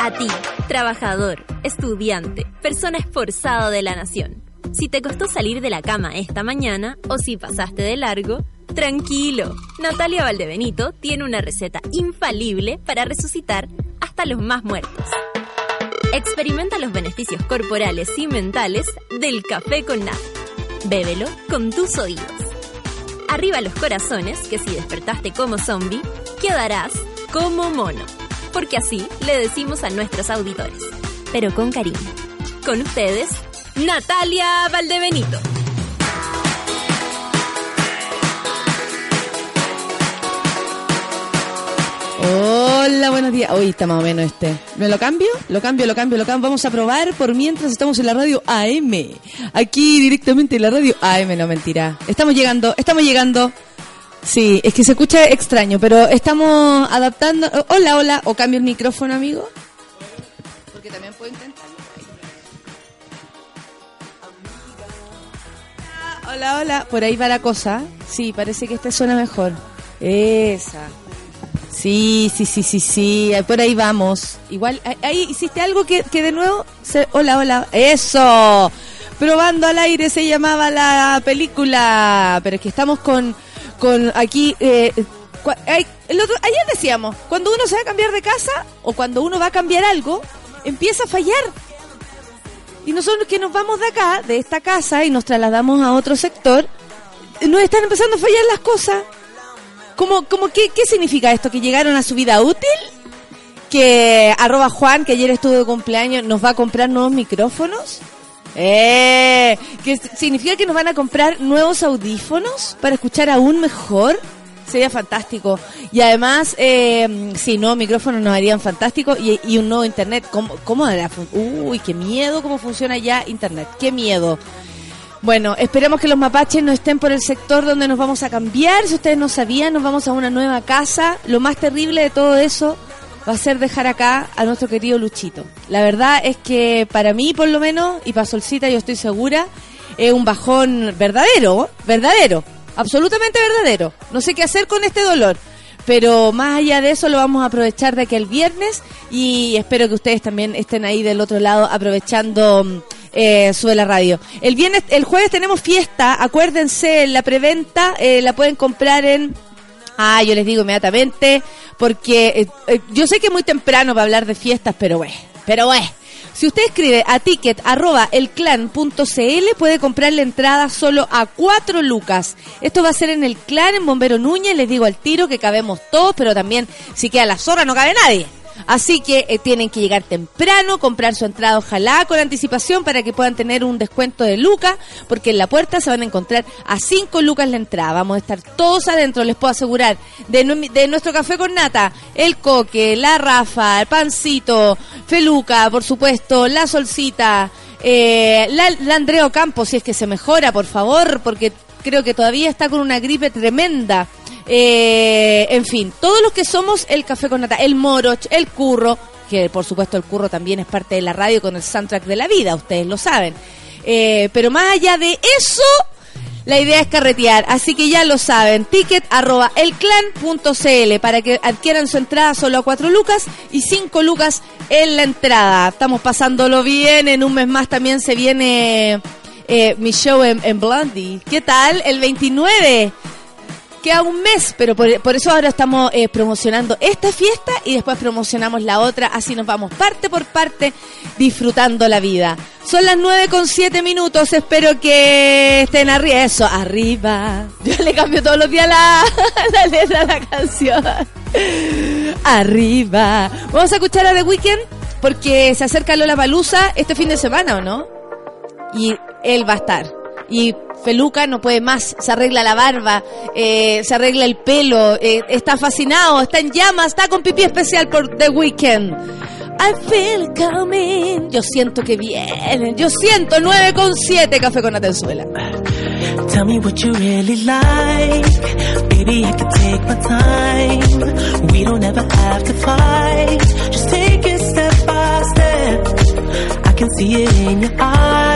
A ti, trabajador, estudiante, persona esforzada de la nación. Si te costó salir de la cama esta mañana o si pasaste de largo, tranquilo. Natalia Valdebenito tiene una receta infalible para resucitar hasta los más muertos. Experimenta los beneficios corporales y mentales del café con nata. Bébelo con tus oídos. Arriba los corazones, que si despertaste como zombie, quedarás como mono. Porque así le decimos a nuestros auditores. Pero con cariño. Con ustedes, Natalia Valdebenito. Hola, buenos días. Hoy está más o menos este. ¿Me lo cambio? Lo cambio, lo cambio, lo cambio. Vamos a probar por mientras estamos en la radio AM. Aquí directamente en la radio AM, no mentira. Estamos llegando, estamos llegando. Sí, es que se escucha extraño, pero estamos adaptando. Hola, hola. ¿O cambio el micrófono, amigo? Porque también puedo intentarlo. Hola, hola. Por ahí va la cosa. Sí, parece que este suena mejor. Esa. Sí, sí, sí, sí, sí, por ahí vamos. Igual, ahí hiciste algo que, que de nuevo... Se... Hola, hola. Eso. Probando al aire se llamaba la película. Pero es que estamos con, con aquí... Eh, otro, ayer decíamos, cuando uno se va a cambiar de casa o cuando uno va a cambiar algo, empieza a fallar. Y nosotros que nos vamos de acá, de esta casa, y nos trasladamos a otro sector, nos están empezando a fallar las cosas. ¿Cómo, cómo, qué, qué significa esto? ¿Que llegaron a su vida útil? ¿Que arroba Juan, que ayer estuvo de cumpleaños, nos va a comprar nuevos micrófonos? Eh, ¿Que significa que nos van a comprar nuevos audífonos para escuchar aún mejor? Sería fantástico. Y además, eh, sí, nuevos micrófonos nos harían fantástico y, y un nuevo internet. ¿Cómo, cómo Uy, qué miedo cómo funciona ya internet. Qué miedo. Bueno, esperemos que los mapaches no estén por el sector donde nos vamos a cambiar. Si ustedes no sabían, nos vamos a una nueva casa. Lo más terrible de todo eso va a ser dejar acá a nuestro querido Luchito. La verdad es que para mí, por lo menos, y para Solcita, yo estoy segura, es un bajón verdadero, verdadero, absolutamente verdadero. No sé qué hacer con este dolor. Pero más allá de eso lo vamos a aprovechar de que el viernes y espero que ustedes también estén ahí del otro lado aprovechando eh, sube la radio. El viernes, el jueves tenemos fiesta, acuérdense, la preventa eh, la pueden comprar en Ah, yo les digo inmediatamente, porque eh, eh, yo sé que es muy temprano para hablar de fiestas, pero bueno, pero bueno. Si usted escribe a ticket arroba elclan.cl puede comprar la entrada solo a 4 lucas. Esto va a ser en el clan en Bombero Núñez, les digo al tiro que cabemos todos, pero también si queda la zorra no cabe nadie. Así que eh, tienen que llegar temprano, comprar su entrada ojalá con anticipación para que puedan tener un descuento de lucas, porque en la puerta se van a encontrar a 5 lucas la entrada. Vamos a estar todos adentro, les puedo asegurar, de, de nuestro café con nata, el coque, la rafa, el pancito, feluca, por supuesto, la solcita, eh, la, la Andreo Campos, si es que se mejora, por favor, porque creo que todavía está con una gripe tremenda. Eh, en fin, todos los que somos el Café con Nata, el Moroch, el Curro, que por supuesto el Curro también es parte de la radio con el soundtrack de la vida, ustedes lo saben. Eh, pero más allá de eso, la idea es carretear, así que ya lo saben, ticket arroba elclan.cl para que adquieran su entrada solo a 4 lucas y 5 lucas en la entrada. Estamos pasándolo bien, en un mes más también se viene eh, mi show en, en Blondie. ¿Qué tal? El 29 queda un mes, pero por, eso ahora estamos eh, promocionando esta fiesta y después promocionamos la otra, así nos vamos parte por parte disfrutando la vida. Son las 9 con 7 minutos, espero que estén arriba, eso, arriba. Yo le cambio todos los días la, letra de la canción. Arriba. Vamos a escuchar a The Weeknd porque se acerca Lola Palusa este fin de semana, ¿o no? Y él va a estar. Y Feluca no puede más, se arregla la barba, eh, se arregla el pelo, eh, está fascinado, está en llamas, está con pipí especial por The Weeknd. I feel coming. Yo siento que vienen. Yo siento 9 con 7 café con Atenzuela. Tell me what you really like. Baby, I can take my time. We don't ever have to fight. Just take it step by step. I can see it in your eyes.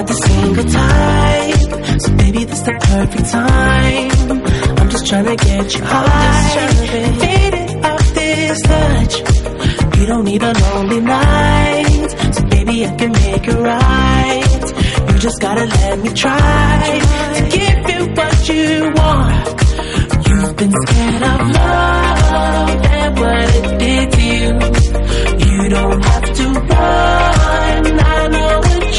Not the single type, so baby, this the perfect time. I'm just trying to get you high, faded off this touch. You don't need a lonely night, so baby, I can make it right. You just gotta let me try to give you what you want. You've been scared of love and what it did to you. You don't have to run. I know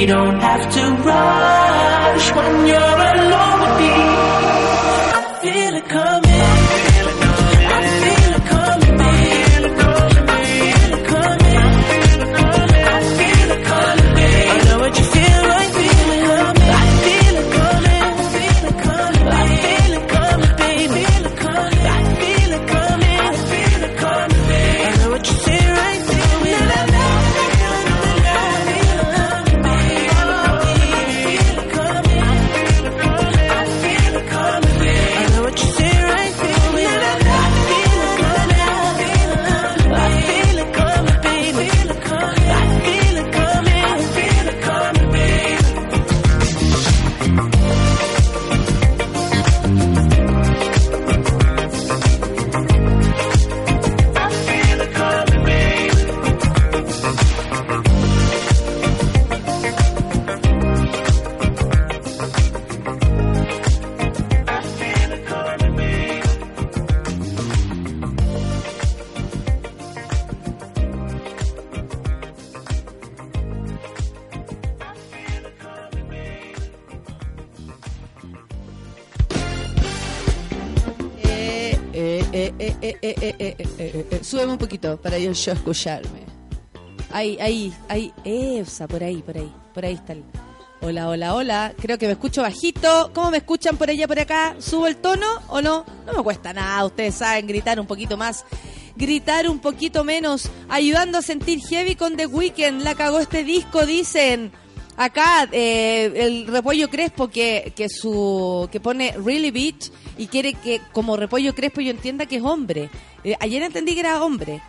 We don't have to rush Para yo, yo escucharme. Ahí, ahí, ahí, esa, por ahí, por ahí, por ahí está el... Hola, hola, hola. Creo que me escucho bajito. ¿Cómo me escuchan por allá, por acá? ¿Subo el tono o no? No me cuesta nada, ustedes saben gritar un poquito más. Gritar un poquito menos, ayudando a sentir heavy con The Weeknd. La cagó este disco, dicen. Acá eh, el repollo crespo que, que su que pone really bitch y quiere que como repollo crespo yo entienda que es hombre. Eh, ayer entendí que era hombre.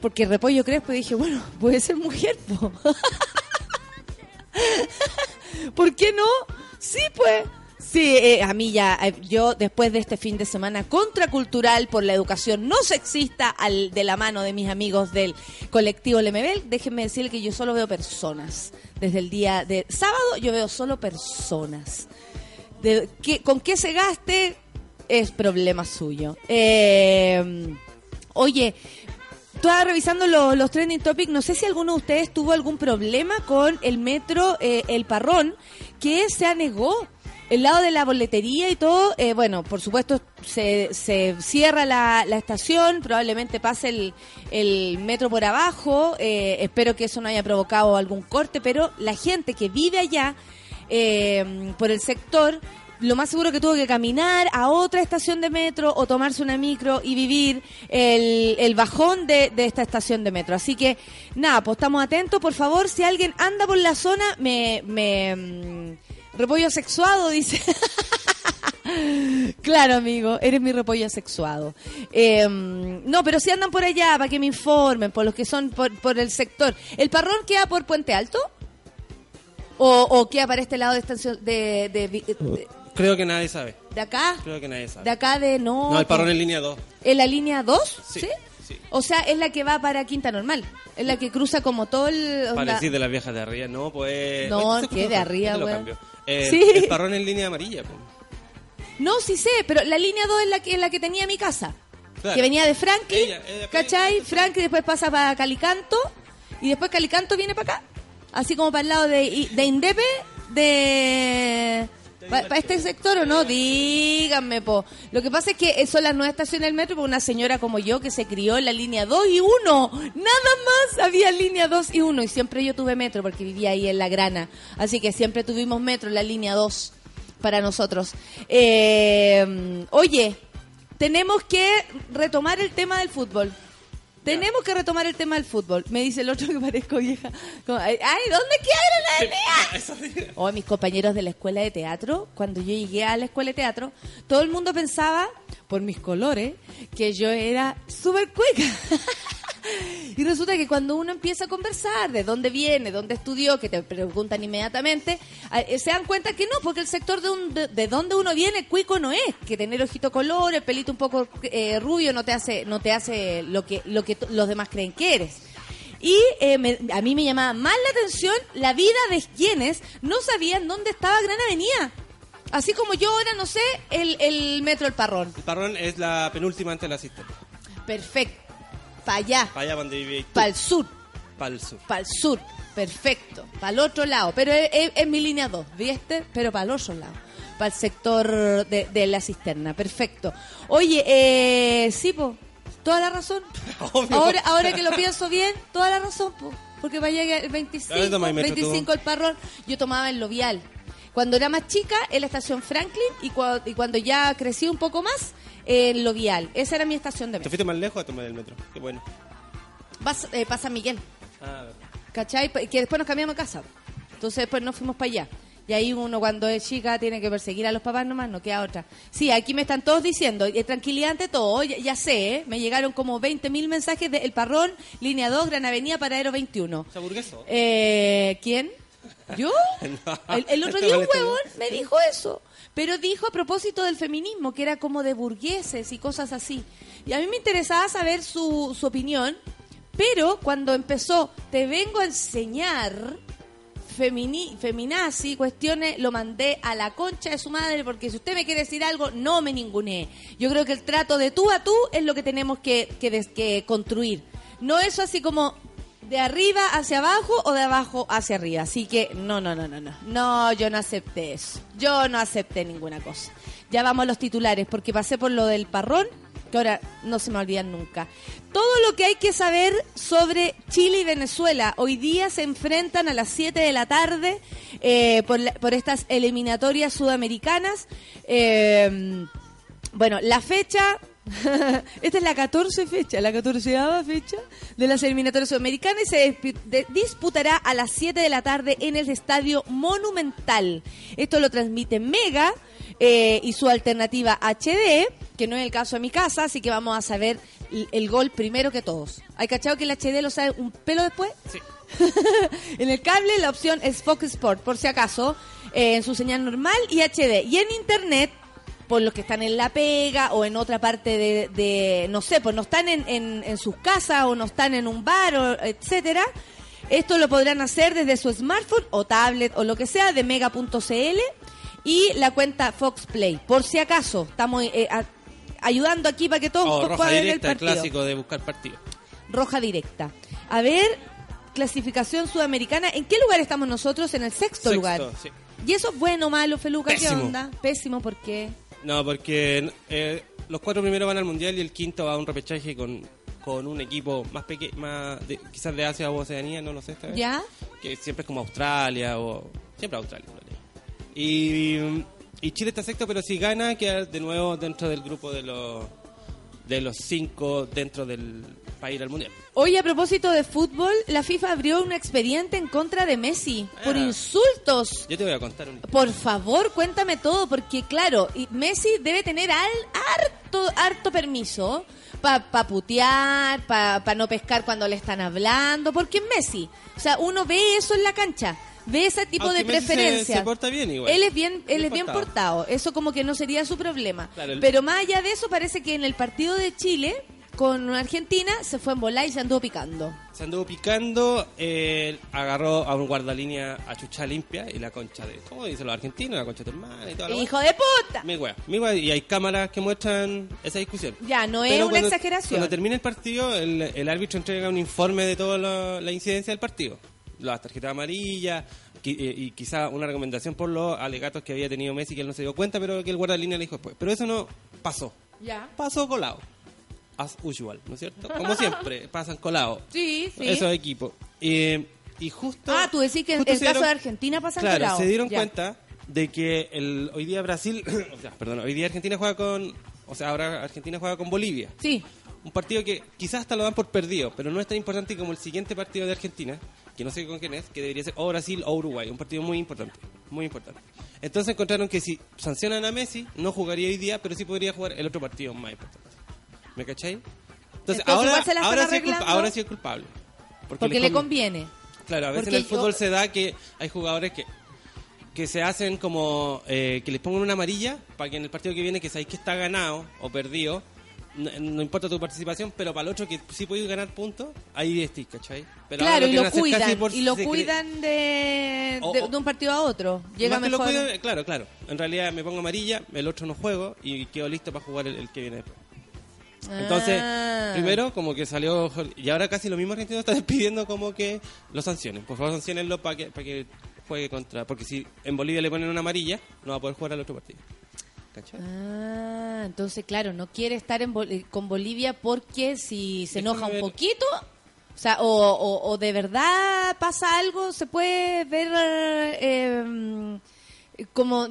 Porque repollo crespo dije, bueno, puede ser mujer, po. ¿Por qué no? Sí, pues. Sí, eh, a mí ya, eh, yo después de este fin de semana contracultural por la educación no sexista al, de la mano de mis amigos del colectivo Lemebel, déjenme decirle que yo solo veo personas. Desde el día de sábado yo veo solo personas. De, que, ¿Con qué se gaste? Es problema suyo. Eh, oye, Estaba revisando lo- los trending topics. No sé si alguno de ustedes tuvo algún problema con el metro eh, El Parrón, que se anegó. el lado de la boletería y todo, eh, bueno, por supuesto se, se cierra la, estación, probablemente pase el, el metro por abajo, eh, espero que eso no haya provocado algún corte, pero la gente que vive allá eh, por el sector, lo más seguro que tuvo que caminar a otra estación de metro o tomarse una micro y vivir el, el bajón de, de esta estación de metro. Así que, nada, pues estamos atentos, por favor, si alguien anda por la zona, me... me mm, repollo sexuado, dice. Claro, amigo, eres mi repollo sexuado. Eh, no, pero si andan por allá, para que me informen, por los que son por, por el sector. ¿El parrón queda por Puente Alto? ¿O, o queda para este lado de estación de- Creo que nadie sabe. de acá? Creo que nadie sabe. De acá de no. No, el parrón en línea 2. ¿En la línea 2? Sí, sí. O sea, es la que va para Quinta Normal. Es la que cruza como todo el. decir de las viejas de arriba. No, pues... No, Este- ¿qué de arriba, cambio. Eh, Sí. El parrón en línea amarilla. pues. No, sí sé, pero la línea 2 es la que, la que tenía mi casa. Claro. Que venía de Franklin, Ella, ella, ¿cachai? ella. Franklin después pasa para Calicanto y después Calicanto viene para acá. Así como para el lado de, de Indepe, de... ¿Para este sector o no? Díganme, po. Lo que pasa es que son las nuevas estaciones del metro por una señora como yo que se crió en la línea 2 y 1. Nada más había línea 2 y 1. Y siempre yo tuve metro porque vivía ahí en La Grana. Así que siempre tuvimos metro en la línea 2 para nosotros. Eh, oye, tenemos que retomar el tema del fútbol. Tenemos que retomar el tema del fútbol. Me dice el otro que parezco vieja. Como, Ay, ¿dónde quieren la Eso O mis compañeros de la escuela de teatro, cuando yo llegué a la escuela de teatro, todo el mundo pensaba, por mis colores, que yo era súper cueca. y resulta que cuando uno empieza a conversar de dónde viene, dónde estudió, que te preguntan inmediatamente, eh, se dan cuenta que no, porque el sector de, un, de, de donde uno viene, cuico no es. Que tener ojito color, el pelito un poco eh, rubio no te hace, no te hace lo que, lo que los demás creen que eres. Y eh, me- a mí me llamaba más la atención la vida de quienes no sabían dónde estaba Gran Avenida. Así como yo ahora no sé el, el metro El Parrón. El parrón es la penúltima antes de la cisterna. Perfecto. Para allá, Para allá donde vive para el sur, Para el sur. para el sur. Perfecto. Para el otro lado. Pero es, es- es mi línea 2, ¿viste? Pero para el otro lado. Para el sector de, de la cisterna. Perfecto. Oye, eh, sí, po. Toda la razón. Obvio. Ahora, ahora que lo pienso bien, toda la razón, po. Porque vaya el 25, ¿Dónde tomáis metro tú? 25 el parrón, yo tomaba el Lovial. Cuando era más chica, en la estación Franklin, y, cua- y cuando ya crecí un poco más, en Lovial. Esa era mi estación de ¿Te metro. fuiste más lejos a tomar el metro? Qué bueno. Vas, eh, pasa Miguel, Ah, ¿cachai? Que después nos cambiamos de casa. Entonces después nos fuimos para allá. Y ahí uno cuando es chica tiene que perseguir a los papás nomás, no queda otra. Sí, aquí me están todos diciendo, eh, tranquilidad ante todo, ya, ya sé, ¿eh? me llegaron como 20.000 mensajes de El Parrón, Línea 2, Gran Avenida, Paradero 21. ¿se aburguesó? Eh, ¿Quién? ¿Yo? No. El, el otro día un huevón me dijo eso. Pero dijo a propósito del feminismo, que era como de burgueses y cosas así. Y a mí me interesaba saber su, su opinión. Pero cuando empezó, te vengo a enseñar femini, feminazi, cuestiones, lo mandé a la concha de su madre, porque si usted me quiere decir algo, no me ningunee. Yo creo que el trato de tú a tú es lo que tenemos que, que, que construir. No eso así como de arriba hacia abajo o de abajo hacia arriba. Así que no, no, no, no, no. No, yo no acepté eso. Yo no acepté ninguna cosa. Ya vamos a los titulares, porque pasé por lo del parrón, que ahora no se me olvidan nunca. Todo lo que hay que saber sobre Chile y Venezuela. Hoy día se enfrentan a las 7 de la tarde eh, por, estas eliminatorias sudamericanas. Eh, bueno, la fecha, esta es la 14 fecha, la 14 fecha de las eliminatorias sudamericanas y se disputará a las 7 de la tarde en el Estadio Monumental. Esto lo transmite Mega eh, y su alternativa HD, que no es el caso de mi casa, así que vamos a saber el, el gol primero que todos. ¿Hay cachado que el HD lo sabe un pelo después? Sí. en el cable la opción es Fox Sport, por si acaso, eh, en su señal normal y HD. Y en internet, por los que están en la pega o en otra parte de, de- no sé, pues no están en, en, en sus casas o no están en un bar, o etcétera. Esto lo podrán hacer desde su smartphone o tablet o lo que sea de mega.cl y la cuenta Fox Play. Por si acaso, estamos eh, a- ayudando aquí para que todos Oh, roja puedan ver el directa, el partido clásico de buscar partido. roja directa. A ver, clasificación sudamericana. ¿En qué lugar estamos nosotros? En el sexto, Sexto, lugar. sí. ¿Y eso es bueno o malo, Feluca? ¿Qué Pésimo. onda? Pésimo, ¿por qué? No, porque eh, los cuatro primeros van al mundial y el quinto va a un repechaje con, con un equipo más pequeño, más de- quizás de Asia o Oceanía, no lo sé esta vez. ¿Ya? Que siempre es como Australia o. Siempre Australia. Y, y Chile está sexto, pero si gana, queda de nuevo dentro del grupo de los de los cinco dentro del ir al mundial. Oye, a propósito de fútbol, la FIFA abrió un expediente en contra de Messi por Ah. insultos. Yo te voy a contar un. Por favor, cuéntame todo, porque claro, Messi debe tener al, harto, harto permiso para pa putear, para no pescar cuando le están hablando, porque es Messi. O sea, uno ve eso en la cancha, ve ese tipo Aunque de Messi se- preferencia. se porta bien igual. Él es bien, él Bien es bien portado. portado, eso como que no sería su problema. Claro, el- Pero más allá de eso, parece que en el partido de Chile con Argentina se fue en volar y se anduvo picando. Se anduvo picando, eh, agarró a un guardalínea a chucha limpia y la concha de. ¿Cómo dicen los argentinos? La concha de tu hermana y toda la ¡Hijo de puta! Mi wea, mi wea, y hay cámaras que muestran esa discusión. Ya, no es una cuando- exageración. Cuando termina el partido, el, el árbitro entrega un informe de toda la, la incidencia del partido. Las tarjetas amarillas qui- eh, y quizá una recomendación por los alegatos que había tenido Messi que él no se dio cuenta, pero que el guardalínea le dijo después. Pero eso no pasó. Ya. Pasó colado. As usual, ¿no es cierto? Como siempre, pasan colado. Sí, sí. Esos equipos. Eh, y justo. Ah, tú decís que en el caso dieron- de Argentina pasa Claro, colado. se dieron Ya. cuenta de que el, hoy día Brasil, o sea, perdón, hoy día Argentina juega con, o sea, ahora Argentina juega con Bolivia. Sí. Un partido que quizás hasta lo dan por perdido, pero no es tan importante como el siguiente partido de Argentina, que no sé con quién es, que debería ser o Brasil o Uruguay, un partido muy importante, muy importante. Entonces encontraron que si sancionan a Messi, no jugaría hoy día, pero sí podría jugar el otro partido más importante. ¿Me cachai? Entonces, Entonces, ahora, se la ahora, sí culpa- ahora sí es culpable. Porque le convi- conviene. Claro, a veces Porque en el fútbol yo- se da que hay jugadores que que se hacen como eh, que les pongan una amarilla para que en el partido que viene que sabéis que está ganado o perdido no, no importa tu participación pero para el otro que sí podéis ganar puntos ahí estés ¿cachai? Pero claro, y lo cuidan. por Y lo cuidan de, O- de, un partido a otro. Llega Más que lo mejor. cuidan, claro, claro. En realidad me pongo amarilla, el otro no juego y quedo listo para jugar el, el que viene después. Entonces, Ah. primero como que salió y ahora casi lo mismo argentino está despidiendo como que lo sancionen. Por favor, sancionenlo para que para que juegue contra, porque si en Bolivia le ponen una amarilla, no va a poder jugar al otro partido. ¿Cachai? Ah, entonces, claro, no quiere estar en Bol- eh, con Bolivia porque si se enoja un ver. poquito, o sea, o, o- o de verdad pasa algo, se puede ver eh, como,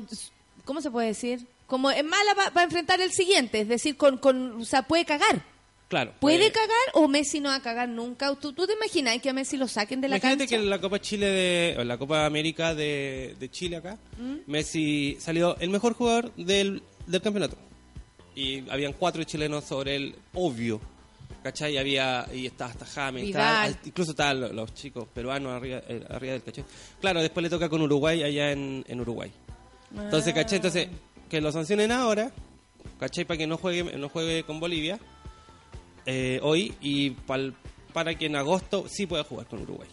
¿cómo se puede decir? Como es mala para enfrentar el siguiente, es decir, con, con, o sea, puede cagar. Claro. ¿Puede eh, cagar o Messi no va a cagar nunca? ¿Tú, tú te imaginas que a Messi lo saquen de la Imagínate cancha? que en la Copa Chile de, o en la Copa América de, de Chile acá, ¿Mm? Messi salió el mejor jugador del, del campeonato. Y habían cuatro chilenos sobre él, obvio. ¿Cachai? Había, y estaba hasta James, incluso estaban los, los chicos peruanos arriba, eh, arriba del cachai. Claro, después le toca con Uruguay allá en, en Uruguay. Entonces, ¿cachai? Entonces, que lo sancionen ahora, ¿cachai? Para que no juegue, no juegue con Bolivia eh, hoy y pal- para que en agosto sí pueda jugar con Uruguay.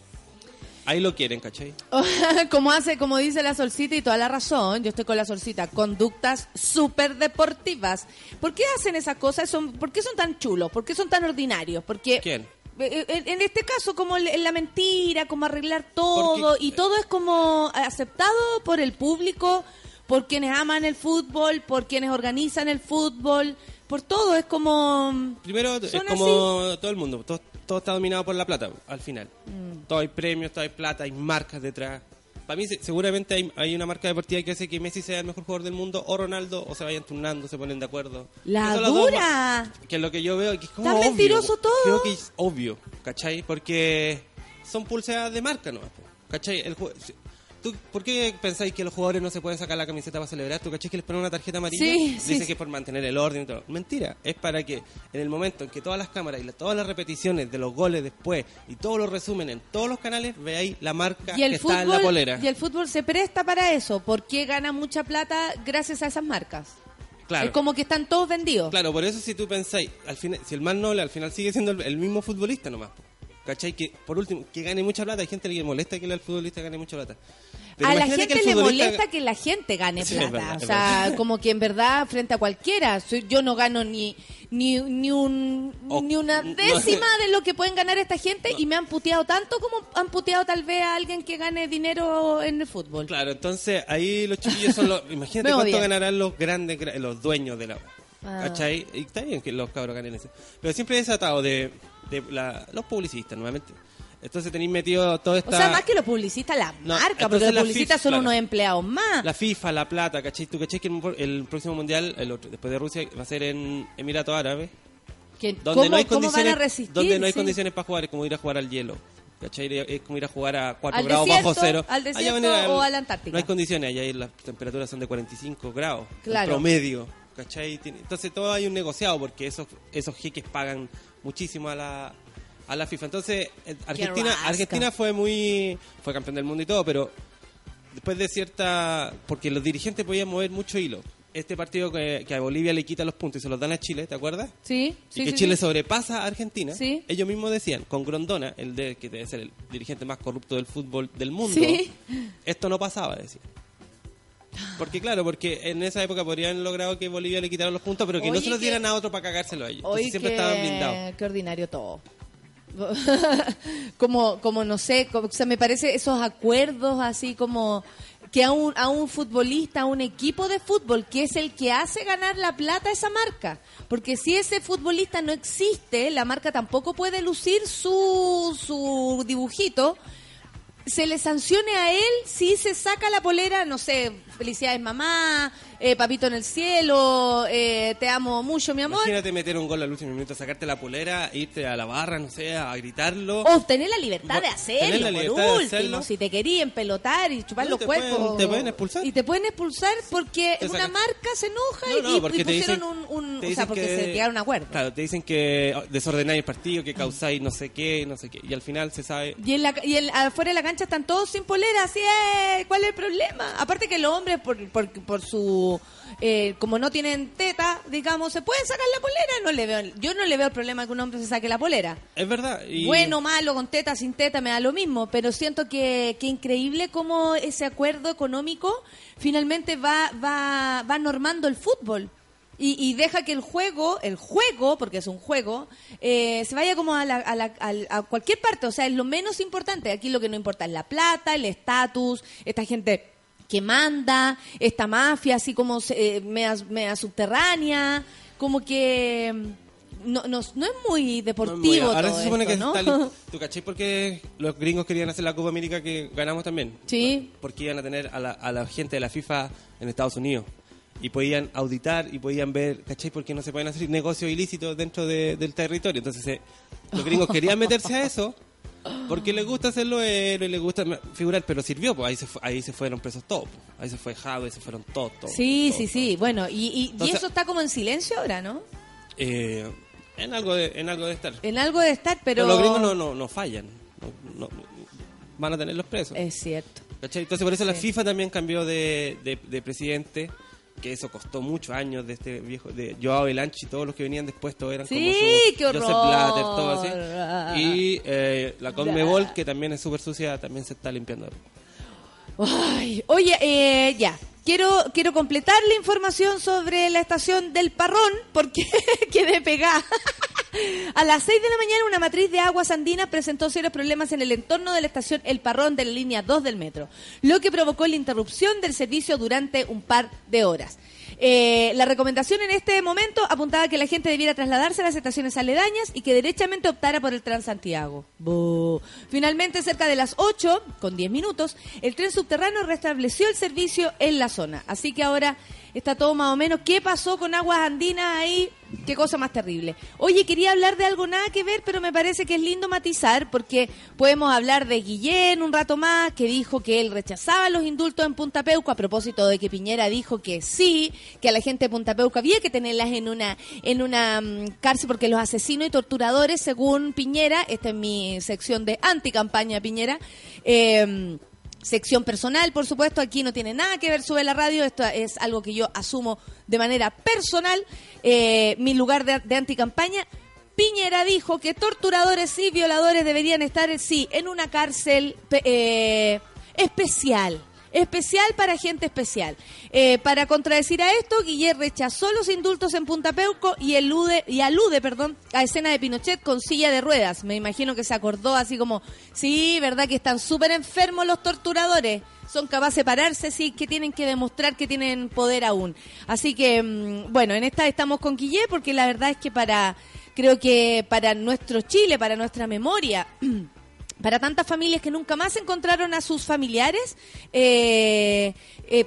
Ahí lo quieren, ¿cachai? como hace, como dice la solcita y toda la razón, yo estoy con la solcita, conductas súper deportivas. ¿Por qué hacen esas cosas? Son, ¿Por qué son tan chulos? ¿Por qué son tan ordinarios? Porque ¿Quién? eh, En, en este caso, como la mentira, como arreglar todo, Porque- y todo es como aceptado por el público, por quienes aman el fútbol, por quienes organizan el fútbol, por todo, es como... Primero, es como todo el mundo, todo, todo está dominado por la plata, al final. Mm. Todo hay premios, todo hay plata, hay marcas detrás. Para mí, se- seguramente hay, hay una marca deportiva que hace que Messi sea el mejor jugador del mundo, o Ronaldo, o se vayan turnando, se ponen de acuerdo. La dos dura. ma- Que es lo que yo veo, que es como obvio. mentiroso todo. Creo que es obvio, ¿cachai? Porque son pulseadas de marca po, ¿cachai? El ¿Tú, ¿Por qué pensáis que los jugadores no se pueden sacar la camiseta para celebrar? ¿Tú cachai que les ponen una tarjeta amarilla? Sí, Dicen sí, que es por mantener el orden y todo. Mentira, es para que en el momento en que todas las cámaras y la- todas las repeticiones de los goles después y todos los resumen en todos los canales, veáis la marca Y el, que está en la polera. y el fútbol se presta para eso, porque gana mucha plata gracias a esas marcas. Claro. Es como que están todos vendidos. Claro, por eso si tú pensáis, al final, si el más noble al final sigue siendo el, el mismo futbolista nomás. ¿Cachai? Que por último, que gane mucha plata. Hay gente que le molesta que el futbolista gane mucha plata. Pero a la gente le futbolista- molesta que la gente gane Sí, es plata. verdad, o es sea, como que en verdad, frente a cualquiera, soy- yo no gano ni, ni, ni, un, O- ni una no- décima de lo que pueden ganar esta gente y me han puteado tanto como han puteado tal vez a alguien que gane dinero en el fútbol. Claro, entonces ahí los chiquillos son los. Imagínate cuánto odian. ganarán los grandes, gra- los dueños de la. Ah. ¿Cachai? Y está bien que los cabros ganen eso. Pero siempre he desatado de, de la- los publicistas, nuevamente. Entonces tenéis metido toda esta. O sea, más que los publicistas, la No, marca, porque publicistas FIFA, son claro. unos empleados más. La FIFA, la plata, ¿cachai? ¿Tú cachai que el, próximo mundial, el otro- después de Rusia, va a ser en Emiratos Árabes? Donde ¿cómo, no hay cómo van a resistir? donde no hay Sí. condiciones para jugar, es como ir a jugar al hielo. ¿Cachai? Es como ir a jugar a 4 ¿Al grados desierto? bajo cero. ¿Al desierto o a la Antártica? No hay condiciones, allá las temperaturas son de 45 grados. Claro. promedio. ¿Cachai? Entonces todo hay un negociado porque esos, esos jeques pagan muchísimo a la, a la FIFA. Entonces, eh, Argentina. Argentina fue muy. fue campeón del mundo y todo, pero después de cierta. porque los dirigentes podían mover mucho hilo. Este partido que, que a Bolivia le quita los puntos y se los dan a Chile, ¿te acuerdas? Sí, sí, y que sí, Chile sí. sobrepasa a Argentina. Sí. Ellos mismos decían, con Grondona, el de que debe ser el dirigente más corrupto del fútbol del mundo, Sí. esto no pasaba, decían. Porque claro, porque en esa época podrían logrado que Bolivia le quitaran los puntos, pero que no Oye, se los que- dieran a otro para cagárselo a ellos. Entonces Hoy siempre que, estaban blindados. qué ordinario todo. como, como no sé, o sea, me parece esos acuerdos así como que a un, a un futbolista, a un equipo de fútbol, que es el que hace ganar la plata a esa marca. Porque si ese futbolista no existe, la marca tampoco puede lucir su, su dibujito. Se le sancione a él si se saca la polera, no sé, felicidades mamá, eh, papito en el cielo, eh, te amo mucho mi amor. Imagínate meter un gol al último minuto, sacarte la polera, irte a la barra, no sé, a gritarlo. O tener la libertad de hacerlo, la por de último. hacerlo. Si te querían pelotar y chupar No, los te cuerpos. pueden- te pueden expulsar. Y te pueden expulsar porque Te una marca se enoja No, no, y- porque pusieron dicen- un. o sea, porque que- se llegaron a acuerdo. Claro, te dicen que desordenáis el partido, que causáis no sé qué, no sé qué. Y al final se sabe. Y, en la, y en- afuera de la cancha están todos sin polera, así es. ¿Cuál es el problema? Aparte que los hombres, por, por, por su. eh, como no tienen teta, digamos, se pueden sacar la polera. No le veo, yo no le veo el problema que un hombre se saque la polera. Es verdad. Y Bueno, malo, con teta, sin teta, me da lo mismo, pero siento que, que increíble cómo ese acuerdo económico finalmente va, va, va normando el fútbol. Y, y deja que el juego, el juego, porque es un juego, eh, se vaya como a, la- a, la- a cualquier parte. O sea, es lo menos importante. Aquí lo que no importa es la plata, el estatus, esta gente que manda, esta mafia así como se- eh, mea subterránea, como que mm, no, no, no es muy No es muy- deportivo Ahora todo se supone esto, que ¿no? está ¿Tú caché porque los gringos querían hacer la Copa América que ganamos también? Sí. Porque iban a tener a la, a la gente de la FIFA en Estados Unidos. Y podían auditar y podían ver, ¿cachai? Porque no se pueden hacer negocios ilícitos dentro de- del territorio. Entonces, eh, los gringos querían meterse a eso porque les gusta hacerlo héroe, les gusta ma- figurar, pero sirvió, pues ahí se, fu- ahí se fueron presos todos. pues. Ahí se fue Jave, se fueron todos. todos Sí, todos, sí, sí. Bueno, y, y- y eso está como en silencio ahora, ¿no? Eh, en, algo de, en algo de estar. En algo de estar, pero... Pero los gringos no, no, no fallan. No- no- van a tenerlos presos. Es cierto. ¿Cachai? Entonces por eso la. FIFA también cambió de, de- de presidente, que eso costó muchos años de este viejo, de Joao Belanchi, todos los que venían después, todos eran Sí, como su qué horror. Joseph Blatter, todo así. Y eh, la Conmebol, que también es súper sucia, también se está limpiando. Ay, oye, eh, ya. Quiero, quiero completar la información sobre la estación del Parrón, porque quedé pegada. A las 6 de la mañana, una matriz de aguas andinas presentó serios problemas en el entorno de la estación El Parrón de la línea 2 del metro, lo que provocó la interrupción del servicio durante un par de horas. Eh, la recomendación en este momento apuntaba a que la gente debiera trasladarse a las estaciones aledañas y que derechamente optara por el Transantiago. Finalmente, cerca de las 8, con 10 minutos, el tren subterráneo restableció el servicio en la zona. Así que ahora está todo más o menos. ¿Qué pasó con aguas andinas ahí? Qué cosa más terrible. Oye, quería hablar de algo nada que ver, pero me parece que es lindo matizar porque podemos hablar de Guillén un rato más, que dijo que él rechazaba los indultos en Punta Peuco a propósito de que Piñera dijo que sí, que a la gente de Punta Peuco había que tenerlas en una en una mm, cárcel porque los asesinos y torturadores, según Piñera, esta es mi sección de anticampaña Piñera, eh, sección personal, por supuesto, aquí no tiene nada que ver sobre la radio, esto es algo que yo asumo de manera personal, eh, mi lugar de, anticampaña. Piñera dijo que torturadores y violadores deberían estar, sí, en una cárcel eh, especial, Especial para gente especial. Eh, para contradecir a esto, Guillermo rechazó los indultos en Punta Peuco y, elude, y alude perdón, a escena de Pinochet con silla de ruedas. Me imagino que se acordó así como, sí, ¿verdad que están súper enfermos los torturadores? Son capaces de pararse, sí, que tienen que demostrar que tienen poder aún. Así que, mm, bueno, en esta estamos con Guillermo porque la verdad es que para, creo que para nuestro Chile, para nuestra memoria... para tantas familias que nunca más encontraron a sus familiares, eh, eh,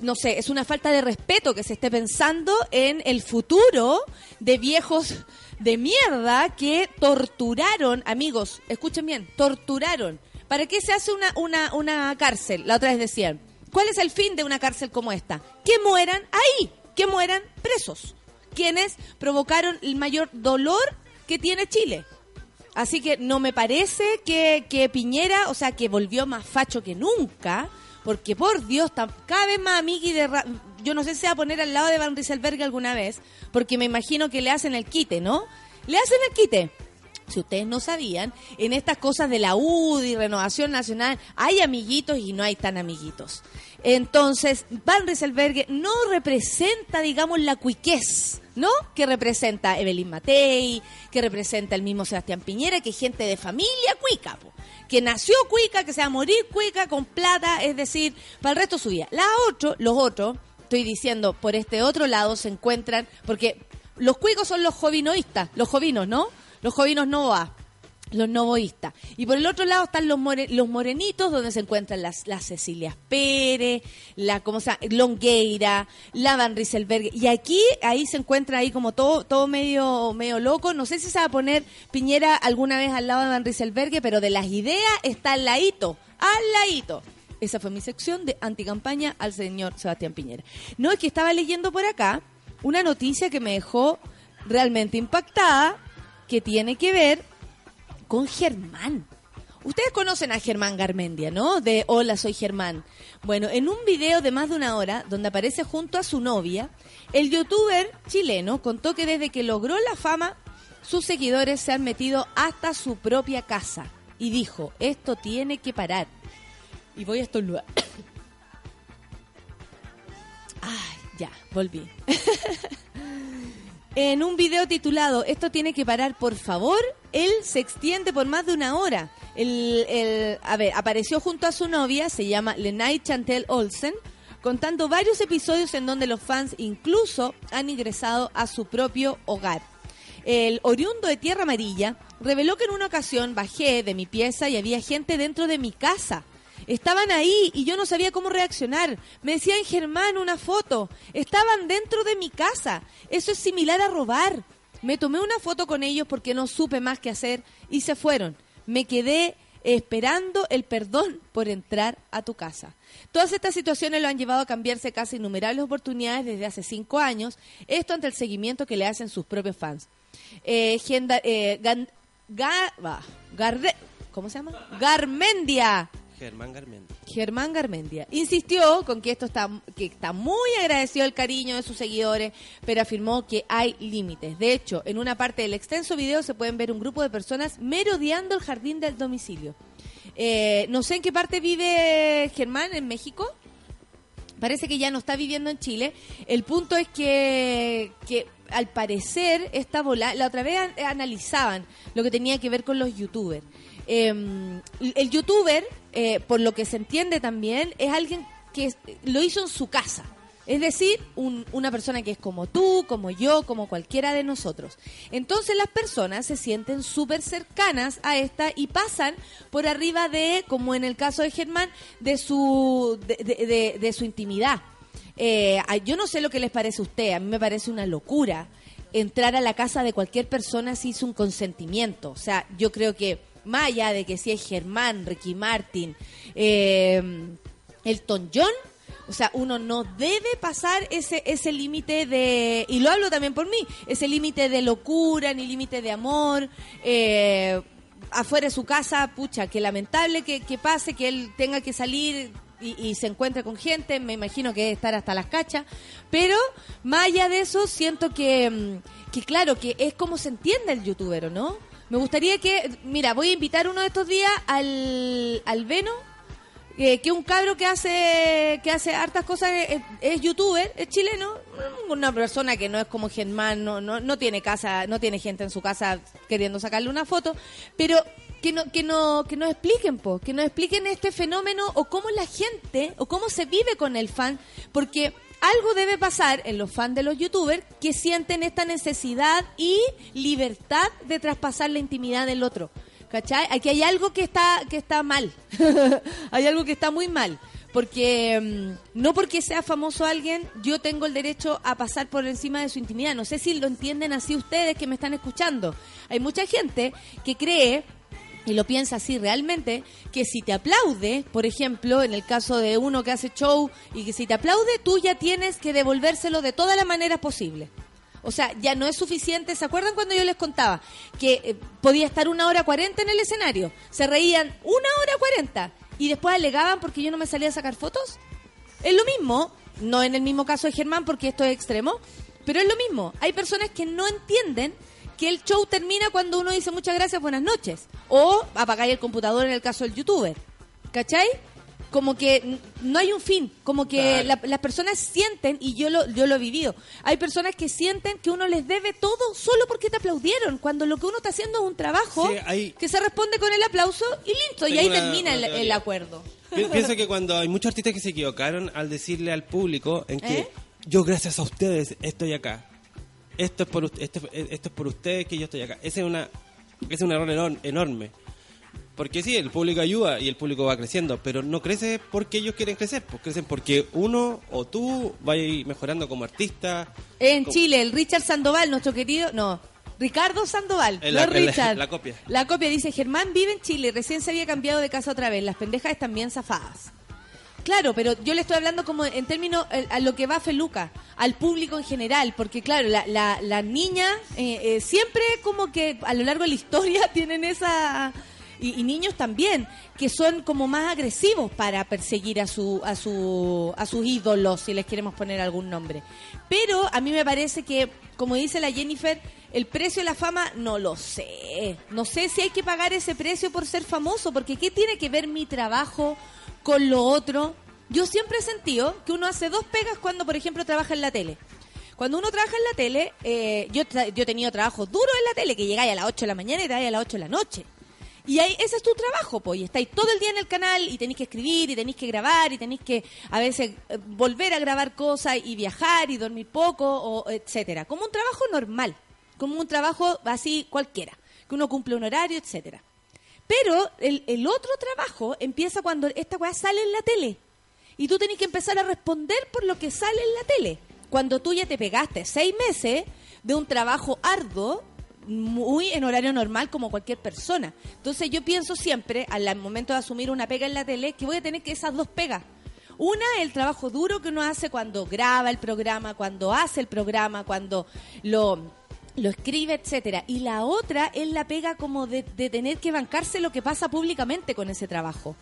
no sé, es una falta de respeto que se esté pensando en el futuro de viejos de mierda que torturaron, amigos, escuchen bien, torturaron. ¿Para qué se hace una, una, una cárcel? La otra vez decían, ¿cuál es el fin de una cárcel como esta? Que mueran ahí, que mueran presos, quienes provocaron el mayor dolor que tiene Chile. Así que no me parece que, que Piñera, o sea, que volvió más facho que nunca, porque por Dios, cada vez más amigui de... Yo no sé si va a poner al lado de Van Rieselberg alguna vez, porque me imagino que le hacen el quite, ¿no? Le hacen el quite. Si ustedes no sabían, en estas cosas de la UDI, Renovación Nacional, hay amiguitos y no hay tan amiguitos. Entonces, Van Rieselberg no representa, digamos, la cuiquez, ¿no? Que representa Evelyn Matei, que representa el mismo Sebastián Piñera, que es gente de familia cuica, que nació cuica, que se va a morir cuica con plata, es decir, para el resto de su vida. La otro, los otros, estoy diciendo, por este otro lado se encuentran, porque los cuicos son los jovinoístas, los jovinos, ¿no? Los jovinos no va los novoístas. Y por el otro lado están los, los morenitos, donde se encuentran las, las Cecilias Pérez, la, ¿cómo se llama? Longueira, la Van Rieselberg. Y aquí, ahí se encuentra ahí como todo, todo medio, medio loco. No sé si se va a poner Piñera alguna vez al lado de Van Rieselberg, pero de las ideas está al ladito, al ladito. Esa fue mi sección de anticampaña al señor Sebastián Piñera. No, es que estaba leyendo por acá una noticia que me dejó realmente impactada, que tiene que ver con Germán. Ustedes conocen a Germán Garmendia, ¿no? De Hola, soy Germán. Bueno, en un video de más de una hora, donde aparece junto a su novia, el youtuber chileno contó que desde que logró la fama, sus seguidores se han metido hasta su propia casa. Y dijo, esto tiene que parar. Y voy a estornudar. Ay, ya, volví. en un video titulado Esto tiene que parar, por favor, él se extiende por más de una hora. El, a ver, apareció junto a su novia, se llama Lenay Chantel Olsen, contando varios episodios en donde los fans incluso han ingresado a su propio hogar. El oriundo de Tierra Amarilla reveló que en una ocasión bajé de mi pieza y había gente dentro de mi casa. Estaban ahí y yo no sabía cómo reaccionar. Me decían, Germán, una foto. Estaban dentro de mi casa. Eso es similar a robar. Me tomé una foto con ellos porque no supe más qué hacer y se fueron. Me quedé esperando el perdón por entrar a tu casa. Todas estas situaciones lo han llevado a cambiarse casi innumerables oportunidades desde hace cinco años, esto ante el seguimiento que le hacen sus propios fans. Eh, eh ¿Cómo se llama? Garmendia Germán Garmendia. Germán Garmendia. Insistió con que esto está, que está muy agradecido el cariño de sus seguidores, pero afirmó que hay límites. De hecho, en una parte del extenso video se pueden ver un grupo de personas merodeando el jardín del domicilio. Eh, no sé en qué parte vive Germán, en México. Parece que ya no está viviendo en Chile. El punto es que, que al parecer esta bola, la otra vez analizaban lo que tenía que ver con los youtubers. Em, el youtuber, eh, por lo que se entiende también, es alguien que lo hizo en su casa. Es decir, una persona que es como tú, como yo, como cualquiera de nosotros. Entonces las personas se sienten súper cercanas a esta y pasan por arriba de, como en el caso de Germán, de su, de, su intimidad. Eh, yo no sé lo que les parece a usted, a mí me parece una locura entrar a la casa de cualquier persona sin su consentimiento. O sea, yo creo que más allá de que si es Germán, Ricky Martin, eh, Elton John, o sea, uno no debe pasar ese, ese límite de, y lo hablo también por mí, ese límite de locura, ni límite de amor, eh, afuera de su casa, pucha, que lamentable que, pase, que él tenga que salir y, se encuentre con gente, me imagino que debe estar hasta las cachas, pero más allá de eso, siento que, mm, que claro, que es como se entiende el youtuber, ¿no? Me gustaría que, mira, voy a invitar uno de estos días al, al Veno eh, que un cabro que hace que hace hartas cosas es, es youtuber, es chileno, una persona que no es como Germán, no, no, no tiene casa, no tiene gente en su casa queriendo sacarle una foto, pero que no que no que nos expliquen po, que nos expliquen este fenómeno o cómo la gente o cómo se vive con el fan, porque algo debe pasar en los fans de los youtubers que sienten esta necesidad y libertad de traspasar la intimidad del otro. ¿Cachai? Aquí hay algo que está, que está mal. hay algo que está muy mal. Porque mm, no porque sea famoso alguien, yo tengo el derecho a pasar por encima de su intimidad. No sé si lo entienden así ustedes que me están escuchando. Hay mucha gente que cree y lo piensa así realmente, que si te aplaude, por ejemplo, en el caso de uno que hace show y que si te aplaude, tú ya tienes que devolvérselo de todas las maneras posibles. O sea, ya no es suficiente. ¿Se acuerdan cuando yo les contaba que eh, podía estar una hora cuarenta en el escenario? Se reían una hora cuarenta y después alegaban porque yo no me salía a sacar fotos. Es lo mismo, no en el mismo caso de Germán porque esto es extremo, pero es lo mismo. Hay personas que no entienden que el show termina cuando uno dice muchas gracias, buenas noches. O apagáis el computador en el caso del youtuber. ¿Cachai? Como que no hay un fin, como que la- las personas sienten, y yo lo, yo lo he vivido, hay personas que sienten que uno les debe todo solo porque te aplaudieron, cuando lo que uno está haciendo es un trabajo Sí, hay- que se responde con el aplauso y listo, y ahí una- termina el, una el teoría. acuerdo. Pi- Pienso que cuando hay muchos artistas que se equivocaron al decirle al público en que ¿Eh? yo gracias a ustedes estoy acá. Esto es por ust- esto, esto es por ustedes que yo estoy acá. Ese es una ese es un error enor- enorme. Porque sí, el público ayuda y el público va creciendo, pero no crece porque ellos quieren crecer, pues crecen porque uno o tú vas mejorando como artista. En como- Chile, el Richard Sandoval, nuestro querido, no, Ricardo Sandoval, En no la- Richard. la copia. La copia dice, Germán vive en Chile, recién se había cambiado de casa otra vez, las pendejas están bien zafadas. Claro, pero yo le estoy hablando como en términos eh, a lo que va Feluca, al público en general, porque claro, la, la, niña eh, eh, siempre como que a lo largo de la historia tienen esa... Y, y niños también, que son como más agresivos para perseguir a su, a su, a sus ídolos, si les queremos poner algún nombre. Pero a mí me parece que, como dice la Jennifer, el precio de la fama no lo sé. No sé si hay que pagar ese precio por ser famoso, porque ¿qué tiene que ver mi trabajo con lo otro? Yo siempre he sentido que uno hace dos pegas cuando, por ejemplo, trabaja en la tele. Cuando uno trabaja en la tele, eh, yo, yo he tenido trabajos duros en la tele, que llegáis a las 8 de la mañana y te a las 8 de la noche. Y ahí, ese es tu trabajo, pues, y estáis todo el día en el canal y tenéis que escribir y tenéis que grabar y tenéis que a veces eh, volver a grabar cosas y viajar y dormir poco, o etcétera. Como un trabajo normal, como un trabajo así cualquiera, que uno cumple un horario, etcétera. Pero el, el otro trabajo empieza cuando esta weá sale en la tele. Y tú tenés que empezar a responder por lo que sale en la tele. Cuando tú ya te pegaste seis meses de un trabajo arduo, muy en horario normal como cualquier persona. Entonces yo pienso siempre, al momento de asumir una pega en la tele, que voy a tener que esas dos pegas. Una, el trabajo duro que uno hace cuando graba el programa, cuando hace el programa, cuando lo, lo escribe, etcétera. Y la otra es la pega como de, de tener que bancarse lo que pasa públicamente con ese trabajo.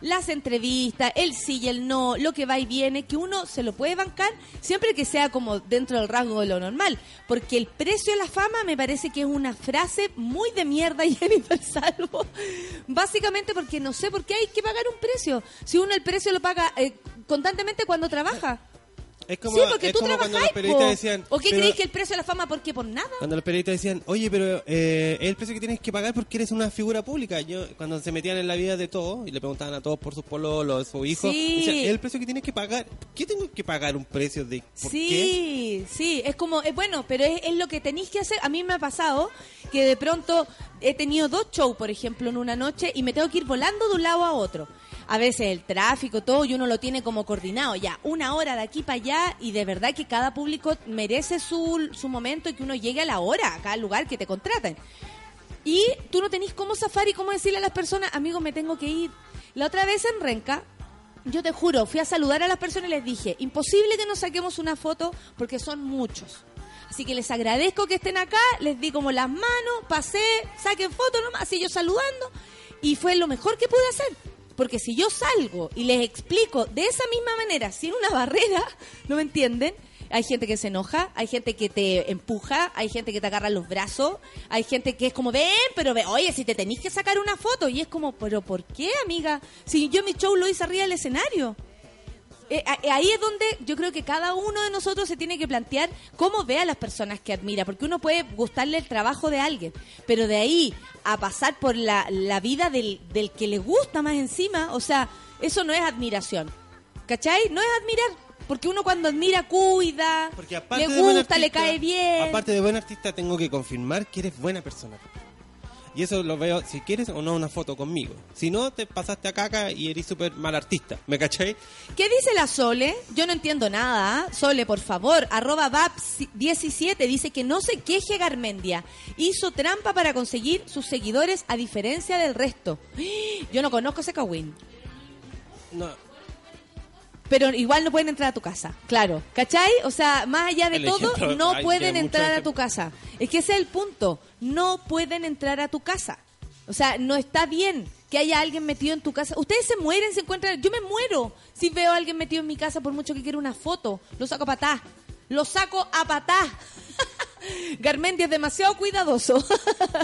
Las entrevistas, el sí y el no, lo que va y viene, que uno se lo puede bancar siempre que sea como dentro del rango de lo normal. Porque el precio de la fama me parece que es una frase muy de mierda, Jennifer Salvo. Básicamente porque no sé por qué hay que pagar un precio. Si uno el precio lo paga eh, constantemente cuando trabaja. Es como, sí, porque es tú como cuando los periodistas po. decían... ¿O qué pero- creéis que el precio de la fama por qué? ¿Por nada? Cuando los periodistas decían, oye, pero eh, es el precio que tienes que pagar porque eres una figura pública. Yo, cuando se metían en la vida de todos y le preguntaban a todos por sus pololos, su hijo, Sí. decían, es el precio que tienes que pagar. ¿Por qué tengo que pagar un precio de por qué? Sí, sí, es como, es bueno, pero es, es lo que tenéis que hacer. A mí me ha pasado que de pronto he tenido dos shows, por ejemplo, en una noche y me tengo que ir volando de un lado a otro. A veces el tráfico, todo, y uno lo tiene como coordinado ya, una hora de aquí para allá y de verdad que cada público merece su, su momento y que uno llegue a la hora, a cada lugar que te contraten. Y tú no tenés cómo zafar y cómo decirle a las personas, amigo, me tengo que ir. La otra vez en Renca, yo te juro, fui a saludar a las personas y les dije, imposible que nos saquemos una foto porque son muchos. Así que les agradezco que estén acá, les di como las manos, pasé, saquen fotos nomás, así yo saludando. Y fue lo mejor que pude hacer. Porque si yo salgo y les explico de esa misma manera, sin una barrera, ¿no me entienden? hay gente que se enoja, hay gente que te empuja, hay gente que te agarra los brazos, hay gente que es como, ven, pero ve, oye, si te tenéis que sacar una foto. Y es como, pero ¿por qué, amiga? Si yo mi show lo hice arriba del escenario. Eh, a- ahí es donde yo creo que cada uno de nosotros se tiene que plantear cómo ve a las personas que admira, porque uno puede gustarle el trabajo de alguien, pero de ahí a pasar por la, la vida del, del que le gusta más encima, o sea, eso no es admiración, ¿cachai? No es admirar, porque uno cuando admira cuida, Porque aparte le gusta, le cae bien. Aparte de buen artista, tengo que confirmar que eres buena persona. Y eso lo veo si quieres o no una foto conmigo. Si no, te pasaste a caca y eres súper mal artista. ¿Me cachai? ¿Qué dice la Sole? Yo no entiendo nada. ¿ah? Sole, por favor, arroba VAP17 dice que no se queje Garmendia. Hizo trampa para conseguir sus seguidores a diferencia del resto. Yo no conozco ese Kawin. No, Pero igual no pueden entrar a tu casa, claro. ¿Cachai? O sea, más allá de El todo, ejemplo, no pueden de entrar a tu casa. Es que ese es el punto. No pueden entrar a tu casa. O sea, no está bien que haya alguien metido en tu casa. Ustedes se mueren, se encuentran. Yo me muero si veo a alguien metido en mi casa por mucho que quiera una foto. Lo saco a patá. Lo saco a patá. Garmendia es demasiado cuidadoso.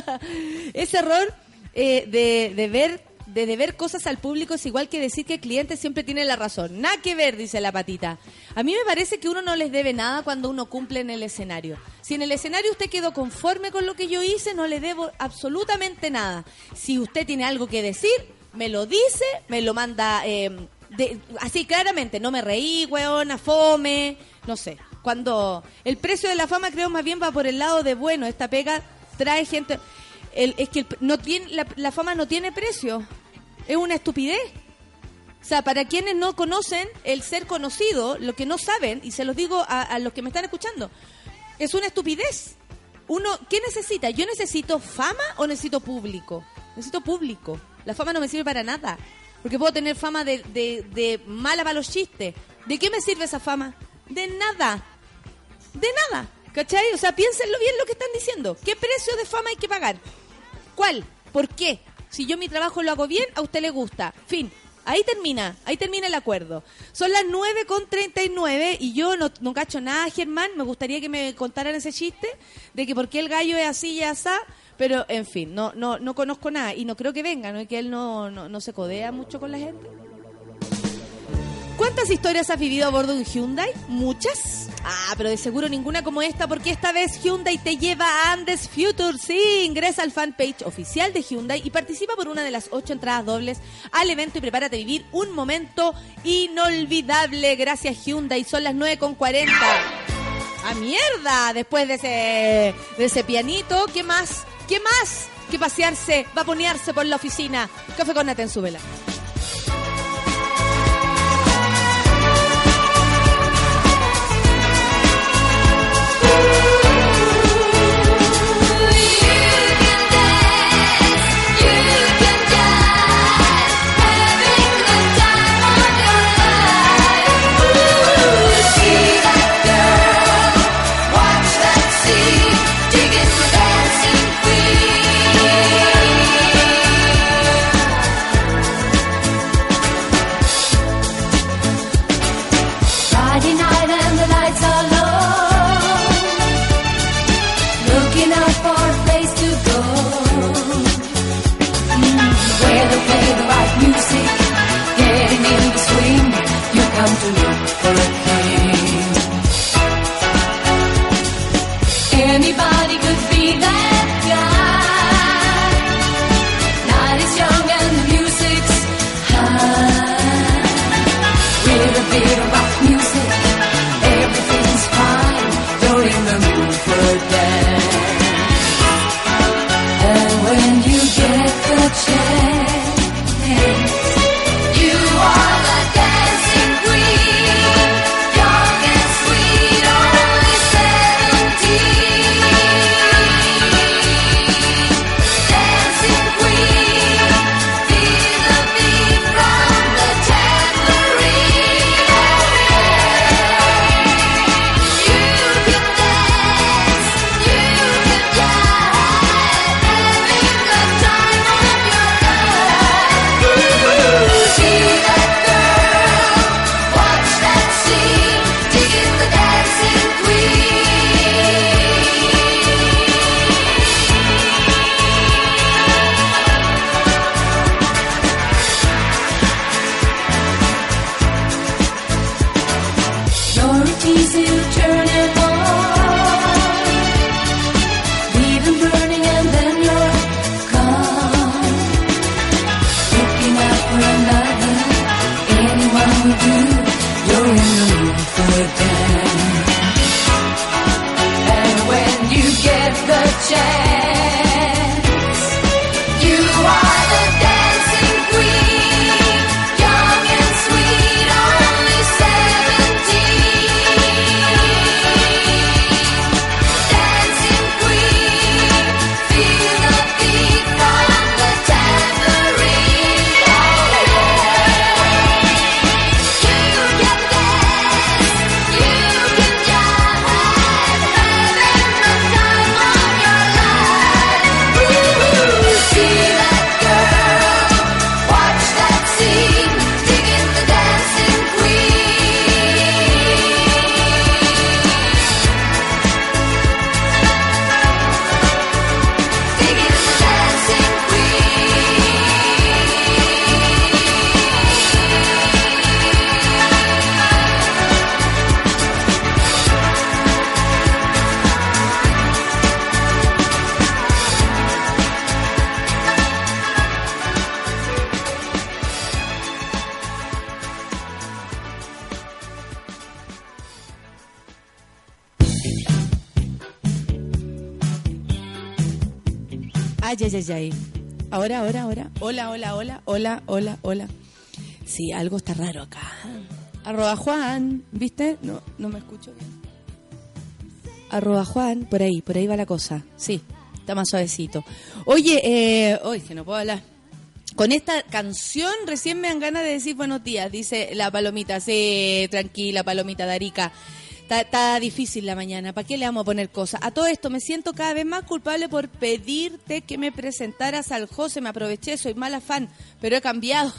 Ese error eh, de, de ver de deber cosas al público es igual que decir que el cliente siempre tiene la razón. Nada que ver, dice la patita. A mí me parece que uno no les debe nada cuando uno cumple en el escenario. Si en el escenario usted quedó conforme con lo que yo hice, no le debo absolutamente nada. Si usted tiene algo que decir, me lo dice, me lo manda eh, de- así claramente. No me reí, weona, fome, no sé. Cuando el precio de la fama creo más bien va por el lado de, bueno, esta pega trae gente... El- es que el- no tiene, la, la fama no tiene precio. Es una estupidez. O sea, para quienes no conocen el ser conocido, lo que no saben, y se los digo a, los que me están escuchando, es una estupidez. Uno, ¿qué necesita? ¿Yo necesito fama o necesito público? Necesito público. La fama no me sirve para nada. Porque puedo tener fama de, de, mala para chistes. ¿De qué me sirve esa fama? De nada. De nada. ¿Cachai? O sea, piénsenlo bien lo que están diciendo. ¿Qué precio de fama hay que pagar? ¿Cuál? ¿Por qué? Si yo mi trabajo lo hago bien, a usted le gusta. Fin. Ahí termina, ahí termina el acuerdo. Son las 9 con 39 y yo no, no cacho nada, Germán. Me gustaría que me contaran ese chiste de que por qué el gallo es así y asá. Pero, en fin, no, no, no conozco nada y no creo que venga, ¿no? Es que él no, no, no se codea mucho con la gente. ¿Cuántas historias has vivido a bordo de un Hyundai? ¿Muchas? Ah, pero de seguro ninguna como esta, porque esta vez Hyundai te lleva a Andes Future. Sí, ingresa al fanpage oficial de Hyundai y participa por una de las ocho entradas dobles al evento y prepárate a vivir un momento inolvidable. Gracias Hyundai, son las 9.40. ¡A mierda! Después de ese, de ese pianito, ¿qué más? ¿Qué más? Que pasearse, vaponearse por la oficina. Café con nata en vela. Ay, ay, ay, ay. Ahora, ahora, ahora. Hola, hola, hola, hola, hola, hola. Sí, algo está raro acá. Arroba Juan, ¿viste? No, no me escucho bien. Arroba Juan, por ahí, por ahí va la cosa. Sí, está más suavecito. Oye, eh, que no puedo hablar. Con esta canción recién me dan ganas de decir buenos días, dice la palomita. Sí, tranquila, palomita Darica. Está, está difícil la mañana. ¿Para qué le vamos a poner cosas? A todo esto me siento cada vez más culpable por pedirte que me presentaras al José. Me aproveché, soy mala fan, pero he cambiado.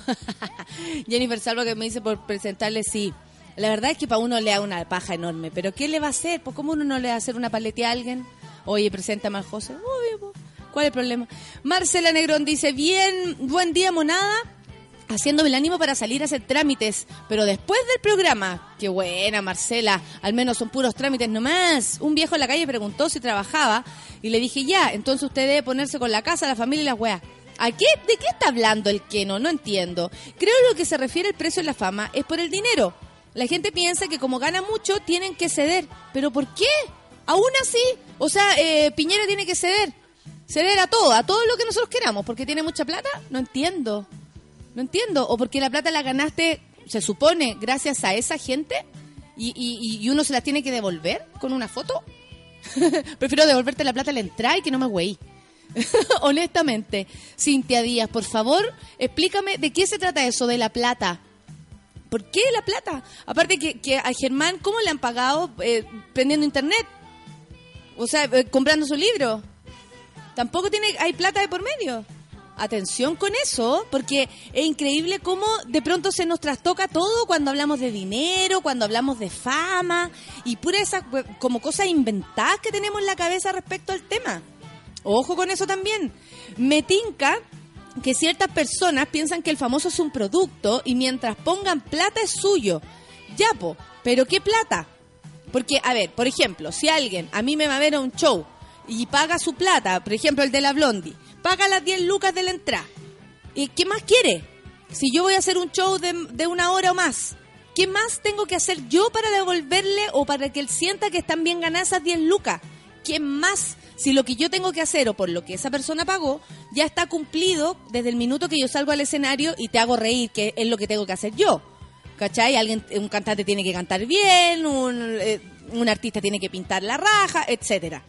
Jennifer Salva que me dice por presentarle, sí. La verdad es que para uno le da una paja enorme. Pero ¿qué le va a hacer? Pues ¿cómo uno no le va a hacer una paletea a alguien? Oye, preséntame al José. Obvio. ¿Cuál es el problema? Marcela Negrón dice, bien, buen día, monada. Haciéndome el ánimo para salir a hacer trámites, pero después del programa. Qué buena, Marcela. Al menos son puros trámites nomás. Un viejo en la calle preguntó si trabajaba y le dije, ya, entonces usted debe ponerse con la casa, la familia y las weas. ¿A qué? ¿De qué está hablando el que no? No entiendo. Creo lo que se refiere el precio de la fama es por el dinero. La gente piensa que como gana mucho tienen que ceder. ¿Pero por qué? Aún así. O sea, eh, Piñera tiene que ceder. Ceder a todo, a todo lo que nosotros queramos, porque tiene mucha plata, no entiendo. No entiendo. O porque la plata la ganaste, se supone, gracias a esa gente y, y- y uno se la tiene que devolver con una foto. Prefiero devolverte la plata a la entrada y que no me güey. Honestamente. Cintia Díaz, por favor, explícame de qué se trata eso de la plata. ¿Por qué la plata? Aparte que, que a Germán, ¿cómo le han pagado eh, prendiendo internet? O sea, eh, comprando su libro. Tampoco tiene, hay plata de por medio. Atención con eso, porque es increíble cómo de pronto se nos trastoca todo cuando hablamos de dinero, cuando hablamos de fama y pura esas como cosas inventadas que tenemos en la cabeza respecto al tema. Ojo con eso también. Me tinca que ciertas personas piensan que el famoso es un producto y mientras pongan plata es suyo. Ya, po, pero ¿qué plata? Porque, a ver, por ejemplo, si alguien a mí me va a ver a un show y paga su plata, por ejemplo el de la Blondie, paga las 10 lucas de la entrada, ¿y qué más quiere? Si yo voy a hacer un show de, de una hora o más, ¿qué más tengo que hacer yo para devolverle o para que él sienta que están bien ganadas esas 10 lucas? ¿Qué más? Si lo que yo tengo que hacer o por lo que esa persona pagó ya está cumplido desde el minuto que yo salgo al escenario y te hago reír, que es lo que tengo que hacer yo. ¿Cachai? Alguien, un cantante tiene que cantar bien, un, eh, un artista tiene que pintar la raja, etcétera.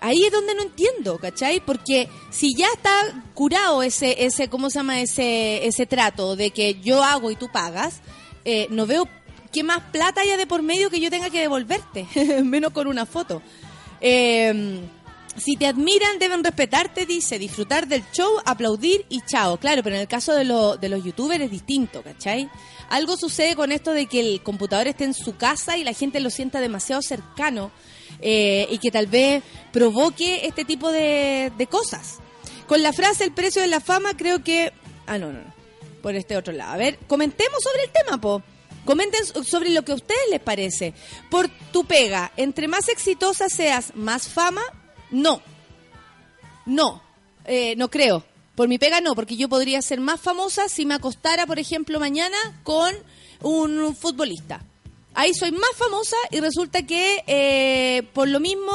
Ahí es donde no entiendo, ¿cachai? Porque si ya está curado ese, ese, ¿cómo se llama? Ese, ese trato de que yo hago y tú pagas, eh, no veo qué más plata haya de por medio que yo tenga que devolverte, menos con una foto. Eh, si te admiran, deben respetarte, dice, disfrutar del show, aplaudir y chao. Claro, pero en el caso de, lo- de los youtubers es distinto, ¿cachai? Algo sucede con esto de que el computador esté en su casa y la gente lo sienta demasiado cercano eh, y que tal vez provoque este tipo de, cosas. Con la frase el precio de la fama creo que... Ah, no, no, no. Por este otro lado. A ver, comentemos sobre el tema, po. Comenten so- sobre lo que a ustedes les parece. Por tu pega, entre más exitosa seas, más fama, no. No, eh, no creo. Por mi pega no, porque yo podría ser más famosa si me acostara, por ejemplo, mañana con un futbolista. Ahí soy más famosa y resulta que eh, por lo mismo,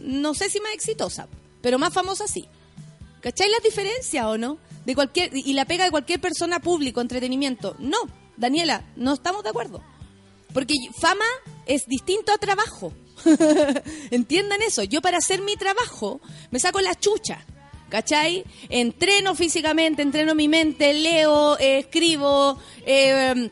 no sé si más exitosa, pero más famosa sí. ¿Cachai las diferencias o no? De cualquier, y la pega de cualquier persona público, entretenimiento. No, Daniela, no estamos de acuerdo. Porque fama es distinto a trabajo. Entiendan eso. Yo para hacer mi trabajo me saco la chucha. ¿Cachai? Entreno físicamente, entreno mi mente, leo, eh, escribo. eh,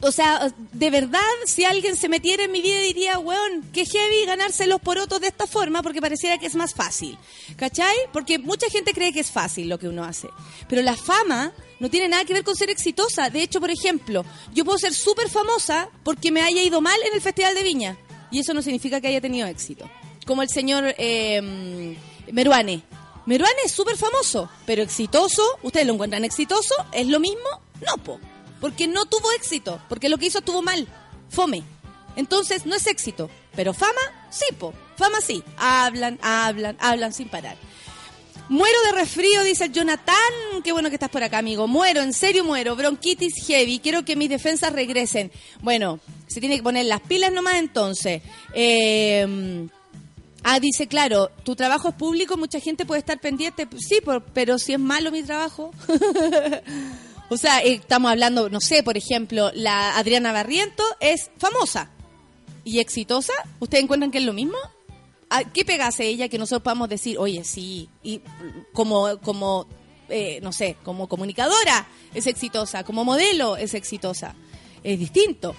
o sea, de verdad, si alguien se metiera en mi vida diría, weón, qué heavy ganarse los porotos de esta forma porque pareciera que es más fácil. ¿Cachai? Porque mucha gente cree que es fácil lo que uno hace. Pero la fama no tiene nada que ver con ser exitosa. De hecho, por ejemplo, yo puedo ser súper famosa porque me haya ido mal en el Festival de Viña. Y eso no significa que haya tenido éxito. Como el señor eh, Meruane. Meruane es súper famoso, pero exitoso, ¿ustedes lo encuentran exitoso? ¿Es lo mismo? No, po. Porque no tuvo éxito, porque lo que hizo estuvo mal. Fome. Entonces no es éxito. Pero fama, sí, po. Fama sí. Hablan, hablan, hablan sin parar. Muero de resfrío, dice el Jonathan. Qué bueno que estás por acá, amigo. Muero, en serio muero. Bronquitis heavy. Quiero que mis defensas regresen. Bueno, se tiene que poner las pilas nomás entonces. Eh, Ah, dice, claro, tu trabajo es público, mucha gente puede estar pendiente. Sí, por- pero si es malo mi trabajo. o sea, eh, estamos hablando, no sé, por ejemplo, la Adriana Barriento es famosa y exitosa. ¿Ustedes encuentran que es lo mismo? Ah, ¿Qué pega hace ella que nosotros podamos decir, oye, sí, y mm, como, como eh, no sé, como comunicadora es exitosa, como modelo es exitosa? Es distinto.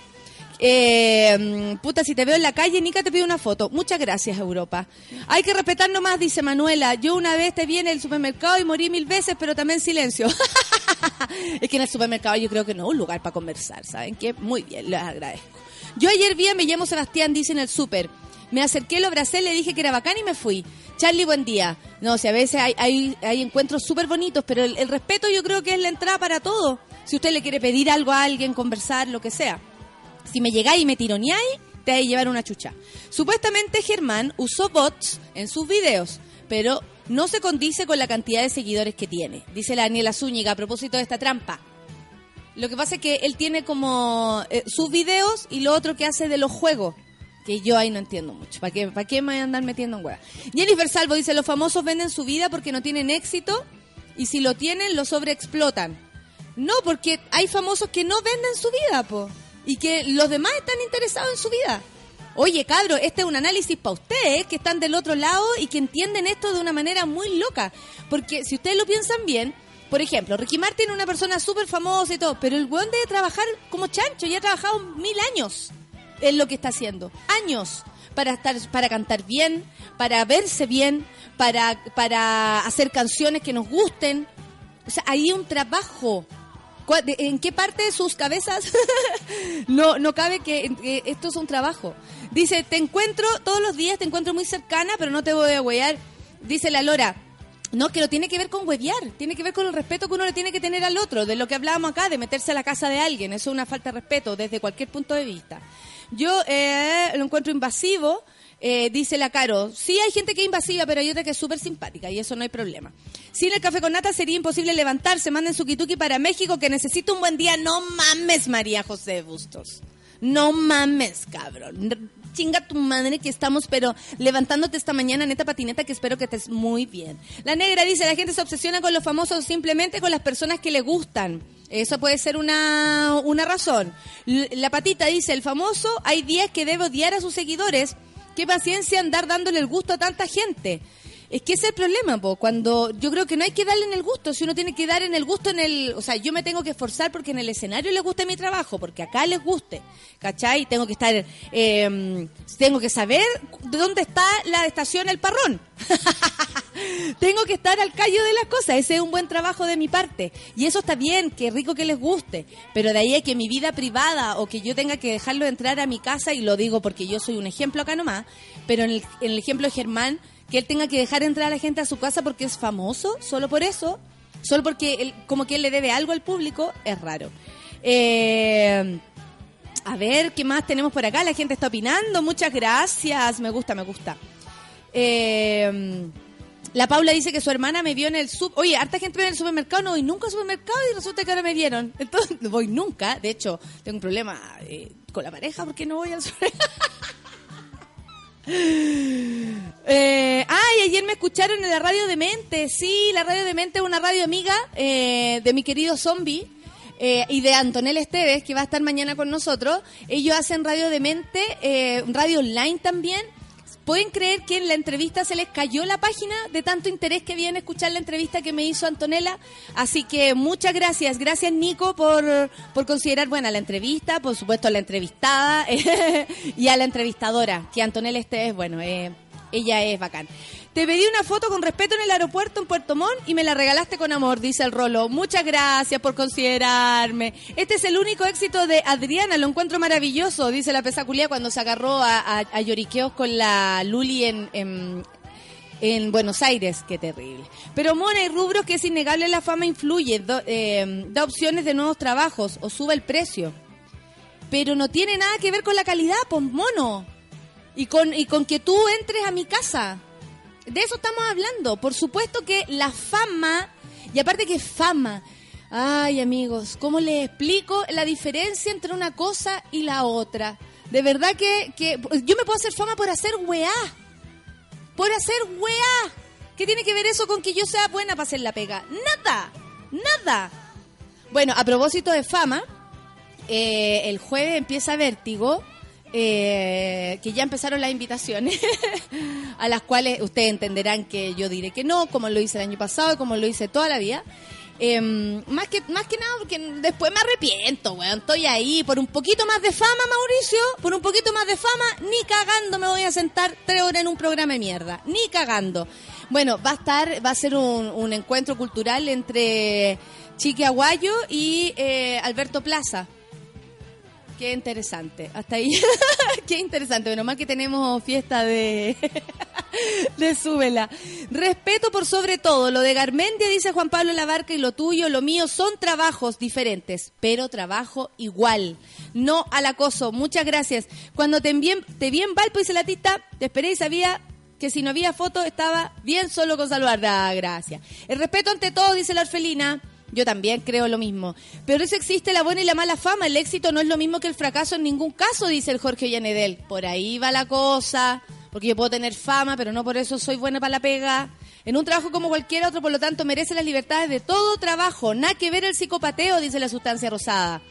Eh, mm, puta, si te veo en la calle, Nica te pido una foto. Muchas gracias, Europa. Hay que respetarnos más, dice Manuela. Yo una vez te vi en el supermercado y morí mil veces, pero también silencio. es que en el supermercado yo creo que no es un lugar para conversar, ¿saben qué? Muy bien, les agradezco. Yo ayer vi a Me llamo Sebastián, dice en el súper. Me acerqué, lo abracé, le dije que era bacán y me fui. Charlie, buen día. No, sea, a veces hay, hay, hay encuentros súper bonitos, pero el, respeto yo creo que es la entrada para todo. Si usted le quiere pedir algo a alguien, conversar, lo que sea. Si me llegáis y me tironeáis, te vais a llevar una chucha. Supuestamente Germán usó bots en sus videos, pero no se condice con la cantidad de seguidores que tiene. Dice la Daniela Zúñiga a propósito de esta trampa. Lo que pasa es que él tiene como eh, sus videos y lo otro que hace de los juegos. Que yo ahí no entiendo mucho. ¿Para qué, ¿Para qué me andar metiendo en hueá? Jennifer Salvo dice, los famosos venden su vida porque no tienen éxito y si lo tienen, lo sobreexplotan. No, porque hay famosos que no venden su vida, po. Y que los demás están interesados en su vida. Oye, cabro, este es un análisis para ustedes que están del otro lado y que entienden esto de una manera muy loca. Porque si ustedes lo piensan bien, por ejemplo, Ricky Martin es una persona súper famosa y todo, pero el weón debe trabajar como chancho, ya ha trabajado mil años en lo que está haciendo. Años para estar, para cantar bien, para verse bien, para, para hacer canciones que nos gusten. O sea, hay un trabajo. ¿Cuál- de- ¿En qué parte de sus cabezas no, no cabe que, esto es un trabajo? Dice, te encuentro todos los días, te encuentro muy cercana, pero no te voy a huear. Dice la Lora, no, que no tiene que ver con huevear, tiene que ver con el respeto que uno le tiene que tener al otro, de lo que hablábamos acá, de meterse a la casa de alguien, eso es una falta de respeto desde cualquier punto de vista. Yo eh, lo encuentro invasivo, eh, dice la Caro, sí hay gente que es invasiva, pero hay otra que es súper simpática y eso no hay problema. Sin el café con nata sería imposible levantarse, manden su kituki para México que necesito un buen día, no mames María José Bustos. No mames, cabrón. Chinga tu madre que estamos, pero levantándote esta mañana, neta patineta, que espero que estés muy bien. La negra dice, la gente se obsesiona con los famosos simplemente con las personas que le gustan. Eso puede ser una, una razón. La patita dice, el famoso, hay días que debe odiar a sus seguidores. Qué paciencia andar dándole el gusto a tanta gente. Es que ese es el problema, po. cuando yo creo que no hay que darle en el gusto, si uno tiene que dar en el gusto en el, o sea, yo me tengo que esforzar porque en el escenario les guste mi trabajo, porque acá les guste, ¿cachai? Tengo que estar, eh, tengo que saber de dónde está la estación El Parrón. tengo que estar al callo de las cosas, ese es un buen trabajo de mi parte. Y eso está bien, qué rico que les guste, pero de ahí a que mi vida privada o que yo tenga que dejarlo entrar a mi casa, y lo digo porque yo soy un ejemplo acá nomás, pero en el, en el ejemplo de Germán, que él tenga que dejar entrar a la gente a su casa porque es famoso, solo por eso, solo porque como que él le debe algo al público, es raro. Eh, a ver, ¿qué más tenemos por acá? La gente está opinando, muchas gracias, me gusta, me gusta. Eh, la Paula dice que su hermana me vio en el sub. Oye, harta gente me en el supermercado, no voy nunca al supermercado y resulta que ahora me vieron. Entonces, no voy nunca. De hecho, tengo un problema eh, con la pareja porque no voy al supermercado. Eh, ay, ayer me escucharon en la radio de Mente. Sí, la radio de Mente es una radio amiga eh, de mi querido zombie. eh, y de Antonella Esteves, que va a estar mañana con nosotros. Ellos hacen radio de mente, eh, radio online también. ¿Pueden creer que en la entrevista se les cayó la página de tanto interés que habían escuchar la entrevista que me hizo Antonella? Así que muchas gracias. Gracias, Nico, por, por considerar buena la entrevista, por supuesto a la entrevistada y a la entrevistadora, que Antonella Esteves, bueno, eh, ella es bacán. Te pedí una foto con respeto en el aeropuerto en Puerto Montt y me la regalaste con amor, dice el Rolo. Muchas gracias por considerarme. Este es el único éxito de Adriana, lo encuentro maravilloso, dice la pesaculía cuando se agarró a, a- lloriqueos con la Luli en, en, en Buenos Aires. Qué terrible. Pero Mona, hay rubros que es innegable la fama influye, do- eh, da opciones de nuevos trabajos o sube el precio. Pero no tiene nada que ver con la calidad, pues mono. Y con, y con que tú entres a mi casa. De eso estamos hablando. Por supuesto que la fama, y aparte que fama, ay amigos, ¿cómo les explico la diferencia entre una cosa y la otra? De verdad que, que yo me puedo hacer fama por hacer weá. por hacer weá. ¿Qué tiene que ver eso con que yo sea buena para hacer la pega? Nada, nada. Bueno, a propósito de fama, eh, el jueves empieza Vértigo, eh, que ya empezaron las invitaciones, a las cuales ustedes entenderán que yo diré que no, como lo hice el año pasado y como lo hice toda la vida. Em, más que más que nada porque después me arrepiento, weón. Estoy ahí por un poquito más de fama, Mauricio. Por un poquito más de fama, ni cagando me voy a sentar tres horas en un programa de mierda. Ni cagando. Bueno, va a estar, va a ser un, un encuentro cultural entre Chique Aguayo y eh, Alberto Plaza. Qué interesante. Hasta ahí. Qué interesante. Menos mal que tenemos fiesta de, de súbela. Respeto por sobre todo. Lo de Garmendia, dice Juan Pablo Labarca, y lo tuyo, lo mío, son trabajos diferentes, pero trabajo igual. No al acoso. Muchas gracias. Cuando te, envíen, te vi en Valpo, dice la tita, te esperé y sabía que si no había foto estaba bien solo con saludar. Ah, gracias. El respeto ante todo, dice la orfelina. Yo también creo lo mismo. Pero eso existe la buena y la mala fama. El éxito no es lo mismo que el fracaso en ningún caso, dice el Jorge Llanedel. Por ahí va la cosa. Porque yo puedo tener fama, pero no por eso soy buena para la pega. En un trabajo como cualquier otro, por lo tanto, merece las libertades de todo trabajo. Nada que ver el psicopateo, dice la sustancia rosada.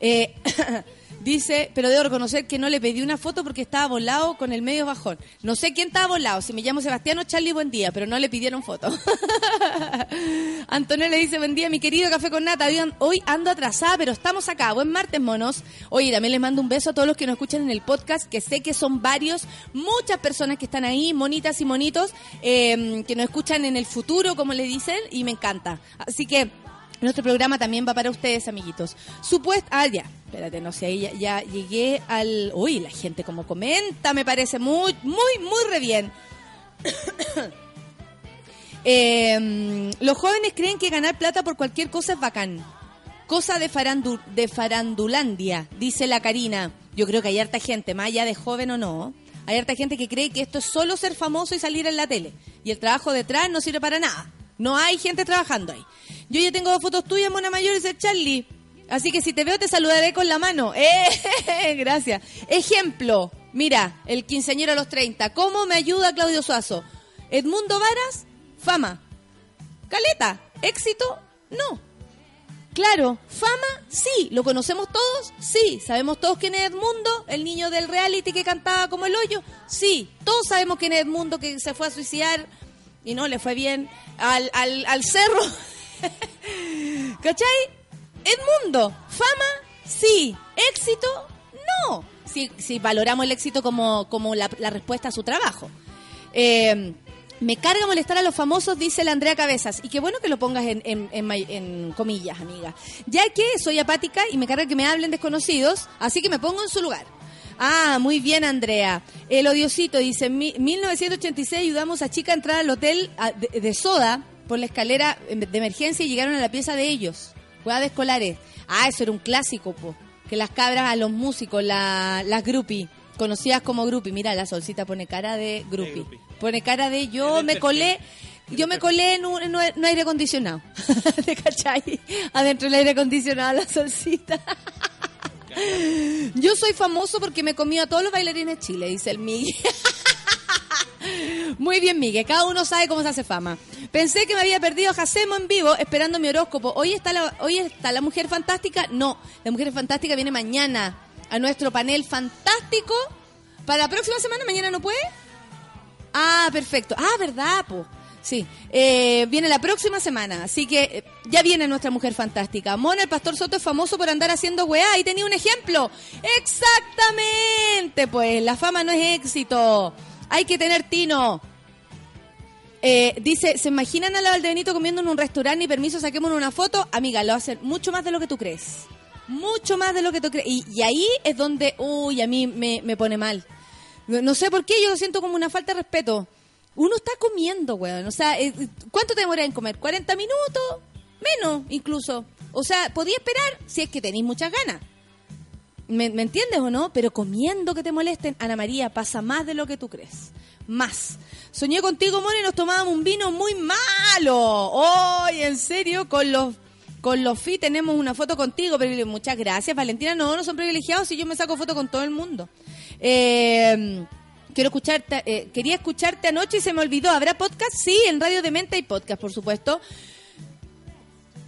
Eh, dice, pero debo reconocer que no le pedí una foto porque estaba volado con el medio bajón. No sé quién estaba volado, si me llamo Sebastián o Charlie, buen día, pero no le pidieron foto. Antonio le dice, buen día, mi querido Café con Nata. Hoy, ando atrasada, pero estamos acá. Buen martes, monos. Oye, también les mando un beso a todos los que nos escuchan en el podcast, que sé que son varios, muchas personas que están ahí, monitas y monitos, eh, que nos escuchan en el futuro, como le dicen, y me encanta. Así que... Nuestro programa también va para ustedes, amiguitos. Supuesto. Ah, ya. Espérate, no sé, ahí ya, ya llegué al. Uy, la gente como comenta, me parece muy, muy, muy re bien. Eh, los jóvenes creen que ganar plata por cualquier cosa es bacán. Cosa de, farandu- de farandulandia, dice la Karina. Yo creo que hay harta gente, más allá de joven o no, hay harta gente que cree que esto es solo ser famoso y salir en la tele. Y el trabajo detrás no sirve para nada. No hay gente trabajando ahí. Yo ya tengo dos fotos tuyas, Mona Mayor, dice Charlie. Así que si te veo te saludaré con la mano. ¡Eh! Gracias. Ejemplo. Mira, el quinceañero a los 30. ¿Cómo me ayuda Claudio Suazo? Edmundo Varas, fama. Caleta, éxito, no. Claro, fama, sí. ¿Lo conocemos todos? Sí. ¿Sabemos todos quién es Edmundo? El niño del reality que cantaba como el hoyo? Sí. Todos sabemos quién es Edmundo que se fue a suicidar y no le fue bien al, al, al cerro. ¿Cachai? Edmundo, fama, sí. Éxito, no. Si, si valoramos el éxito como, como la, respuesta a su trabajo. Eh, me carga molestar a los famosos, dice la Andrea Cabezas. Y qué bueno que lo pongas en, en, en en comillas, amiga. Ya que soy apática y me carga que me hablen desconocidos, así que me pongo en su lugar. Ah, muy bien, Andrea. El odiosito dice, en mi- 1986 ayudamos a chica a entrar al hotel a- de, de soda por la escalera em, de emergencia y llegaron a la pieza de ellos. Juega de escolares. Ah, eso era un clásico, po. Que las cabras a los músicos, la, las groupies, conocidas como groupie. Mira, la solcita pone cara de groupie. groupie. Pone cara de yo me colé, yo me colé en un, en un- en un aire acondicionado. ¿Te cachai? Adentro del aire acondicionado la solcita. Yo soy famoso porque me comí a todos los bailarines de Chile, dice el Miguel. Muy bien, Miguel. Cada uno sabe cómo se hace fama. Pensé que me había perdido Jacemo en vivo esperando mi horóscopo. ¿Hoy está, la, ¿Hoy está la mujer fantástica? No. La mujer fantástica viene mañana a nuestro panel fantástico. Para la próxima semana, mañana no puede. Ah, perfecto. Ah, verdad, po. Sí, eh, viene la próxima semana, así que eh, ya viene nuestra mujer fantástica. Mona, el pastor Soto es famoso por andar haciendo weá y tenía un ejemplo. Exactamente, pues la fama no es éxito. Hay que tener tino. Eh, dice, ¿se imaginan a la Valdebenito comiendo en un restaurante y permiso saquemos una foto? Amiga, lo hacen mucho más de lo que tú crees. Mucho más de lo que tú crees. Y, y ahí es donde, uy, a mí me, me pone mal. No sé por qué, yo lo siento como una falta de respeto. Uno está comiendo, weón. O sea, eh, ¿cuánto te demoras en comer? ¿40 minutos? Menos, incluso. O sea, podía esperar si es que tenéis muchas ganas. ¿Me, me entiendes o no? Pero comiendo que te molesten, Ana María, pasa más de lo que tú crees. Más. Soñé contigo, y nos tomábamos un vino muy malo. ¡Ay, en serio! Con los con los FI tenemos una foto contigo. Pero muchas gracias, Valentina. No, no son privilegiados si yo me saco foto con todo el mundo. Eh, quiero escucharte, eh, quería escucharte anoche y se me olvidó. ¿Habrá podcast? Sí, en Radio de Mente hay podcast, por supuesto.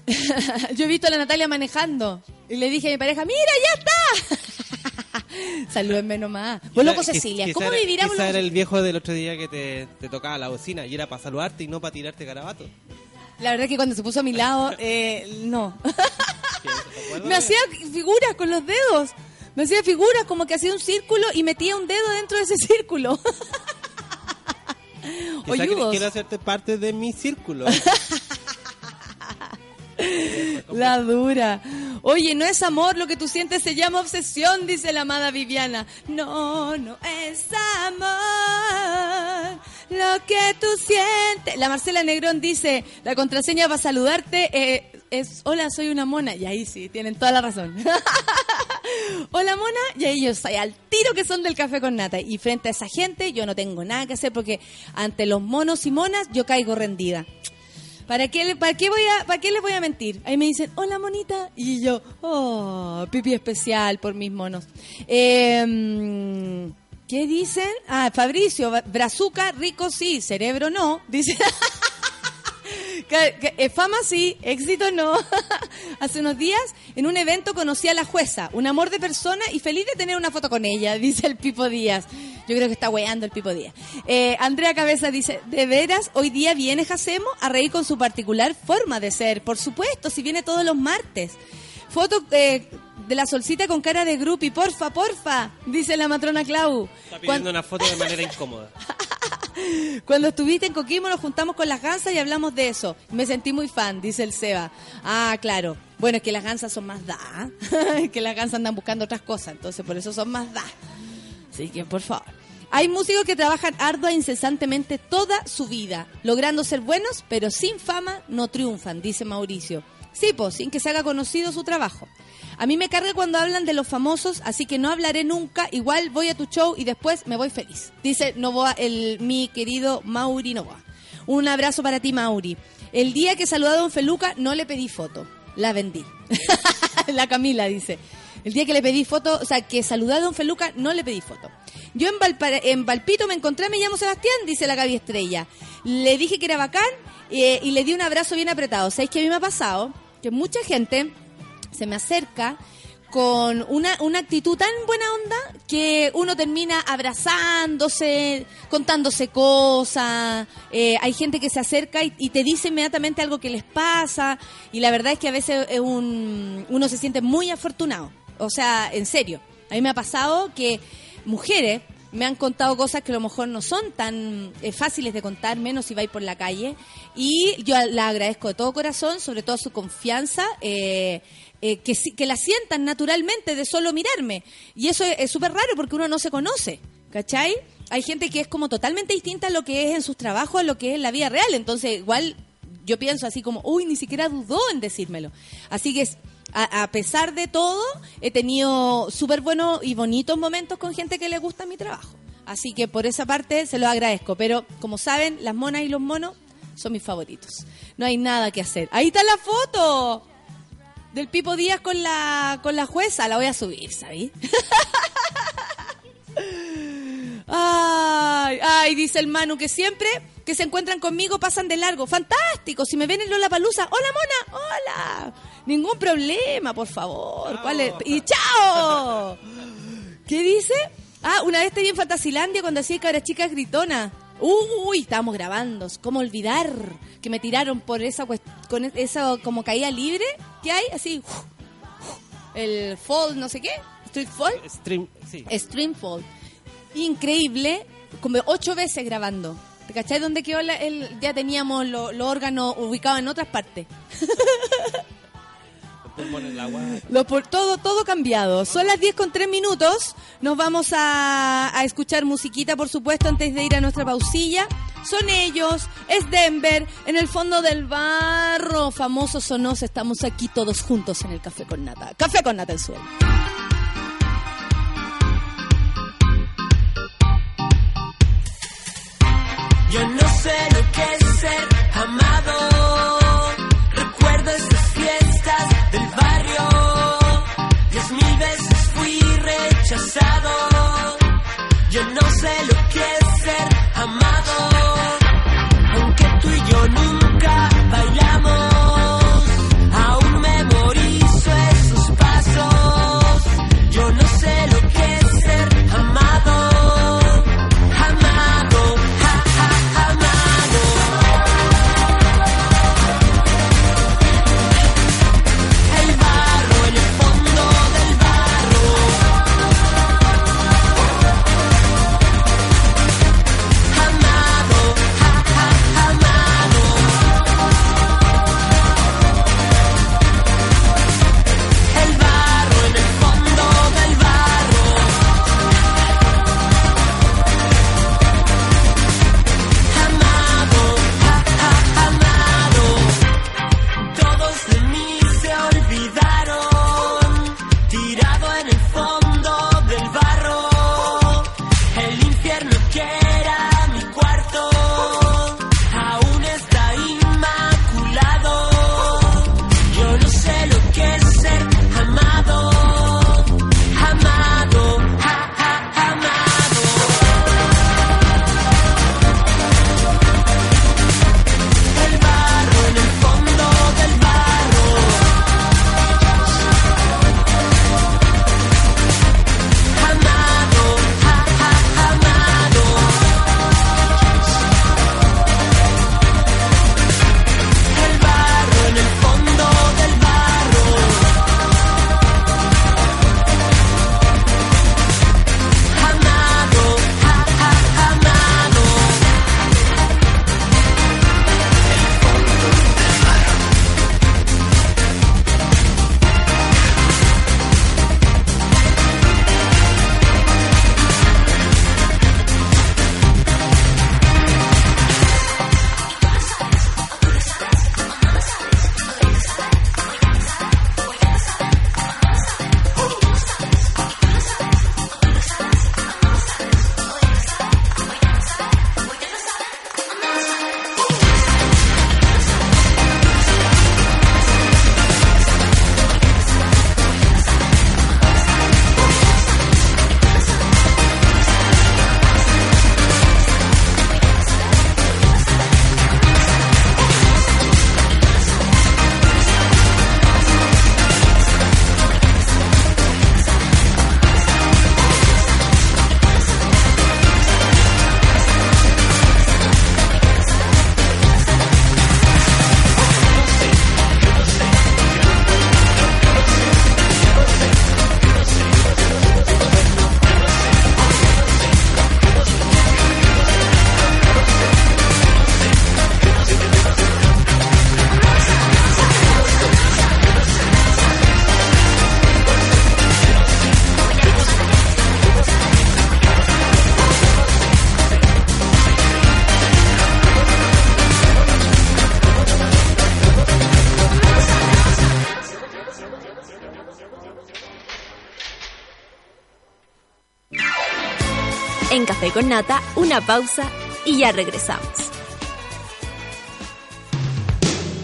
Yo he visto a la Natalia manejando y le dije a mi pareja, mira, ya está. Salúdenme nomás. Vos loco Cecilia, quizá ¿cómo vivirá quizá era el viejo del otro día que te, te tocaba la bocina y era para saludarte y no para tirarte garabato. La verdad que cuando se puso a mi lado, eh, no. Me hacía figuras con los dedos. Me hacía figuras como que hacía un círculo y metía un dedo dentro de ese círculo. Oyudos. quiero hacerte parte de mi círculo. La dura. Oye, no es amor, lo que tú sientes se llama obsesión, dice la amada Viviana. No, no es amor, lo que tú sientes. La Marcela Negrón dice, la contraseña para saludarte eh, es, hola, soy una mona. Y ahí sí, tienen toda la razón. Hola mona, y ahí yo soy al tiro que son del café con nata. Y frente a esa gente yo no tengo nada que hacer porque ante los monos y monas yo caigo rendida. ¿Para qué, para, qué voy a, ¿Para qué les voy a mentir? Ahí me dicen, hola monita. Y yo, oh, pipi especial por mis monos. Eh, ¿Qué dicen? Ah, Fabricio, Brazuca, rico sí, cerebro no. Dice. Eh, fama sí, éxito no. Hace unos días, en un evento, conocí a la jueza, un amor de persona y feliz de tener una foto con ella, dice el Pipo Díaz. Yo creo que está weando el Pipo Díaz. Eh, Andrea Cabeza dice, ¿de veras hoy día viene Jacemo a reír con su particular forma de ser? Por supuesto, si viene todos los martes. Foto eh, de la solcita con cara de grupi, porfa, porfa, dice la matrona Clau. Está pidiendo una foto de manera incómoda. cuando estuviste en Coquimbo nos juntamos con las gansas y hablamos de eso. Me sentí muy fan, dice el Seba. Ah, claro. Bueno, es que las gansas son más da. Que las gansas andan buscando otras cosas, entonces por eso son más da. Así que, por favor. Hay músicos que trabajan ardua e incesantemente toda su vida, logrando ser buenos, pero sin fama no triunfan, dice Mauricio. Sí, pues, sin que se haga conocido su trabajo. A mí me carga cuando hablan de los famosos, así que no hablaré nunca. Igual voy a tu show y después me voy feliz. Dice Novoa, el, mi querido Mauri Novoa. Un abrazo para ti, Mauri. El día que saludé a Don Feluca no le pedí foto, la vendí. la Camila dice. El día que le pedí foto, o sea, que saludé a Don Feluca, no le pedí foto. Yo en, Valpito me encontré, me llamo Sebastián, dice la Gaby Estrella. Le dije que era bacán eh, y le di un abrazo bien apretado. ¿Sabéis que a mí me ha pasado? Que mucha gente se me acerca con una, una actitud tan buena onda que uno termina abrazándose, contándose cosas. eh, hay gente que se acerca y, y te dice inmediatamente algo que les pasa. Y la verdad es que a veces es un, uno se siente muy afortunado. O sea, en serio. A mí me ha pasado que mujeres me han contado cosas que a lo mejor no son tan eh, fáciles de contar, menos si vais por la calle. Y yo la agradezco de todo corazón, sobre todo su confianza, eh, eh, que, que la sientan naturalmente de solo mirarme. Y eso es es súper raro porque uno no se conoce, ¿cachai? Hay gente que es como totalmente distinta a lo que es en sus trabajos, a lo que es en la vida real. Entonces, igual yo pienso así como, uy, ni siquiera dudó en decírmelo. Así que es- a, pesar de todo, he tenido súper buenos y bonitos momentos con gente que le gusta mi trabajo. Así que por esa parte se lo agradezco. Pero como saben, las monas y los monos son mis favoritos. No hay nada que hacer. Ahí está la foto del Pipo Díaz con la, con la jueza. La voy a subir, ¿sabí? Ay, ay, dice el Manu que siempre que se encuentran conmigo pasan de largo. Fantástico. Si me ven en Lola Palusa, hola mona, hola. Ningún problema, por favor. ¿Cuál es? Y chao. ¿Qué dice? Ah, una vez te vi en Fantasilandia cuando hacía cara chica gritona. Uy, estábamos grabando. ¿Cómo olvidar que me tiraron por esa con e- esa como caída libre que hay? Así. El fall, no sé qué. Street fall. Stream, sí. Streamfall. Increíble, como ocho veces grabando. ¿Te cachai dónde quedó la- el, ya teníamos lo- los órganos ubicados en otras partes? Los pulmones, la agua. Lo por, todo, todo cambiado. Son las 10 con 3 minutos. Nos vamos a, a escuchar musiquita, por supuesto, antes de ir a nuestra pausilla. Son ellos, es Denver, en el fondo del barro. Famosos o no, estamos aquí todos juntos en el Café con Nata. Café con Nata el suelo. Yo no sé lo que es ser amado. Nata una pausa y ya regresamos.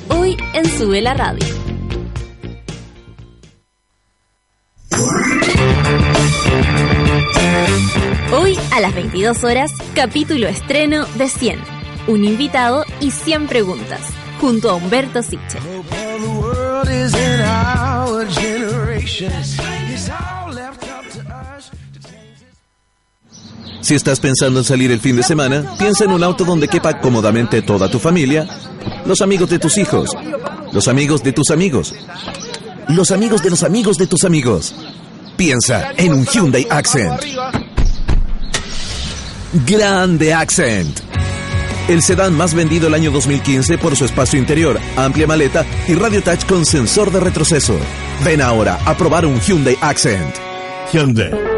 Hoy en Sube la Radio. Hoy a las 22 horas, capítulo estreno de 100. Un invitado y 100 preguntas, junto a Humberto Siche. Si estás pensando en salir el fin de semana, piensa en un auto donde quepa cómodamente toda tu familia, los amigos de tus hijos, los amigos de tus amigos, los amigos de los amigos de tus amigos. Piensa en un Hyundai Accent. Grande Accent. El sedán más vendido el año 2015 por su espacio interior, amplia maleta y radio touch con sensor de retroceso. Ven ahora a probar un Hyundai Accent. Hyundai.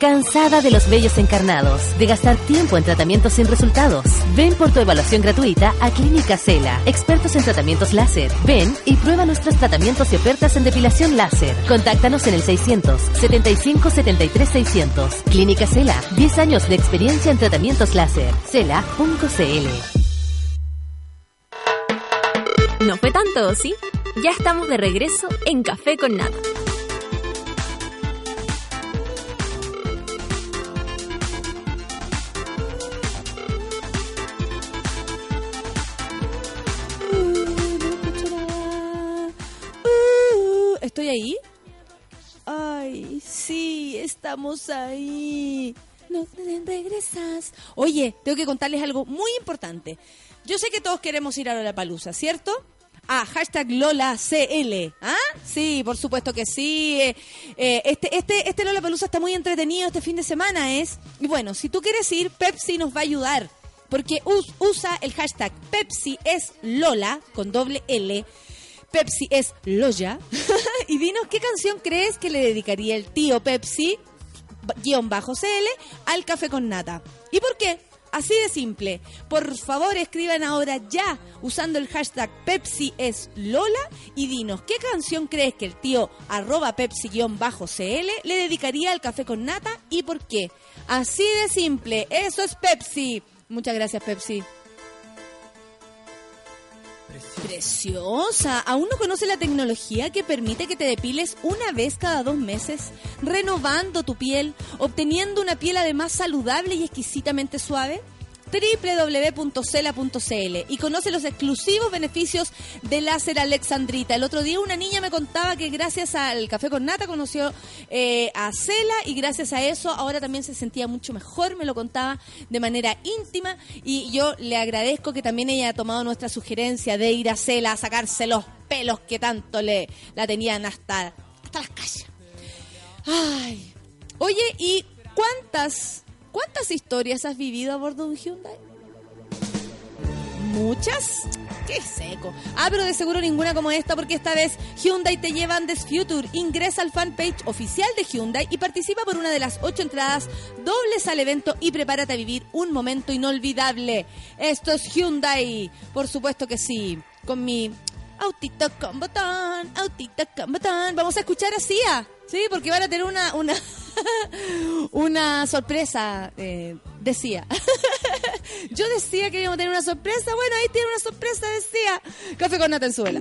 ¿Cansada de los vellos encarnados? ¿De gastar tiempo en tratamientos sin resultados? Ven por tu evaluación gratuita a Clínica Cela, expertos en tratamientos láser. Ven y prueba nuestros tratamientos y ofertas en depilación láser. Contáctanos en el 600 75 73 600. Clínica Cela, 10 años de experiencia en tratamientos láser. Cela.cl. No fue tanto, ¿sí? Ya estamos de regreso en Café con Nada. ¿Estoy ahí? Ay, sí, estamos ahí. No regresas. Oye, tengo que contarles algo muy importante. Yo sé que todos queremos ir a la palusa, ¿cierto? Ah, hashtag LolaCL. ¿Ah? Sí, por supuesto que sí. Eh, eh, este, este, este Lola Palusa está muy entretenido este fin de semana, es. Y bueno, si tú quieres ir, Pepsi nos va a ayudar. Porque usa el hashtag Pepsi es Lola con doble L Pepsi es Loya. y dinos qué canción crees que le dedicaría el tío Pepsi, guion bajo CL, al café con nata. ¿Y por qué? Así de simple. Por favor, escriban ahora ya usando el hashtag Pepsi es Lola y dinos qué canción crees que el tío arroba Pepsi-CL le dedicaría al café con nata y por qué. Así de simple. Eso es Pepsi. Muchas gracias, Pepsi. Preciosa. ¿Aún no conoce la tecnología que permite que te depiles una vez cada dos meses, renovando tu piel, obteniendo una piel además saludable y exquisitamente suave? www.cela.cl y conoce los exclusivos beneficios de láser Alexandrita. El otro día una niña me contaba que gracias al café con nata conoció eh, a Cela y gracias a eso ahora también se sentía mucho mejor, me lo contaba de manera íntima y yo le agradezco que también ella ha tomado nuestra sugerencia de ir a Cela a sacarse los pelos que tanto le la tenían hasta, hasta las calles. Ay. Oye, ¿y cuántas ¿Cuántas historias has vivido a bordo de un Hyundai? ¿Muchas? ¡Qué seco! Ah, pero de seguro ninguna como esta, porque esta vez Hyundai te lleva Andes Future. Ingresa al fanpage oficial de Hyundai y participa por una de las ocho entradas dobles al evento y prepárate a vivir un momento inolvidable. Esto es Hyundai, por supuesto que sí, con mi autito con botón, autito con botón. Vamos a escuchar a Cia, ¿sí? Porque van a tener una, una, una sorpresa, eh, decía. Yo decía que íbamos a tener una sorpresa. Bueno, ahí tiene una sorpresa, decía. Café con Natenzuela.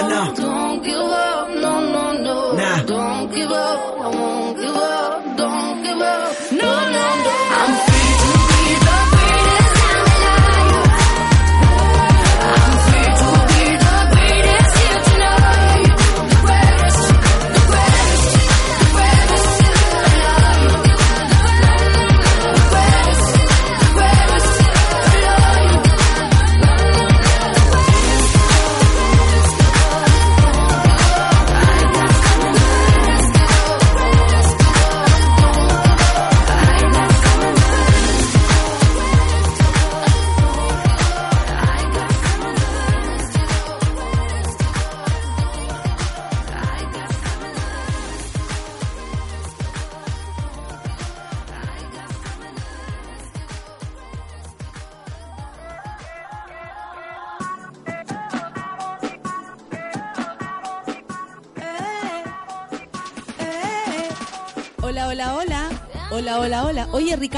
Ghana.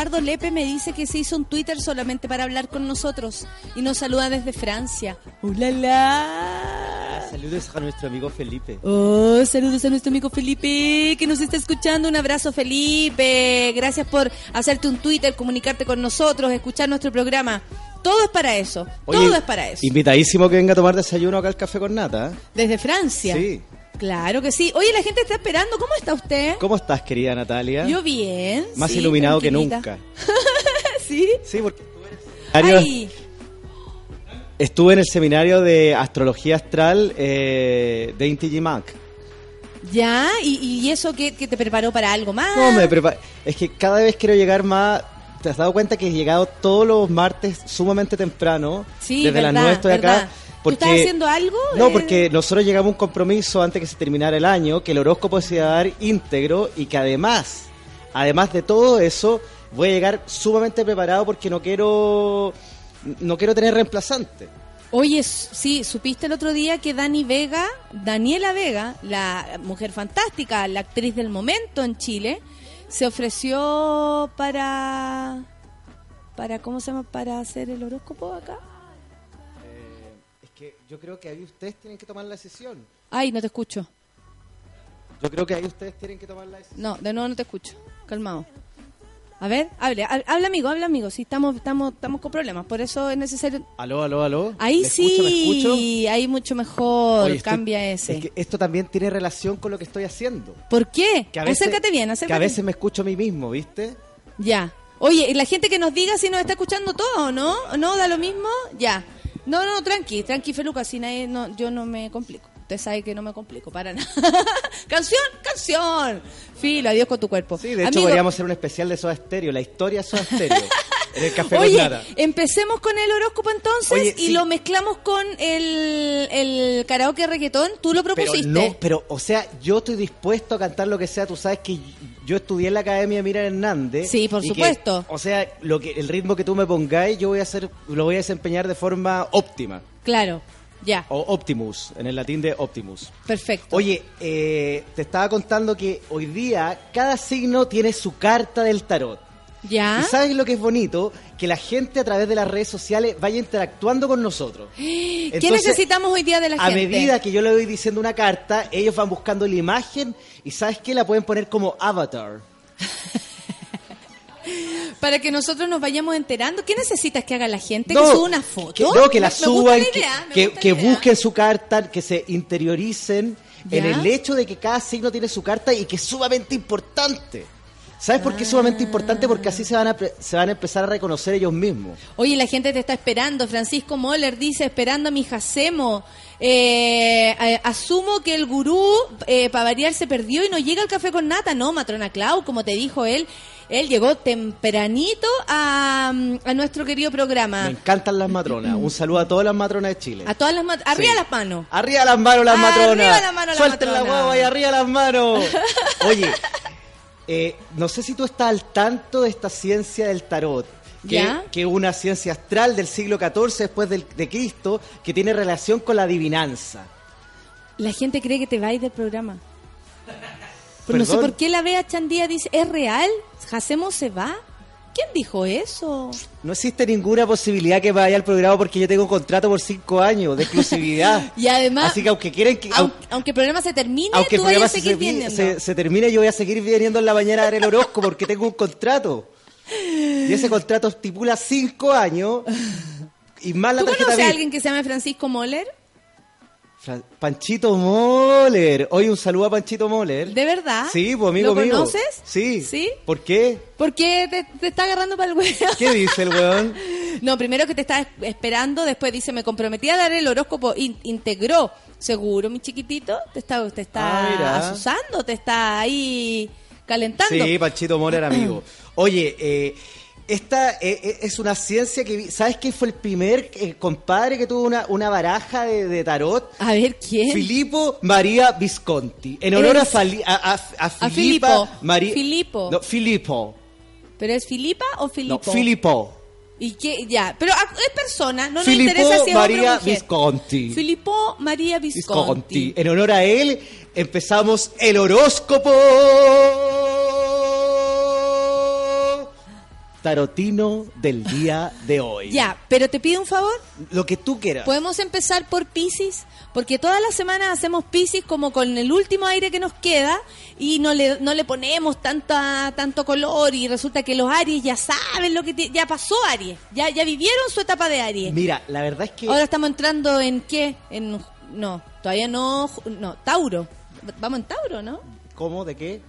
Ricardo Lepe me dice que se hizo un Twitter solamente para hablar con nosotros y nos saluda desde Francia. ¡Hola, la! Saludos a nuestro amigo Felipe. Oh, saludos a nuestro amigo Felipe que nos está escuchando. Un abrazo, Felipe. Gracias por hacerte un Twitter, comunicarte con nosotros, escuchar nuestro programa. Todo es para eso. Todo es para eso. Invitadísimo que venga a tomar desayuno acá al café con nata. ¿eh? Desde Francia. Sí. Claro que sí. Oye, la gente está esperando. ¿Cómo está usted? ¿Cómo estás, querida Natalia? Yo bien. Más sí, iluminado que nunca. ¿Sí? Sí, porque estuve en el seminario- Ay, estuve en el seminario de astrología astral eh, de Inti G. Mac. ya. ¿Y, y eso que, te preparó para algo más? No, me prepa- es que cada vez quiero llegar más. ¿Te has dado cuenta que he llegado todos los martes sumamente temprano? Sí, Desde las verdad, 9 estoy verdad. acá. ¿Tú estás haciendo algo? No, Eh, porque nosotros llegamos a un compromiso antes que se terminara el año, que el horóscopo se iba a dar íntegro y que además, además de todo eso, voy a llegar sumamente preparado porque no quiero, no quiero tener reemplazante. Oye, sí, supiste el otro día que Dani Vega, Daniela Vega, la mujer fantástica, la actriz del momento en Chile, se ofreció para para ¿cómo se llama? para hacer el horóscopo acá. Yo creo que ahí ustedes tienen que tomar la decisión. Ay, no te escucho. Yo creo que ahí ustedes tienen que tomar la decisión. No, de nuevo no te escucho. Calmado. A ver, hable, ha- habla amigo, habla amigo. Sí, estamos estamos estamos con problemas, por eso es necesario Aló, aló, aló. Ahí ¿Me sí, escucho, me escucho? ahí mucho mejor, Oye, estoy- cambia ese. Es que esto también tiene relación con lo que estoy haciendo. ¿Por qué? Que a veces- acércate bien, Que a veces me escucho a mí mismo, ¿viste? Ya. Oye, y la gente que nos diga si nos está escuchando todo, ¿no? ¿No da lo mismo? Ya. No, no, tranqui, tranqui, Feluca, si nadie, no, yo no me complico. Usted sabe que no me complico, para nada. canción, canción. Filo, adiós con tu cuerpo. Sí, de hecho Amigo, podríamos hacer un especial de Soda Stereo, la historia de Soda Stereo, en el café Oye, empecemos con el horóscopo entonces Oye, y sí. lo mezclamos con el, el karaoke reggaetón. Tú lo Pero propusiste. no, pero, o sea, yo estoy dispuesto a cantar lo que sea. Tú sabes que yo estudié en la Academia de Mira Hernández. Sí, por que, supuesto. o sea, lo que el ritmo que tú me pongáis, yo voy a hacer, lo voy a desempeñar de forma óptima. Claro, ya, O Optimus, en el latín de Optimus. perfecto. Oye, eh, te estaba contando que hoy día cada signo tiene su carta del tarot. Ya. ¿Y sabes lo que es bonito? Que la gente a través de las redes sociales vaya interactuando con nosotros. ¿Qué necesitamos hoy día de la a gente? medida que yo le voy diciendo una carta, ellos van buscando la imagen y ¿sabes qué? La pueden poner como avatar. Para que nosotros nos vayamos enterando. ¿Qué necesitas que haga la gente? No, ¿Que suba una foto? Que, no, que la Me- suban, que, idea, busquen su carta, que se interioricen en el hecho de que cada signo tiene su carta y que es sumamente importante. ¿Sabes por qué es sumamente importante? Porque así se van, a, se van a empezar a reconocer ellos mismos. Oye, la gente te está esperando. Francisco Moller dice, esperando a mi Jacemo. Eh, asumo que el gurú, eh, para variar, se perdió y no llega al café con nata. No, matrona Clau, como te dijo él, él llegó tempranito a, mm, a nuestro querido Me programa. encantan las matronas. Un saludo a todas las matronas de Chile. A todas las mat- arriba Sí. las manos. Arriba las manos las Arriba matronas. las manos las Suelten la matronas. guagua y arriba las manos. Oye, eh, no sé si tú estás al tanto de esta ciencia del tarot. Que, es una ciencia astral del siglo XIV después del- de Cristo que tiene relación con la adivinanza. La gente cree que te vais del programa. Pero no sé por qué la Bea Chandía dice, ¿es real? ¿Jacemo se va? ¿Quién dijo eso? No existe ninguna posibilidad que vaya al programa porque yo tengo un contrato por cinco años de exclusividad. Y además, Así que aunque quieren que... aunque, aunque el programa se termine, aunque el tú vayas programa a se, seguir se- viniendo. se- se termine, yo voy a seguir viniendo en la mañana a dar el horóscopo porque tengo un contrato. Y ese contrato estipula cinco años y más la ¿Tú tarjeta conoces a alguien que se llama Francisco Moller? Panchito Moller. Oye, un saludo a Panchito Moller. ¿De verdad? Sí, pues amigo ¿Lo mío. conoces? Sí. ¿Sí? ¿Por qué? ¿Por qué te, te está agarrando para el huevo? ¿Qué dice el weón? No, primero que te está es- esperando, después dice, me comprometí a dar el horóscopo, in- integró. Seguro, mi chiquitito, te está, te Ah, está asusando, te está ahí calentando. Sí, Panchito Moller, amigo. Oye, eh, esta eh, eh, es una ciencia que... vi- ¿Sabes quién fue el primer eh, compadre que tuvo una, una baraja de, de tarot? A ver, ¿quién? Filippo María Visconti. En honor a, Fali- a, a, a Filipa Filippo. María... Filippo. No, Filippo. ¿Pero es Filipa o Filipo? No, Filippo. ¿Y qué? Ya, pero es persona, no nos Filippo interesa si es hombre o María mujer. Visconti. Filippo María Visconti. Visconti. En honor a él empezamos el horóscopo tarotino del día de hoy. Ya, pero te pido un favor, Lo que tú quieras. ¿podemos empezar por Pisces? Porque todas las semanas hacemos Pisces como con el último aire que nos queda y no le, no le ponemos tanta, tanto color y resulta que los Aries ya saben lo que... ti- Ya pasó Aries, ya, ya vivieron su etapa de Aries. Mira, la verdad es que Ahora estamos entrando en qué? En no, todavía no, no, Tauro. Vamos en Tauro, ¿no? ¿cómo? ¿De qué?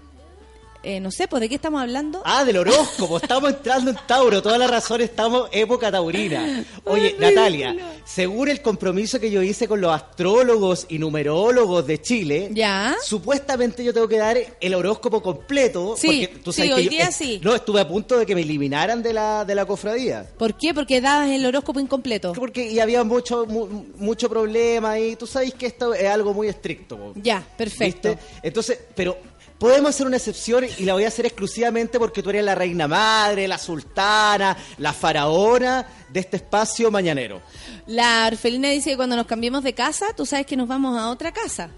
Eh, no sé, pues de qué estamos hablando. Ah, del horóscopo. Estamos entrando en Tauro. Toda la razón, estamos época taurina. Oye, Natalia, según el compromiso que yo hice con los astrólogos y numerólogos de Chile, Ya. supuestamente yo tengo que dar el horóscopo completo. Sí, porque tú sí, sabes que hoy yo- día eh, sí. No, estuve a punto de que me eliminaran de la, de la cofradía. ¿Por qué? Porque dabas el horóscopo incompleto. Porque y había mucho mu- mucho problema y tú sabes que esto es algo muy estricto. Ya, perfecto. ¿Viste? Entonces, pero podemos hacer una excepción y la voy a hacer exclusivamente porque tú eres la reina madre, la sultana, la faraona de este espacio mañanero. La Orfelina dice que cuando nos cambiemos de casa, tú sabes que nos vamos a otra casa.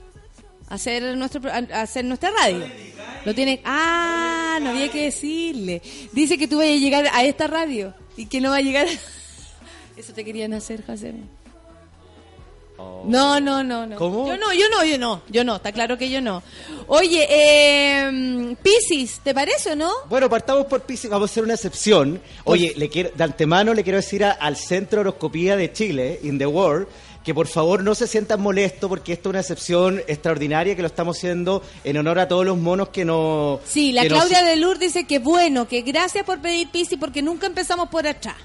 A hacer, nuestro, a hacer nuestra radio. Lo tiene. Ah, no había que decirle. Dice que tú vas a llegar a esta radio y que no va a llegar. Eso te querían hacer, José. No, no, no, no. ¿Cómo? Yo no, yo no, yo no. Yo no, está claro que yo no. Oye, eh, Piscis, ¿te parece o no? Bueno, partamos por Pisces, vamos a hacer una excepción. Oye, le quiero, de antemano le quiero decir a- al Centro de Horoscopía de Chile, in the world, que por favor no se sientan molestos porque esto es una excepción extraordinaria que lo estamos haciendo en honor a todos los monos que nos... Sí, la nos- Claudia de Lourdes dice que bueno, que gracias por pedir Piscis porque nunca empezamos por atrás.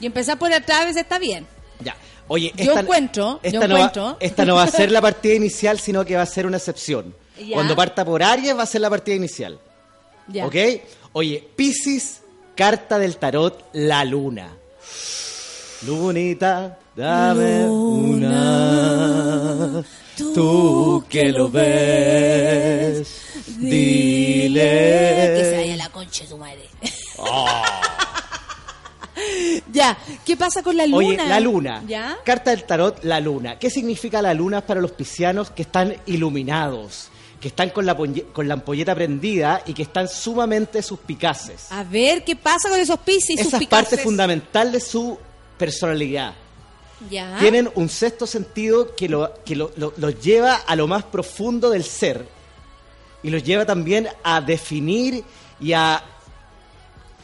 Y empezar por atrás a veces está bien. Ya. Oye, Yo encuentro, esta, yo no encuentro. Va, esta no va a ser la partida inicial, sino que va a ser una excepción. Ya. Cuando parta por Aries va a ser la partida inicial. Ya. ¿Ok? Oye, Piscis, carta del tarot, la luna. Lunita, dame una. Tú que lo ves, dile. Que se vaya la concha de tu madre. ya, ¿qué pasa con la luna? Oye, la luna. ¿Ya? Carta del tarot, la luna. ¿Qué significa la luna para los piscianos que están iluminados? Que están con la, con la ampolleta prendida y que están sumamente suspicaces. A ver, ¿qué pasa con esos piscis? Esa es parte fundamental de su personalidad. Ya. Tienen un sexto sentido que, lo, que lo- lo- los lleva a lo más profundo del ser y los lleva también a definir y a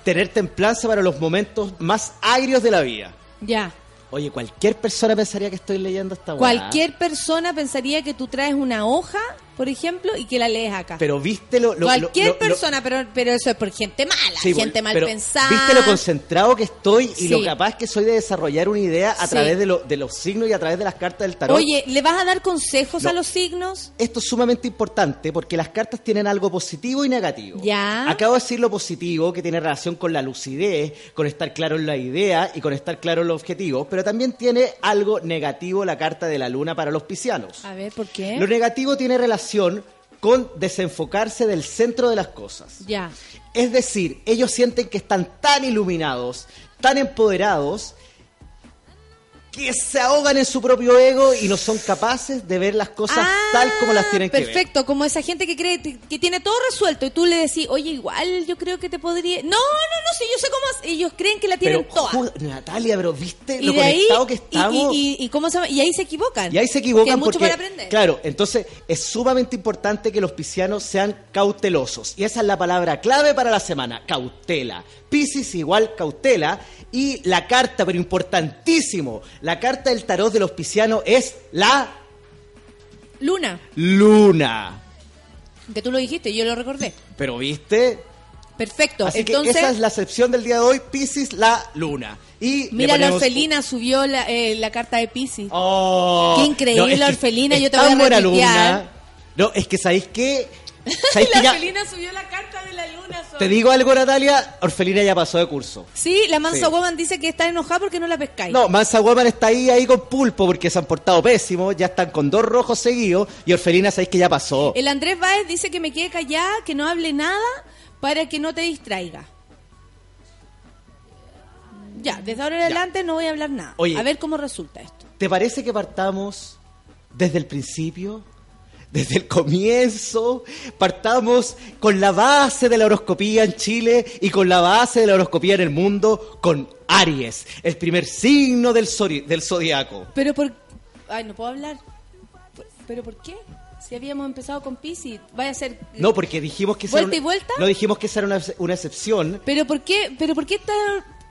tener templanza para los momentos más agrios de la vida. Ya. Oye, cualquier persona pensaría que estoy leyendo esta weá. Cualquier persona pensaría que tú traes una hoja por ejemplo, y que la lees acá. Pero viste lo... lo- Cualquier lo- lo- persona, pero, pero eso es por gente mala, Sí, gente bueno, mal pero pensada. ¿Viste lo concentrado que estoy y Sí. lo capaz que soy de desarrollar una idea a Sí. través de, lo- de los signos y a través de las cartas del tarot? Oye, ¿le vas a dar consejos No. a los signos? Esto es sumamente importante porque las cartas tienen algo positivo y negativo. Ya. Acabo de decir lo positivo, que tiene relación con la lucidez, con estar claro en la idea y con estar claro en los objetivos, pero también tiene algo negativo la carta de la luna para los piscianos. A ver, ¿por qué? Lo negativo tiene relación con desenfocarse del centro de las cosas. Ya. Es decir, ellos sienten que están tan iluminados, tan empoderados, que se ahogan en su propio ego y no son capaces de ver las cosas Ah, tal como las tienen que ver. Perfecto, como esa gente que cree que tiene todo resuelto y tú le decís, oye, igual yo creo que te podría... No, no, no, sí, yo sé cómo... Ellos creen que la tienen Pero, toda. Natalia, pero viste Y lo ahí, conectado que estamos. y, y- y cómo se llama? y ahí se equivocan. Y ahí se Porque equivocan hay mucho porque, para aprender. claro, entonces es sumamente importante que los piscianos sean cautelosos. Y esa es la palabra clave para la semana, cautela. Piscis igual cautela. Y la carta, pero importantísimo, la carta del tarot de los piscianos es la Luna, luna. que tú lo dijiste, yo lo recordé. Pero viste, Perfecto, así entonces... que esa es la excepción del día de hoy, Piscis, la luna. Y Mira, la orfelina subió la, eh, la carta de Pisces. Oh, Qué increíble es la orfelina, yo te voy a buena alumna. No, es que ¿sabéis qué? ¿Sabéis la orfelina subió la carta de la luna. Sol. Te digo algo, Natalia, Orfelina ya pasó de curso. Sí, la mansa Sí. woman dice que está enojada porque no la pescáis. No, Mansa Woman está ahí, ahí con pulpo porque se han portado pésimo, ya están con dos rojos seguidos y Orfelina sabéis que ya pasó. El Andrés Báez dice que me quede callada, que no hable nada para que no te distraiga. Ya, desde ahora en adelante no voy a hablar nada. Oye. a ver cómo resulta esto. ¿Te parece que partamos desde el principio? Desde el comienzo, partamos con la base de la horoscopía en Chile y con la base de la horoscopía en el mundo, con Aries, el primer signo del, del zodiaco. Pero por... Ay, no puedo hablar. ¿Pero por qué? Si habíamos empezado con Pisces, vaya a ser... No, porque dijimos que era ¿Vuelta y vuelta? No dijimos que esa era una, una excepción, ¿Pero por qué, pero por qué está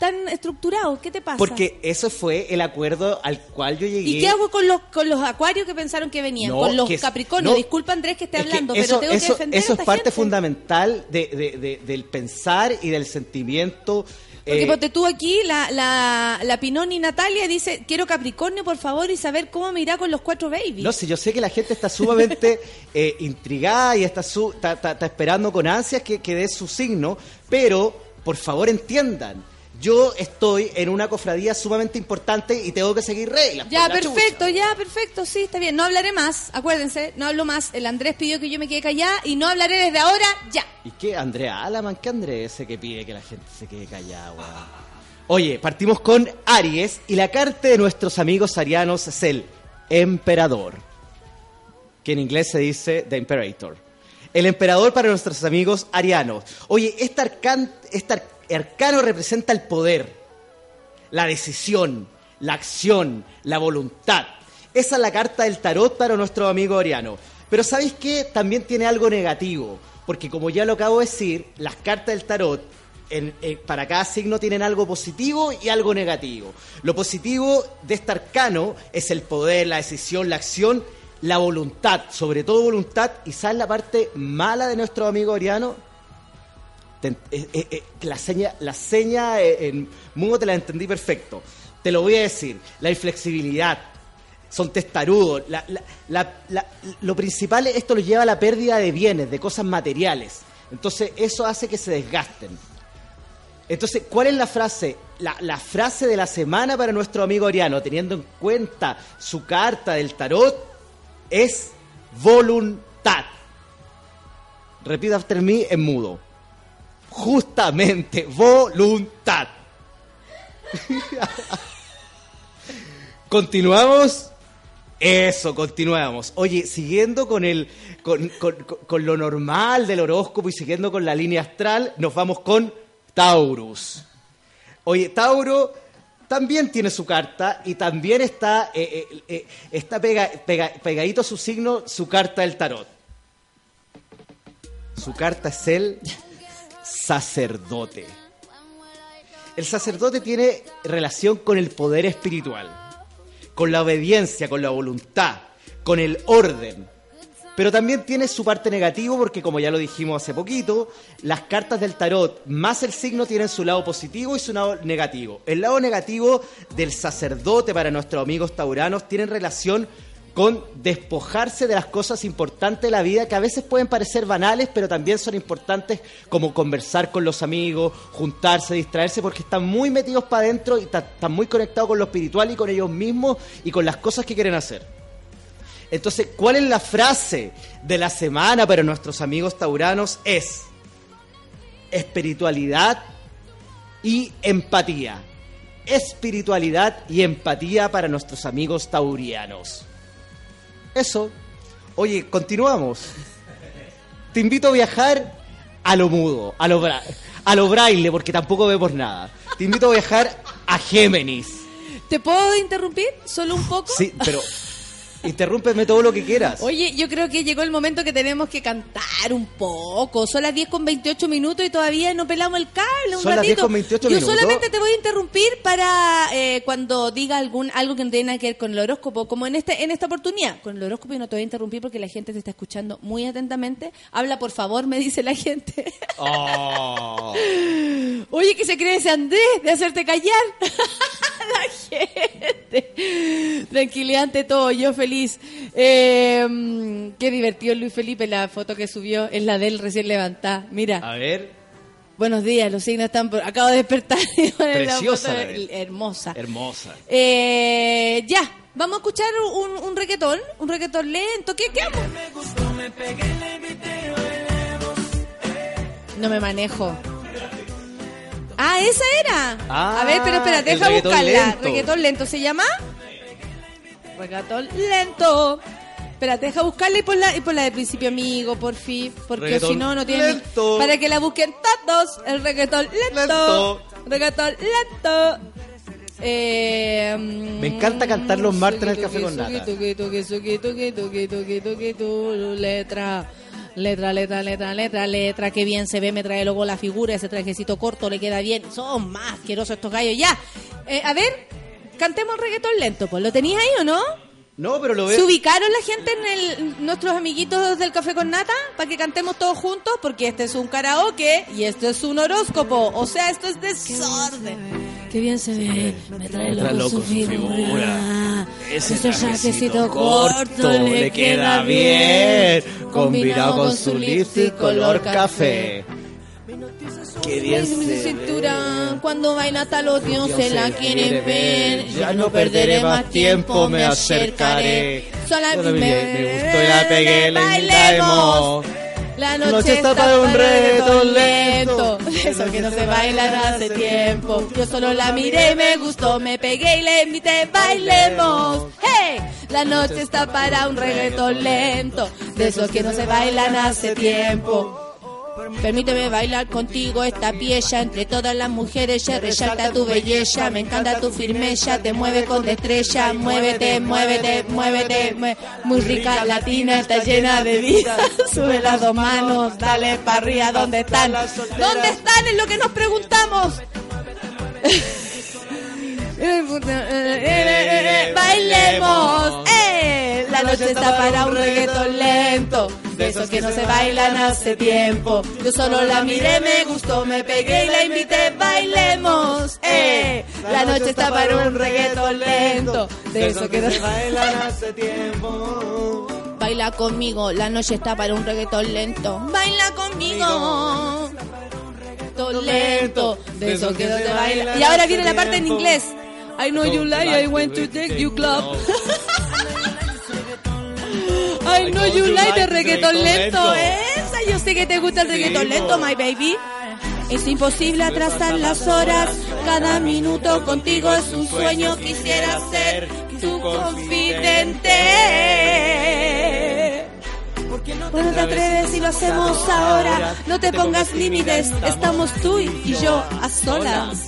tan estructurado? ¿Qué te pasa? porque eso fue el acuerdo al cual yo llegué. ¿Y qué hago con los, con los acuarios que pensaron que venían? No, con los Capricornios. no. Disculpa, Andrés, que esté Es que hablando, eso, pero tengo eso- que defender eso a es esta parte gente. fundamental de, de- de- del pensar y del sentimiento. Porque eh, ponte tú aquí, la, la, la Pinoni Natalia dice, quiero Capricornio, por favor, y saber cómo me irá con los cuatro babies. no sé, yo sé que la gente está sumamente eh, intrigada y está, su- está, está- está esperando con ansias que, que dé su signo, pero por favor entiendan, yo estoy en una cofradía sumamente importante y tengo que seguir reglas. Ya, la perfecto, chucha. ya, perfecto, sí, está bien. No hablaré más, acuérdense, no hablo más. El Andrés pidió que yo me quede callada y no hablaré desde ahora, ya. ¿Y qué? Andrea Alaman, ¿qué Andrés ese que pide que la gente se quede callada, weón? Oye, partimos con Aries y la carta de nuestros amigos arianos es el Emperador, que en inglés se dice The Imperator. El emperador para nuestros amigos arianos. Oye, este, arcan- este ar- arcano representa el poder, la decisión, la acción, la voluntad. Esa es la carta del tarot para nuestro amigo Oriano. Pero ¿sabéis qué? También tiene algo negativo, porque como ya lo acabo de decir, las cartas del tarot en- eh, para cada signo tienen algo positivo y algo negativo. Lo positivo de este arcano es el poder, la decisión, la acción, la voluntad, sobre todo voluntad, y ¿sabes la parte mala de nuestro amigo Oriano? Eh, eh, eh, la seña, la seña en mudo te la entendí perfecto. Te lo voy a decir. La inflexibilidad. Son testarudos. La- la- la- lo principal, esto los lleva a la pérdida de bienes, de cosas materiales. Entonces, eso hace que se desgasten. Entonces, ¿cuál es la frase? La, frase de la semana para nuestro amigo Ariano, teniendo en cuenta su carta del tarot, es voluntad. Repita after me en mudo. Justamente, voluntad. Continuamos. Eso, continuamos. Oye, siguiendo con el con, con- con- lo normal del horóscopo y siguiendo con la línea astral, nos vamos con Taurus. Oye, Tauro también tiene su carta y también está, eh, eh, eh, está pega- pega- pegadito a su signo su carta del tarot. Su carta es el sacerdote. El sacerdote tiene relación con el poder espiritual, con la obediencia, con la voluntad, con el orden. Pero también tiene su parte negativo porque como ya lo dijimos hace poquito, las cartas del tarot más el signo tienen su lado positivo y su lado negativo. El lado negativo del sacerdote para nuestros amigos tauranos tiene relación con despojarse de las cosas importantes de la vida que a veces pueden parecer banales, pero también son importantes como conversar con los amigos, juntarse, distraerse, porque están muy metidos para adentro y están muy conectados con lo espiritual y con ellos mismos y con las cosas que quieren hacer. Entonces, ¿cuál es la frase de la semana para nuestros amigos tauranos? Es espiritualidad y empatía. Espiritualidad y empatía para nuestros amigos taurianos. Eso. Oye, continuamos. Te invito a viajar a lo mudo, a lo, bra- a lo braille, porque tampoco vemos nada. Te invito a viajar a Géminis. ¿Te puedo interrumpir solo un poco? Sí, pero interrúmpeme todo lo que quieras. Oye, yo creo que llegó el momento que tenemos que cantar un poco. Son las 10 con 28 minutos y todavía no pelamos el cable un Son las ratito. 10 con 28 yo minutos. solamente te voy a interrumpir para eh, cuando diga algún algo que no tenga que ver con el horóscopo, como en este en esta oportunidad. Con el horóscopo yo no te voy a interrumpir porque la gente te está escuchando muy atentamente. Habla, por favor, me dice la gente. Oh. Oye, que se cree ese Andrés de hacerte callar. la gente. Tranquilidad ante todo, yo feliz. Eh, mm, qué divertido Luis Felipe, la foto que subió es la de él recién levantada. Mira, A ver, buenos días, los signos están por... Acabo de despertar. la Preciosa foto la hermosa. hermosa. Eh, ya, vamos a escuchar un, un reggaetón, un reggaetón lento. ¿Qué, qué? No me manejo. Ah, esa era. Ah, a ver, pero espera, deja buscarla. lento. Reggaetón lento se llama. Reggaetón lento. Espera, deja buscarla y ponla, y ponla de principio amigo, por fin. Porque si no, no tiene. lento. Para que la busquen todos. El reggaetón lento. Lento. Reggaetón lento. Eh, Me encanta cantar los martes en el Café con Nata. Letra. Letra, letra, letra, letra, letra, que bien se ve, me trae luego la figura, ese trajecito corto le queda bien. Son más asquerosos estos gallos, ya. Eh, a ver, cantemos reggaetón lento, pues. ¿Lo tenías ahí o no? No, pero lo ¿Se veo. ubicaron la gente en el, nuestros amiguitos del Café con Nata para que cantemos todos juntos? Porque este es un karaoke y esto es un horóscopo. O sea, esto es desorden. Qué bien se ve, me trae loco, su figura. Ese Ese trajecito trajecito corto corto le queda bien, combinado con su lipstick color café. Qué bien Ay, mi se cintura, cuando baila tal odio se la quieren ver. Ya no perderé más tiempo, me acercaré. Solo me, me- gustó y la pegué, la bailemos. La noche, está para un reggaetón lento. Eso que no se baila hace tiempo. Yo solo la miré, me gustó, me pegué y le invité, bailemos. ¡Hey! La noche está para un reggaetón lento. De esos que no se bailan hace tiempo. Permíteme bailar contigo esta pieza. Entre todas las mujeres ya resalta tu belleza, me encanta tu firmeza, te mueve con destreza, muévete, muévete, muévete, muy rica latina, está llena de vida, sube las dos manos, dale para arriba, ¿dónde están? ¿Dónde están? Es lo que nos preguntamos. Bailemos, ¡eh! La noche está para un reggaetón lento, de esos que no se bailan hace tiempo. Yo solo la miré, me gustó, me pegué y la invité, bailemos, ¡eh! La noche está para un reggaetón lento, de esos que no se bailan hace tiempo. Baila conmigo, la noche está para un reggaetón lento. Baila conmigo. Lento, de esos que no se baila. Y ahora viene la parte en inglés. I know you like, I want to take you club. I know you like the reggaetón lento. Esa, yo sé que te gusta el reggaetón lento, my baby. Es imposible atrasar las horas, cada minuto contigo es un sueño, quisiera ser tu confidente. ¿Por no te atreves y lo hacemos ahora? No te pongas límites, estamos tú y yo a solas.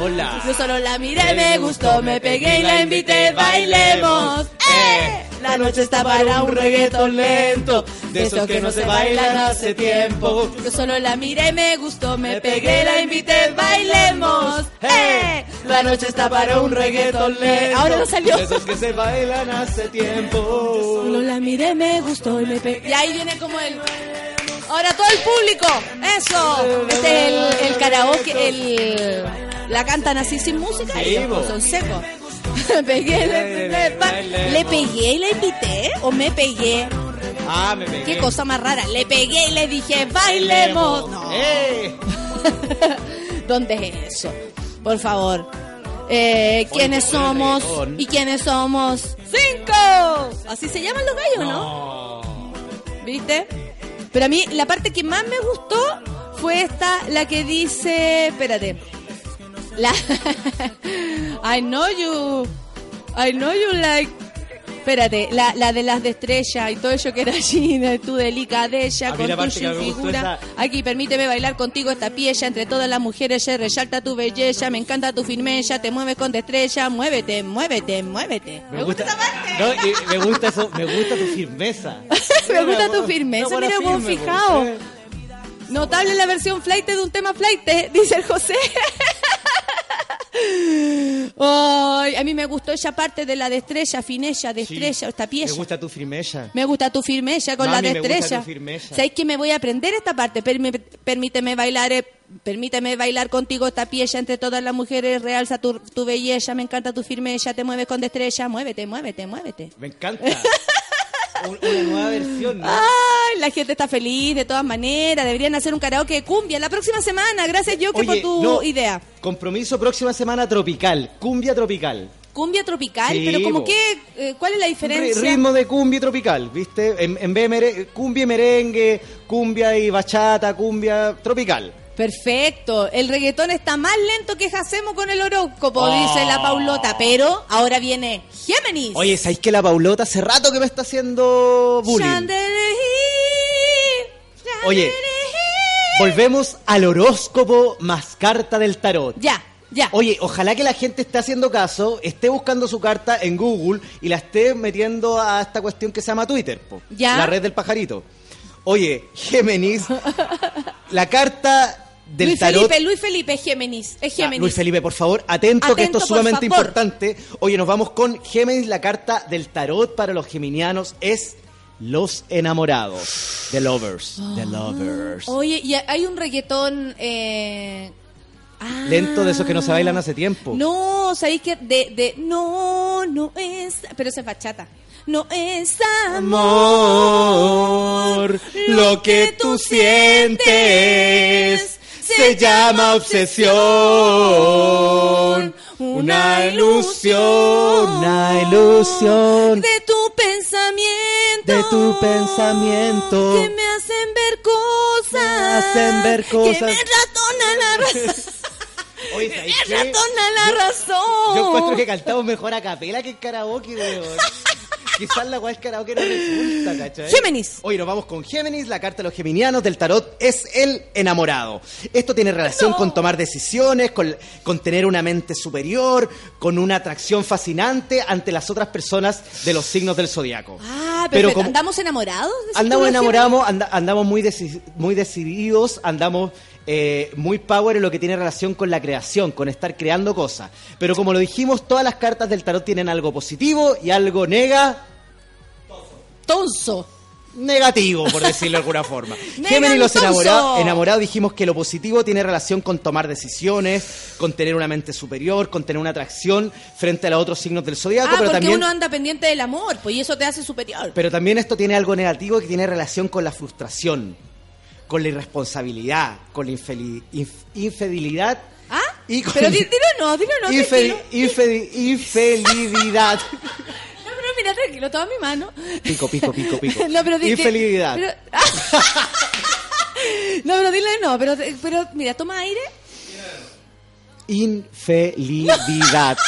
Hola. Yo solo la miré, me gustó, me pegué y la invité, bailemos. ¡Eh! La noche está para un reggaetón lento, de esos que no se bailan hace tiempo. Yo solo la miré, me gustó, me pegué, la invité, bailemos. ¡Eh! La noche está para un reggaetón lento. Ahora no salió. Esos que se bailan hace tiempo. Solo la miré, me gustó y me pe- Y ahí viene como el. Ahora todo el público. Eso. Este es el, el karaoke. El, la cantan así sin música y son secos. Me pegué, le, le- le pegué y la invité o me pegué. Ah, me pegué. Qué cosa más rara. Le pegué y le dije, bailemos. No. ¿Dónde es eso? Por favor. Eh, ¿Quiénes somos? ¿Y quiénes somos? ¡Cinco! Así se llaman los gallos, ¿no? ¿Viste? Pero a mí la parte que más me gustó fue esta, la que dice... Espérate. La... I know you... I know you like... Espérate, la, la de las de estrella y todo eso que era allí, de tu delicadeza, con tu figura. esa- Aquí, permíteme bailar contigo esta pieza entre todas las mujeres, se resalta tu belleza, me encanta tu firmeza, te mueves con destreza, muévete, muévete, muévete. Me gusta, no, y me gusta eso, me gusta tu firmeza. Me gusta tu firmeza, mira cómo fijado. eh. Notable la versión flight de un tema flight, dice el José. Ay, a mí me gustó esa parte de la destreza, fineza, destreza, esta Me pieza. gusta tu firmeza. Me gusta tu firmeza con Mami, la me destreza. ¿Sabes que me voy a aprender esta parte? Permíteme bailar, eh, permíteme bailar contigo esta pieza entre todas las mujeres, realza tu, tu belleza, me encanta tu firmeza, te mueves con destreza, muévete, muévete, muévete. Me encanta. Un- Una nueva versión, ¿no? Ay, la gente está feliz de todas maneras, deberían hacer un karaoke de cumbia la próxima semana. Gracias, Yoki, por tu no, idea. Compromiso próxima semana tropical, cumbia tropical. Cumbia tropical, Sí, pero como que, eh, ¿cuál es la diferencia? ritmo de cumbia tropical, ¿viste? En, en vez de mere- cumbia y merengue, cumbia y bachata, cumbia tropical. Perfecto. El reggaetón está más lento que hacemos con el horóscopo, Oh. dice la Paulota. Pero ahora viene Géminis. Oye, ¿sabéis que la Paulota hace rato que me está haciendo bullying? Chandelier, Oye, volvemos al horóscopo más carta del tarot. Ya, ya. Oye, ojalá que la gente esté haciendo caso, esté buscando su carta en Google y la esté metiendo a esta cuestión que se llama Twitter, po, Ya. la red del pajarito. Oye, Géminis, la carta del Luis tarot. Felipe, Luis Felipe, Géminis. Es Ah, Géminis. Luis Felipe, por favor, atento, que Atento, esto es sumamente favor. importante. Oye, nos vamos con Géminis, la carta del tarot para los geminianos es los enamorados. The lovers, the lovers. Oye, y hay un reggaetón... Eh... ah. Lento de esos que no se bailan hace tiempo. No, ¿sabéis que De, de, no, no es... Pero esa es bachata. No es. Amor, lo que tú sientes se llama obsesión. Una ilusión, una ilusión De tu pensamiento. de tu pensamiento. Que me hacen ver cosas. Me hacen ver cosas. Que me ratona la razón. Oye, me ratona la razón. Yo encuentro que cantamos mejor a capela que en karaoke, weón. Quizás la cual karaoke no resulta, ¿cachai? Géminis. Hoy nos vamos con Géminis, la carta de los geminianos del tarot es el enamorado. Esto tiene relación No. con tomar decisiones, con, con tener una mente superior, con una atracción fascinante ante las otras personas de los signos del zodiaco. Ah, pero, como- ¿andamos enamorados? Andamos enamorados, anda- andamos muy, deci- muy decididos, andamos eh, muy power en lo que tiene relación con la creación, con estar creando cosas. Pero como lo dijimos, todas las cartas del tarot tienen algo positivo y algo nega Tonso. negativo, por decirlo de alguna forma. Géminis los enamorados, enamorados dijimos que lo positivo tiene relación con tomar decisiones, con tener una mente superior, con tener una atracción frente a los otros signos del zodiaco, Ah, pero porque también uno anda pendiente del amor, pues y eso te hace superior. Pero también esto tiene algo negativo que tiene relación con la frustración, con la irresponsabilidad, con la inf- infidelidad. ¿Ah? Y con- Pero di- dilo no, dilo no. Infe- tranquilo. infeli- infidelidad. Mira, tranquilo, toma mi mano. Pico, pico, pico, pico. No, pero pero- no, pero dile no, pero, pero mira, toma aire. Infidelidad.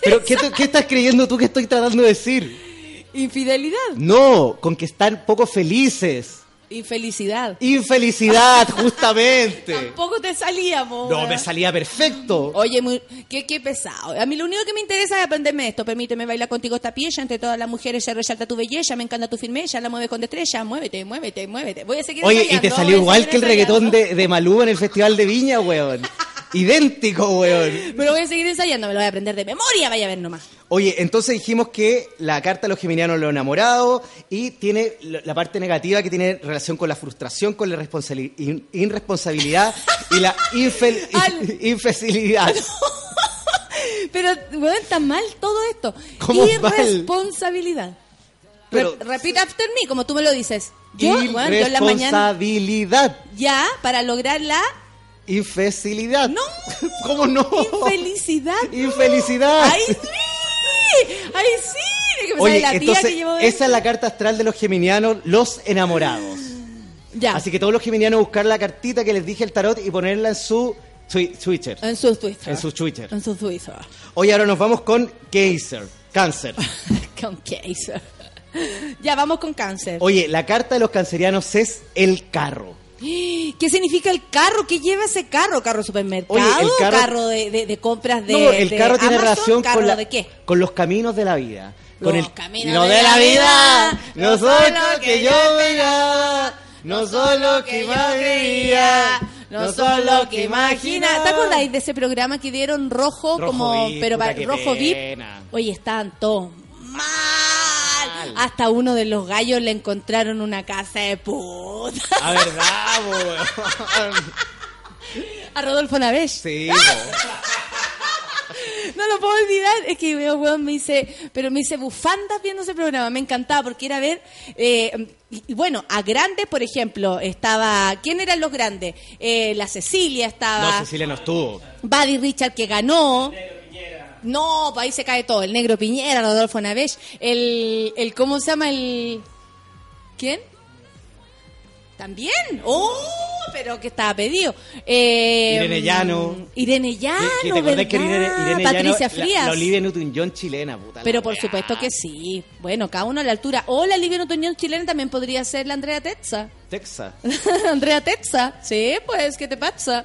Pero, ¿qué, te- ¿qué estás creyendo tú que estoy tratando de decir? Infidelidad. No, con que están poco felices. Infelicidad. Infelicidad, justamente. Tampoco te salía, po, No, me salía perfecto. Oye, muy, qué, qué pesado. A mí lo único que me interesa es aprenderme esto. Permíteme bailar contigo esta pieza. Entre todas las mujeres se resalta tu belleza. Me encanta tu firmeza. La mueves con destreza. Muévete, muévete, muévete. Voy a seguir Oye, y te salió igual que el reggaetón de, de Malú en el Festival de Viña, weón. Idéntico, weón. Pero voy a seguir ensayando, me lo voy a aprender de memoria, vaya a ver nomás. Oye, entonces dijimos que la carta de los geminianos lo enamorado y tiene la parte negativa que tiene relación con la frustración, con la in- irresponsabilidad y la infel- Al- infelicidad. Pero, weón, está mal todo esto. ¿Cómo mal? Irresponsabilidad. Pero- Re- after me, como tú me lo dices. Yo, weón, yo en la mañana, ya, para lograr la Infelicidad. No. ¿Cómo no? infelicidad. Infelicidad. ¡Ay, sí! ¡Ay, sí! Que Oye, sale la tía entonces, que llevo esa es la carta astral de los geminianos, los enamorados. Ya, Así que todos los geminianos buscar la cartita que les dije el tarot y ponerla en su twi- Twitter. en su Twitter. En su Twitter. En su Twitter. Hoy ahora nos vamos con Kaiser, cáncer. Con case. Ya, vamos con cáncer. Oye, la carta de los cancerianos es el carro. ¿Qué significa el carro? ¿Qué lleva ese carro? ¿Carro supermercado? Oye, el carro- de, de- de compras de no, el de carro tiene Amazon? relación ¿Carro con, la- de qué? con los caminos de la vida. Con Los el caminos no de la vida, no no son son lo que yo miraba, no que imaginaba, no son lo que imagina. ¿Te acordáis de ese programa que dieron rojo, Rojo como VIP, pero para rojo VIP? Oye, estaban todos mal. Hasta uno de los gallos le encontraron una casa de puta. A verdad, po, weón. A Rodolfo Navesh. Sí. No lo puedo olvidar, es que veo, weón, me hice, pero me hice bufandas viendo ese programa, me encantaba porque era ver, eh, y, y bueno, a grandes, por ejemplo, estaba, ¿quién eran los grandes? Eh, la Cecilia estaba, No, Cecilia no estuvo. Buddy Richard que ganó. No, pues ahí se cae todo, el negro Piñera, Rodolfo Navesh, el, el, ¿cómo se llama el, quién? También, oh, pero que estaba pedido. Eh, Irene Llano. Irene Llano, ¿Qué- ¿Te acordás que ¿verdad? Irene, Irene Patricia Llano, la- Frías. La, Olivia Newton-John chilena, puta. la Pero por supuesto que sí. Bueno, cada uno a la altura. O la Olivia Newton-John chilena también podría ser la Andrea Tetza. Texas. Andrea Tetza. Sí, pues, ¿qué te pasa?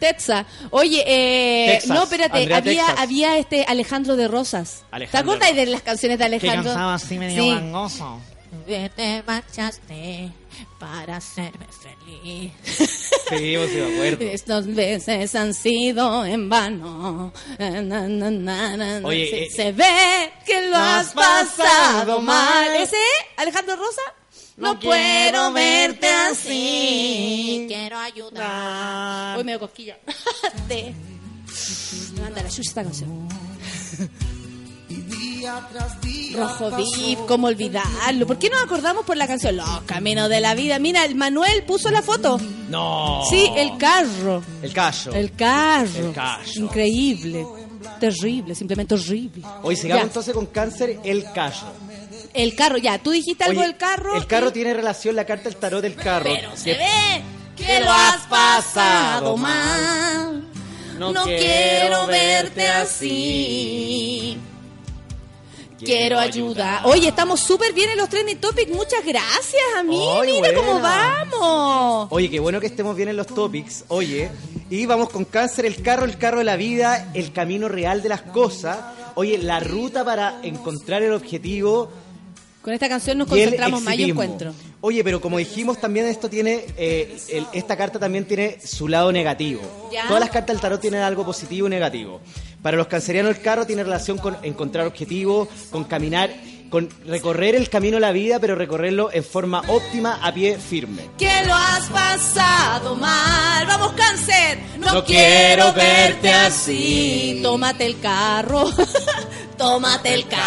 Tetza. Oye, eh, Texas, no, espérate, Andrea había, Texas. había este Alejandro de Rosas. Alejandro ¿Te acuerdas de de las canciones de Alejandro? así medio Sí. gangoso. Te marchaste para hacerme feliz. Sí, vos me acuerdo. Estos veces han sido en vano. Na, na, na, Oye, se, eh, se ve que lo has pasado mal. ¿Ese? ¿Alejandro Rosa? No, puedo verte así. Quiero ayudar. Hoy me dio cosquilla. De. Me manda la chucha esta canción. Rojo VIP, ¿cómo olvidarlo? ¿Por qué nos acordamos por la canción Los Caminos de la Vida? Mira, el Manuel puso la foto. No. Sí, el carro. El callo. El carro. El callo. Increíble. Terrible, simplemente horrible. Hoy sigamos Ya. entonces con cáncer, el callo. El carro, ya, tú dijiste algo Oye, del carro. El carro y- tiene relación, la carta del tarot del carro. Pero se ve que lo has pasado mal. No No, quiero verte así. Quiero ayuda. Oye, estamos súper bien en los trending topics. Muchas gracias a mí. Mira cómo vamos. Oye, qué bueno que estemos bien en los topics. Oye, y vamos con cáncer, el carro, el carro de la vida, el camino real de las cosas. Oye, la ruta para encontrar el objetivo Con esta canción nos y concentramos más, exitismo. encuentro. Oye, pero como dijimos también esto tiene, eh, el- esta carta también tiene su lado negativo. Ya. Todas las cartas del tarot tienen algo positivo y negativo. Para los cancerianos el carro tiene relación con encontrar objetivos, con caminar, con recorrer el camino de la vida, pero recorrerlo en forma óptima, a pie firme. Que lo has pasado mal. Vamos, cáncer. No, No quiero verte así. Tómate el carro. Tómate el carro.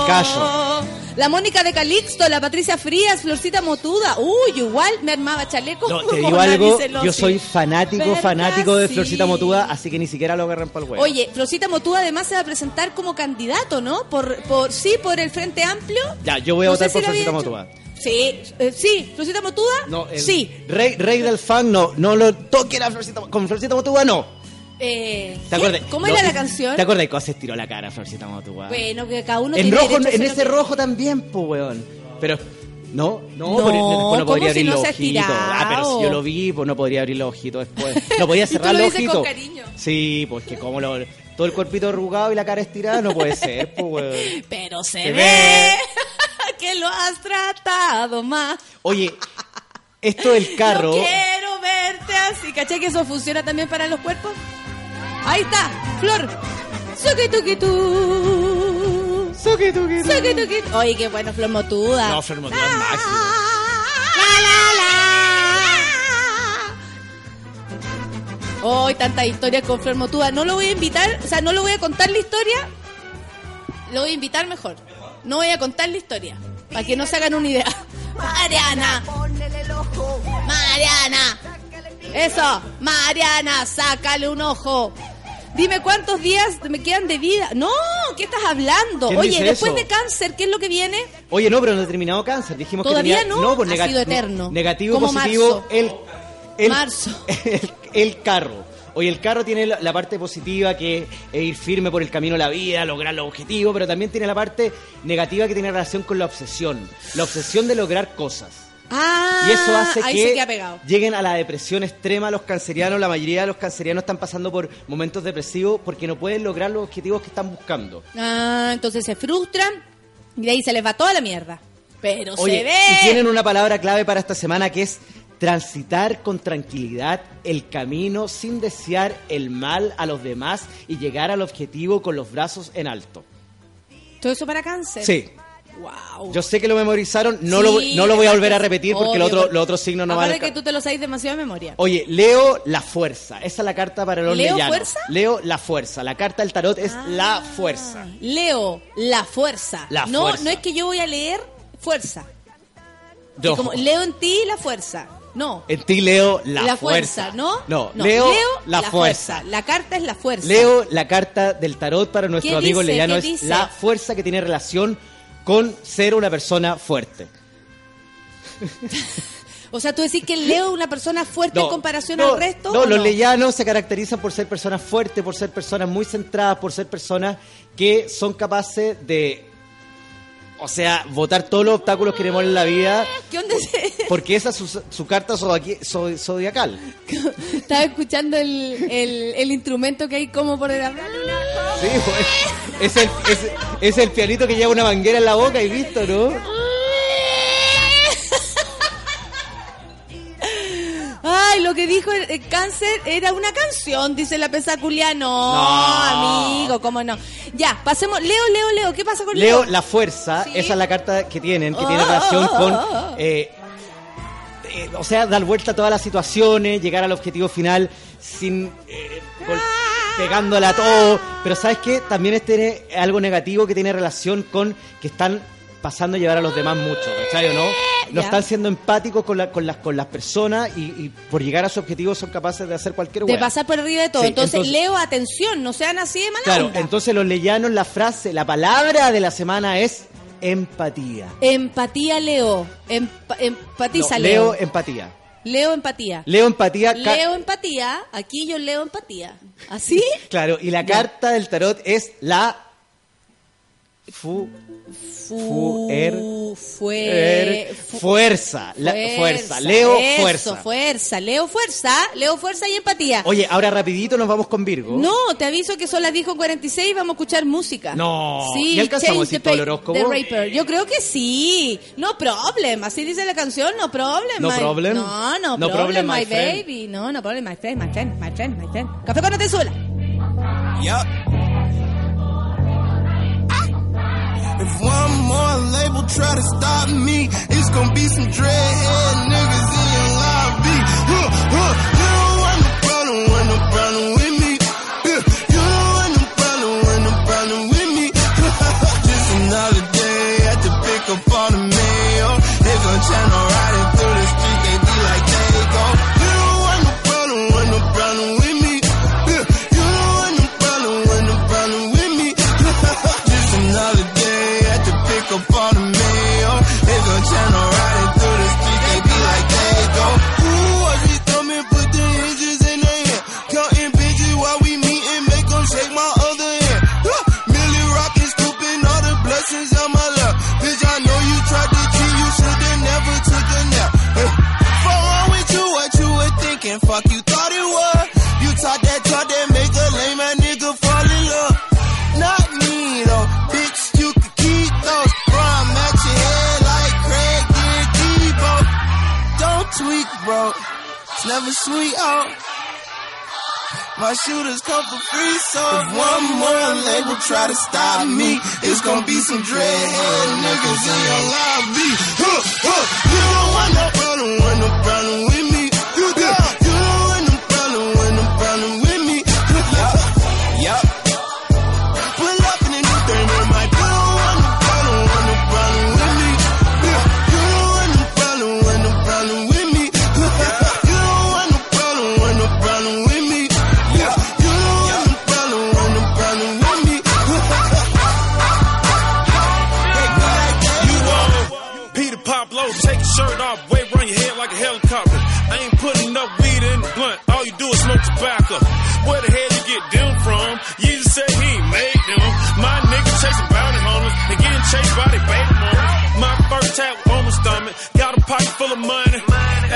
El callo. La Mónica de Calixto, la Patricia Frías, Florcita Motuda. Uy, igual me armaba chaleco. No, te digo algo, yo soy fanático, fanático de Sí. Florcita Motuda, así que ni siquiera lo agarran para el huevo. Oye, Florcita Motuda además se va a presentar como candidato, ¿no? Por, por sí, por el Frente Amplio. Ya, yo voy a No votar si por Florcita. Motuda. Sí, eh, sí, Florcita Motuda. No, el Sí. Rey, rey del fan, no, no lo toquen a Florcita Con Florcita Motuda, no. Eh, ¿Te acuerdas? ¿Cómo era la canción? ¿Te acuerdas cómo se estiró la cara Florcita Motuda? Bueno, que cada uno en tiene rojo, en ese que- rojo también, pues, weón. Pero, no, no, No, porque después ¿cómo no podría si abrir no los ojitos. Ah, pero si yo lo vi, pues no podría abrir los ojitos después. No podía Y tú cerrar lo los con ojitos. cariño. Sí, pues que como lo, todo el cuerpito arrugado y la cara estirada no puede ser, pues, weón. Pero se, Se ve, ve. que lo has tratado más. Oye, esto del carro. No quiero verte y caché que eso funciona también para los cuerpos. Ahí está, Flor. Suki tuki tu. Suki, tuki, tuki. Suki tuki tu. Oye, qué bueno, Flor Motuda. No, Flor Motuda es máximo. Hoy tantas historias con Flor Motuda. No lo voy a invitar, o sea, no lo voy a contar la historia. Lo voy a invitar mejor. No voy a contar la historia. Para que no se hagan una idea. Mariana. Mariana. Eso. Mariana, sácale un ojo. Dime cuántos días me quedan de vida. No, ¿qué estás hablando? ¿Quién Oye, después eso? de cáncer, ¿qué es lo que viene? Oye, no, pero no ha terminado cáncer. Dijimos Todavía que tenía... no, pues ha sido eterno. Negativo, Como positivo, marzo. el, el... Marzo. El, el carro. Oye, el carro tiene la, parte positiva que es ir firme por el camino de la vida, lograr los objetivos, pero también tiene la parte negativa que tiene relación con la obsesión. La obsesión de lograr cosas. Ah, Y eso hace ahí se que lleguen a la depresión extrema los cancerianos. La mayoría de los cancerianos están pasando por momentos depresivos porque no pueden lograr los objetivos que están buscando. Ah, entonces se frustran y de ahí se les va toda la mierda. Pero Oye, se ve. y tienen una palabra clave para esta semana que es transitar con tranquilidad el camino sin desear el mal a los demás y llegar al objetivo con los brazos en alto. Todo eso para cáncer. Sí, Wow. yo sé que lo memorizaron, no, Sí, lo, no lo voy a volver a repetir porque los obvio, otros los otros signos no van a... Que tú te lo sabes demasiado de memoria. Oye, Leo la fuerza. Esa es la carta para los ¿Leo leyanos. fuerza? Leo la fuerza. La carta del tarot es Ah. la fuerza. Leo, la fuerza. La no, fuerza. no es que yo voy a leer fuerza. Yo, Como leo en ti la fuerza. No. en ti leo la, la fuerza, ¿no? No, Leo, la, la fuerza. La carta es la fuerza. Leo la carta del tarot para nuestro ¿Qué amigo dice? Leyano ¿Qué es dice? la fuerza que tiene relación con ser una persona fuerte. O sea, tú decís que Leo es una persona fuerte en comparación no, al resto. No, ¿o los leyanos se caracterizan por ser personas fuertes, por ser personas muy centradas, por ser personas que son capaces de, o sea, votar todos los obstáculos que tenemos en la vida, ¿Qué onda? ese? porque esa es su, su carta zodiacal. Estaba escuchando el, el, el instrumento que hay como por el Sí, pues, es el, es, es el pianito que lleva una manguera en la boca y listo, ¿no? Ay, lo que dijo el, el cáncer era una canción, dice la pesaculia. No, No. amigo, cómo no. Ya, pasemos. Leo, Leo, Leo. ¿Qué pasa con Leo? Leo la fuerza, Sí. esa es la carta que tienen, que Oh, tiene relación oh, oh, con, eh, eh, o sea, dar vuelta a todas las situaciones, llegar al objetivo final sin eh, pegándola a todo. Pero ¿sabes qué? También es tiene algo negativo que tiene relación con que están pasando a llevar a los demás mucho, ¿cachai o no? No están siendo empáticos con, la- con, las, con las personas y, y por llegar a su objetivo son capaces de hacer cualquier De hueá. pasar por arriba de todo. Sí, entonces, entonces- Leo, atención, no sean así de mala Claro, onda. entonces los leyanos, la frase, la palabra de la semana es empatía. Empatía, Leo. Empa- empatiza, No, Leo. Leo empatía. Leo, empatía. Leo empatía. Leo, empatía. Aquí yo leo empatía. ¿Así? Claro, y la carta del tarot es la fu, Fu- er- fue, er- fu- fuerza, la fuerza. Leo eso, fuerza. fuerza. Leo fuerza. Leo fuerza y empatía. Oye, ahora rapidito nos vamos con Virgo. No, te aviso que son las 10 con 46 y vamos a escuchar música. No. Sí, ¿Y alcanzamos todo el horóscopo? The Raper. Yo creo que sí. No problem. Así dice la canción. No problem. No my- problem? No, no, No problem, problem, my baby. No, no problem, my friend, my friend, my friend, my friend. Café con Atenzuela. If one more label try to stop me, it's gonna be some dreadhead niggas in your lobby. Huh, huh. You don't want no problem, want no problem with me. Yeah, You don't want no problem, want no problem with me. Just another day at the pick up on the mail. They gon' channel riding thinking? Fuck you thought it was. You taught that talk that make a lame ass nigga fall in love. Not me though, bitch, you can keep those. Bro, I'm at your head like Craig Did Debo. Don't tweak, bro. It's never sweet, oh. My shooters come for free, so if one more label try to stop me, it's gonna be some dreadhead niggas in your lobby. Huh, huh. You don't want no problem, want no problem full of money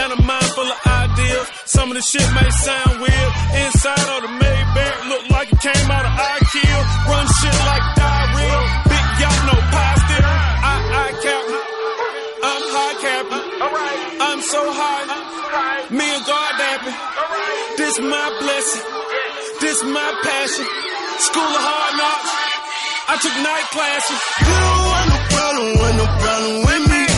and a mind full of ideas. Some of the shit may sound weird. Inside of the Maybach look like it came out of IKEA. Run shit like diarrhea. Big y'all know pie. I, I cap. I'm high capping. I'm so high. Me and God dapping. This my blessing. This my passion. School of hard knocks. I took night classes. You don't want no problem, want no problem with me.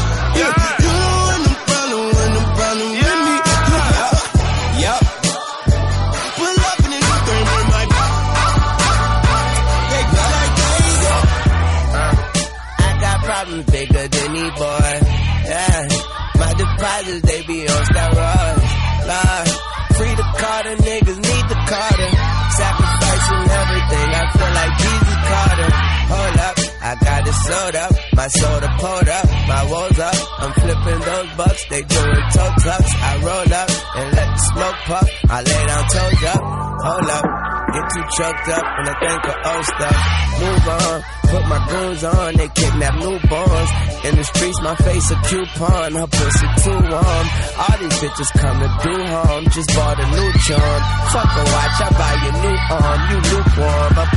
Problems bigger than these boy. Yeah, my deposits they be on steroids. Lord, free the Carter, niggas need the Carter. Sacrificing everything, I feel like Jesus Carter. Hold up, I got it sold up, my soda pulled up, my walls up. I'm flipping those bucks, they doing toe tucks. I roll up and let the smoke puff. I lay down toes up, hold up. Get too choked up when I think of old stuff. Move on, put my goons on, they kidnap newborns. In the streets, my face a coupon, her pussy too warm. All these bitches come to do harm, just bought a new charm. Fuck a watch, I buy you new arm, you lukewarm. I'm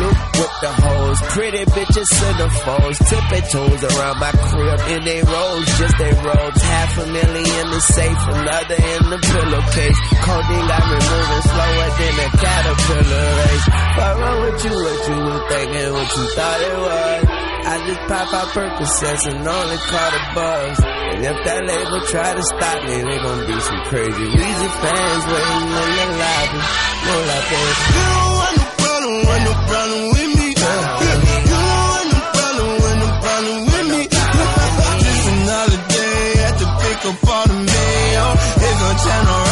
Luke with the hoes, pretty bitches centerfolds, tipping toes around my crib in they rolls, just they robes. Half a million in the safe, another in the pillowcase. Codeine got me moving slower than a caterpillar race. What wrong with you? What you were thinking? What you thought it was? I just pop out Percocets and only caught a buzz. And if that label try to stop me, they gon' be some crazy Weezy fans waiting in the lobby. Like this. You don't want no problem, want no problem with me. You don't want no problem, want no problem with me. Just another day at the pick up all the mail. It's gon' channel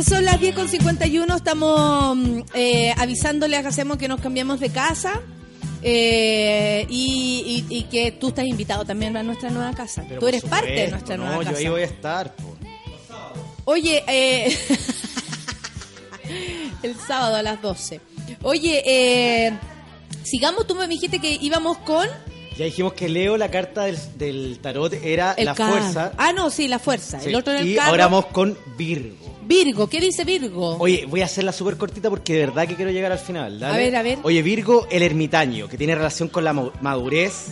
Oye, son las 10 con 51, estamos mm, eh, avisándoles a Hacemos que nos cambiamos de casa eh, y, y- y que tú estás invitado también a nuestra nueva casa. Pero tú eres parte de nuestra no, nueva yo casa. ahí voy a estar. Oye, eh, el sábado a las 12. Oye, eh, sigamos, tú me dijiste que íbamos con Ya dijimos que Leo, la carta del, del tarot, era el la fuerza. Ah, no, sí, la fuerza. Sí, El otro era el y carro. ahora vamos con Virgo. Virgo, ¿qué dice Virgo? Oye, voy a hacerla súper cortita porque de verdad que quiero llegar al final. dale. A ver, a ver. Oye, Virgo, el ermitaño, que tiene relación con la ma- madurez,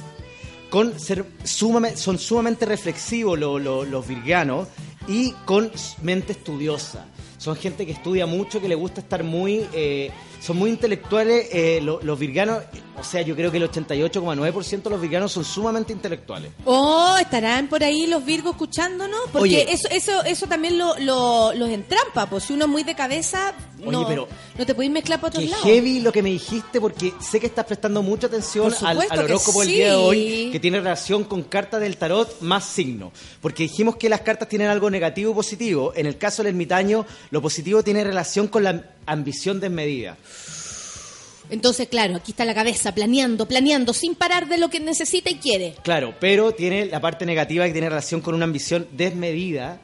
con ser sumamente, son sumamente reflexivos lo- lo- los virganos y con mente estudiosa. Son gente que estudia mucho, que le gusta estar muy... eh, son muy intelectuales. eh, lo- los virganos, o sea, yo creo que el 88,9% de los virganos son sumamente intelectuales. Oh, estarán por ahí los Virgos escuchándonos, porque Oye. eso, eso, eso también lo, lo- los entrampa, pues si uno es muy de cabeza, Oye, no, pero no te podéis mezclar para otros Qué lados. heavy lo que me dijiste porque sé que estás prestando mucha atención al, al horóscopo del sí. día de hoy que tiene relación con cartas del tarot más signo. Porque dijimos que las cartas tienen algo negativo y positivo. En el caso del ermitaño, lo positivo tiene relación con la ambición desmedida. Entonces, claro, aquí está la cabeza planeando, planeando, sin parar de lo que necesita y quiere. Claro, pero tiene la parte negativa que tiene relación con una ambición desmedida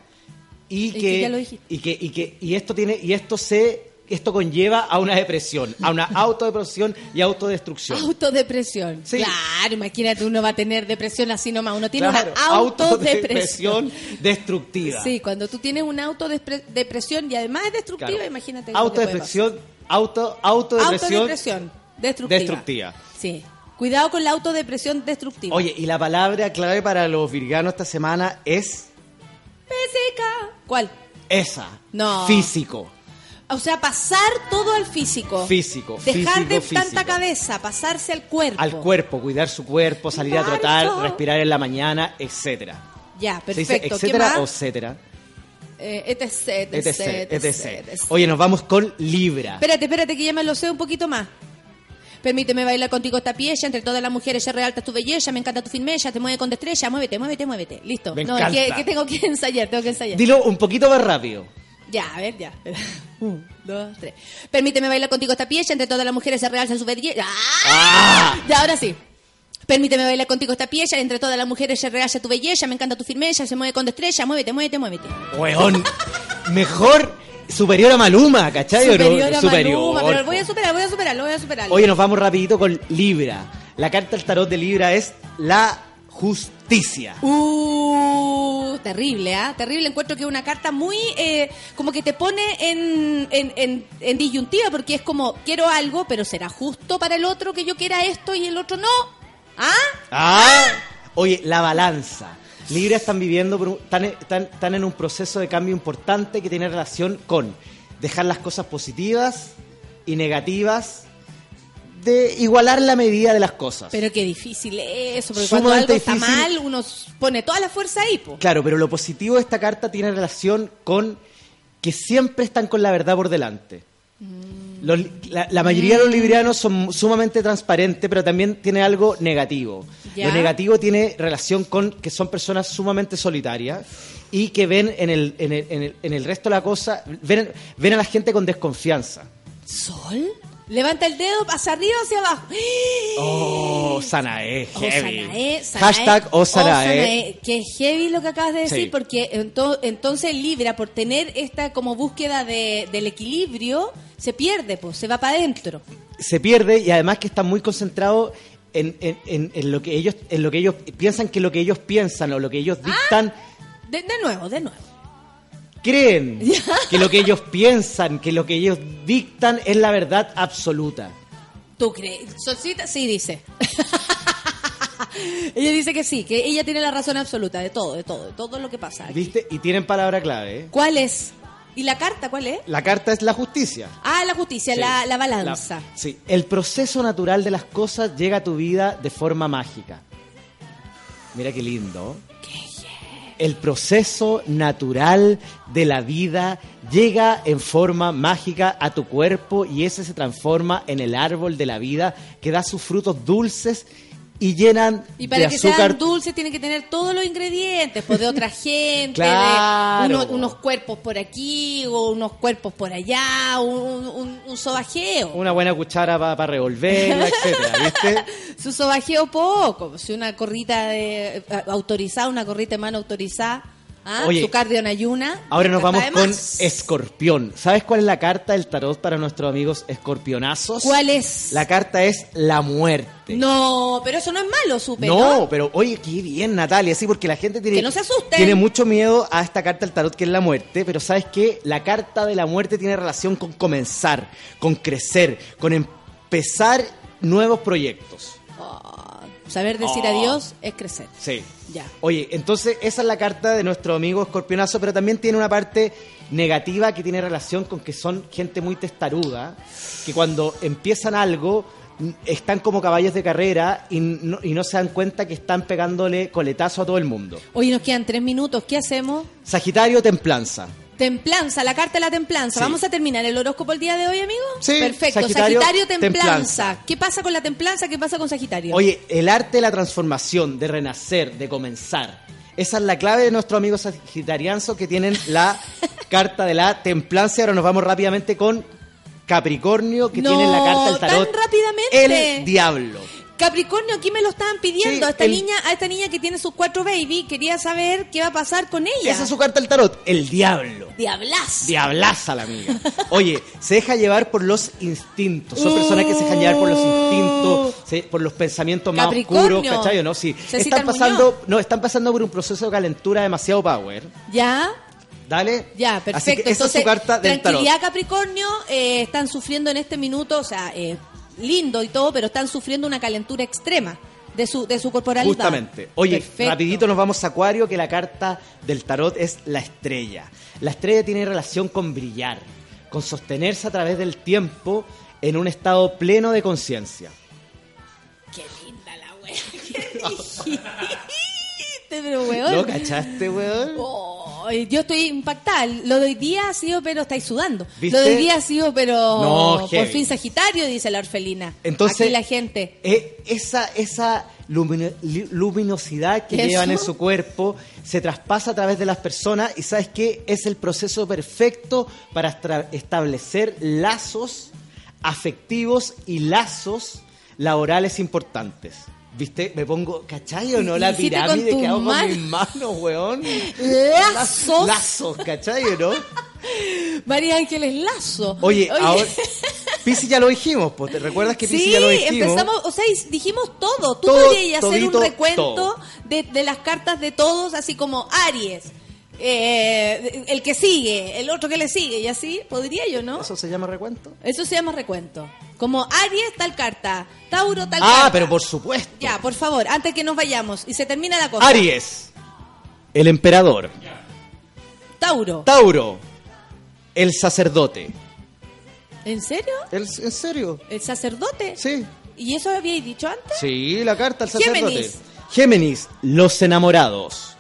y que, que ya lo y que y que y esto tiene y esto se esto conlleva a una depresión, a una autodepresión y autodestrucción. Autodepresión. Sí. Claro, imagínate, uno va a tener depresión así nomás. Uno tiene Claro, una autodepresión. destructiva. Sí, cuando tú tienes una autodepresión y además es destructiva, Claro. imagínate. Autodepresión, auto autodepresión Autodepresión. Destructiva. destructiva. Sí. Cuidado con la autodepresión destructiva. Oye, y la palabra clave para los virganos esta semana es Física. ¿Cuál? esa. No. Físico. O sea, pasar todo al físico. Físico, Dejar de físico, tanta cabeza, pasarse al cuerpo. Al cuerpo, cuidar su cuerpo, salir a trotar, respirar en la mañana, etcétera. Ya, ¿Se dice perfecto. ¿Qué etcétera más? o etcétera? Eh, etc, etc, etc, etc, etc. etc. Oye, nos vamos con Libra. Espérate, espérate, que ya me lo sé un poquito más. Permíteme bailar contigo esta pieza, entre todas las mujeres se realta tu belleza, me encanta tu firmeza, te mueve con destreza, muévete, muévete, muévete. Listo. Me no, encanta. es que, que tengo que ensayar, tengo que ensayar. Dilo un poquito más rápido. Ya, a ver, ya. Un, dos, tres. Permíteme bailar contigo esta pieza, entre todas las mujeres se realza su belleza. ¡Ah! Ya, ahora sí. Permíteme bailar contigo esta pieza, entre todas las mujeres se realza tu belleza, me encanta tu firmeza, se mueve con destreza, muévete, muévete, muévete. Weón, mejor superior a Maluma, ¿cachai? no? Superior a Superior. Maluma, pero lo voy a superar, voy a superar, lo voy a superar. Oye, nos vamos rapidito con Libra. La carta del tarot de Libra es la justicia. Uh, terrible, ¿ah? Terrible. Encuentro que es una carta muy. eh, como que te pone en, en, en, en disyuntiva, porque es como, quiero algo, pero será justo para el otro que yo quiera esto y el otro no. ¿Ah? Ah, oye, la balanza. Libra están viviendo, por un- están, están- están en un proceso de cambio importante que tiene relación con dejar las cosas positivas y negativas, de igualar la medida de las cosas. Pero qué difícil es eso, porque cuando Sumamente algo está difícil. mal, uno pone toda la fuerza ahí, po. Claro, pero lo positivo de esta carta tiene relación con que siempre están con la verdad por delante. Mm. Los la, la mayoría de los librianos son sumamente transparentes, pero también tiene algo negativo. Ya. Lo negativo tiene relación con que son personas sumamente solitarias y que ven en el, en el, en el, en el resto de la cosa, ven, ven a la gente con desconfianza. ¿Sol? Levanta el dedo hacia arriba o hacia abajo. Oh, Sanae, Oh, heavy. Sanae, Sanae. Hashtag oh, Oh, Sanae. Sanae. Qué heavy lo que acabas de decir, Sí. porque ento- entonces Libra, por tener esta como búsqueda de- del equilibrio, se pierde, pues, se va para adentro. se pierde y además que están muy concentrados en, en- en- en lo que ellos en lo que ellos piensan que lo que ellos piensan o lo que ellos dictan De, de nuevo, de nuevo. Creen que lo que ellos piensan que lo que ellos dictan es la verdad absoluta ¿Tú crees? Solcita, sí, dice. ella dice que sí, que ella tiene la razón absoluta de todo, de todo, de todo lo que pasa. aquí. viste y tienen palabra clave ¿eh? ¿Cuál es? ¿Y la carta cuál es? la carta es la justicia Ah, la justicia, Sí. la, la balanza. La- sí el proceso natural de las cosas llega a tu vida de forma mágica mira qué lindo el proceso natural de la vida llega en forma mágica a tu cuerpo y ese se transforma en el árbol de la vida que da sus frutos dulces y llenan Y para de que azúcar sean dulces tienen que tener todos los ingredientes, pues de otra gente, Claro. de uno- unos cuerpos por aquí o unos cuerpos por allá, un, un, un sobajeo. una buena cuchara para revolverla, etcétera, ¿viste? Su sobajeo poco, si una corrita de, eh, autorizada, una corrita de mano autorizada, ¿ah? Oye, su cardio en ayuna. Ahora nos vamos con. Escorpión. ¿Sabes cuál es la carta del tarot para nuestros amigos escorpionazos? ¿Cuál es? La carta es la muerte. No, pero eso no es malo, supe, No, ¿no? pero oye, qué bien, Natalia, sí, porque la gente tiene, Que no se asusten. tiene mucho miedo a esta carta del tarot que es la muerte, pero ¿sabes qué? La carta de la muerte tiene relación con comenzar, con crecer, con empezar nuevos proyectos. Saber decir Oh. adiós es crecer. Sí. Ya. Oye, entonces esa es la carta de nuestro amigo escorpionazo, pero también tiene una parte negativa que tiene relación con que son gente muy testaruda, que cuando empiezan algo están como caballos de carrera y no, y no se dan cuenta que están pegándole coletazo a todo el mundo. Oye, nos quedan tres minutos, ¿qué hacemos? Sagitario, templanza. Templanza, la carta de la templanza. Sí. ¿Vamos a terminar el horóscopo el día de hoy, amigo? Sí, Perfecto. Sagitario, Sagitario, templanza. templanza. ¿Qué pasa con la templanza? ¿Qué pasa con Sagitario? Oye, el arte de la transformación, de renacer, de comenzar. Esa es la clave de nuestro amigo sagitarianzo que tienen la carta de la templanza. Ahora nos vamos rápidamente con Capricornio que No, tiene en la carta del tan tarot rápidamente. el diablo. Capricornio, aquí me lo estaban pidiendo. Sí, a esta el- niña, a esta niña que tiene sus cuatro baby, quería saber qué va a pasar con ella. Esa es su carta del tarot, el diablo. Diablas. Diablaza la amiga. Oye, se deja llevar por los instintos. Son personas que se dejan llevar por los instintos, se- por los pensamientos más oscuros, ¿cachai? ¿No? Sí. Están pasando, no, están pasando por un proceso de calentura demasiado power. Ya, Dale. ya, Así perfecto. que esa Entonces, es su carta del tarot. tranquilidad Capricornio, eh, están sufriendo en este minuto, o sea, eh, lindo y todo, pero están sufriendo una calentura extrema de su, de su corporalidad. Justamente. Oye, Perfecto. rapidito nos vamos a Acuario, que la carta del tarot es la estrella. La estrella tiene relación con brillar, con sostenerse a través del tiempo en un estado pleno de conciencia. Qué linda la wea. Qué dijiste, pero weón. ¿Lo cachaste, weón? Ay, yo estoy impactada. Lo de hoy día ha sido, pero estáis sudando. ¿Viste? Lo de hoy día ha sido, pero No, por fin Sagitario, dice la orfelina. Entonces, Aquí la gente. eh, esa, esa lumino- luminosidad que ¿Eso? llevan en su cuerpo se traspasa a través de las personas y sabes qué es el proceso perfecto para establecer lazos afectivos y lazos laborales importantes. ¿Viste? Me pongo, ¿cachai o no? La pirámide que hago con mis manos, weón. Lazos. Lazos, ¿cachai o no? María Ángeles Lazo. Oye, ahora. Pisi ya lo dijimos, pues, ¿te recuerdas que Pisi Sí, ya lo dijimos? empezamos, o sea, dijimos todo. Tú Todo, podrías hacer un todito, recuento de, de las cartas de todos, así como Aries, eh, el que sigue, el otro que le sigue, y así podría yo, ¿no? ¿Eso se llama recuento? Eso se llama recuento. Como Aries, tal carta. Tauro, tal carta. Ah, pero por supuesto. Ya, por favor, antes que nos vayamos y se termina la cosa. Aries, el emperador. Tauro. Tauro, el sacerdote. ¿En serio? ¿El- ¿En serio? ¿El sacerdote? Sí. ¿Y eso habíais dicho antes? Sí, la carta al sacerdote. Géminis. Géminis, los enamorados.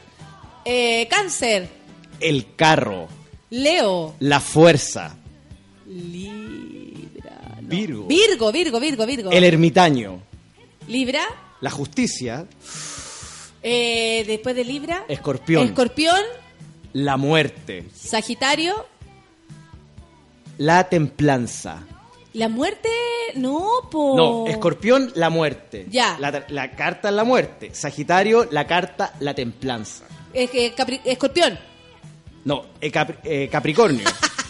Eh, cáncer. El carro, Leo. la fuerza. Libra. no. Virgo. Virgo, Virgo, Virgo, Virgo. El ermitaño, Libra. la justicia, Eh, después de Libra. Escorpión. Escorpión. la muerte, Sagitario. la templanza. La muerte. No, po. No, escorpión, la muerte. Ya. La, la carta es la muerte. Sagitario, la carta, la templanza. Que Capri- Escorpión. No, eh, Capri- eh, Capricornio,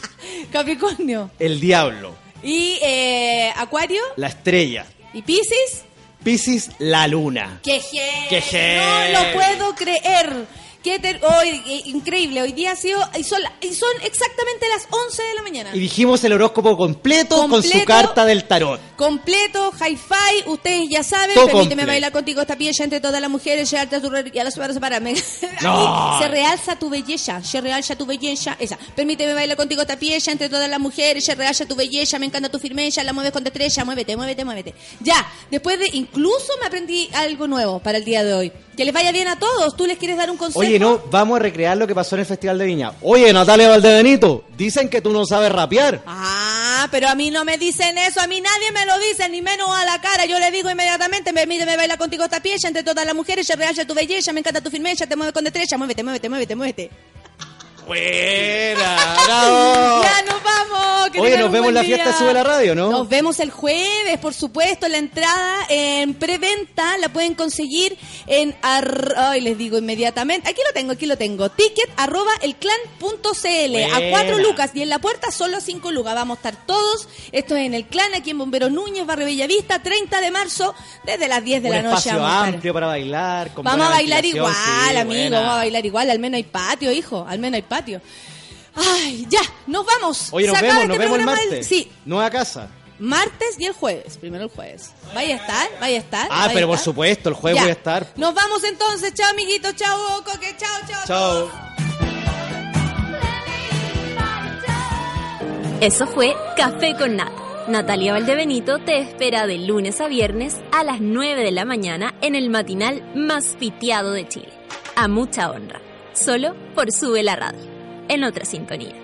Capricornio. el diablo, Y eh, Acuario. la estrella. Y Piscis. Piscis, la luna. ¡Qué heavy! ¡Qué! No lo puedo creer. Qué ter- hoy, eh, increíble. Hoy día ha sido. Y son, y son exactamente las 11 de la mañana. Y dijimos el horóscopo completo, con su carta del tarot. Completo, hi-fi, ustedes ya saben. Todo permíteme completo. bailar contigo esta pieza entre todas las mujeres. llevarte a tu y a la para separarme. No. se realza tu belleza, se realza tu belleza. Esa. Permíteme bailar contigo esta pieza entre todas las mujeres. Se realza tu belleza, me encanta tu firmeza. La mueves con destreza. Muévete, muévete, muévete. Ya, después de. Incluso me aprendí algo nuevo para el día de hoy. Que les vaya bien a todos. ¿Tú les quieres dar un consejo? Oye, no, vamos a recrear lo que pasó en el Festival de Viña. Oye, Natalia Valdebenito, dicen que tú no sabes rapear. Ah, pero a mí no me dicen eso, a mí nadie me lo dice, ni menos a la cara. Yo le digo inmediatamente, permíteme bailar contigo esta pieza entre todas las mujeres, se realza tu belleza, me encanta tu firmeza, te mueve con destreza, muévete, muévete, muévete, muévete. Buena, bravo. Ya nos vamos. que Oye, nos vemos en la fiesta día. Sube la Radio, ¿no? Nos vemos el jueves, por supuesto. La entrada en preventa la pueden conseguir en. ar- Ay, les digo inmediatamente. Aquí lo tengo, aquí lo tengo. Ticket arroba elclan.cl. A cuatro lucas. Y en la puerta solo a cinco lucas. Vamos a estar todos. Esto es en el clan, aquí en Bombero Núñez, Barrio Bellavista, 30 de marzo, desde las 10 de Un la noche. espacio amplio para bailar. con Vamos a bailar igual, sí, amigo. buena. Vamos a bailar igual. Al menos hay patio, hijo. Al menos hay patio. Ay, ya, nos vamos. Oye, nos Se acaba vemos, nos este vemos el del- martes. Sí, Nueva casa. martes y el jueves. Primero el jueves. Vaya a estar, vaya a estar. Ah, pero por estar. supuesto, el jueves Ya. voy a estar. Nos vamos entonces. Chao, amiguitos. Chao, Coque. Chao, chao. Chao. Eso fue Café con Nata. Natalia Valdebenito te espera de lunes a viernes a las 9 de la mañana en el matinal más piteado de Chile. A mucha honra. Solo por Sube la Radio. En otra sintonía.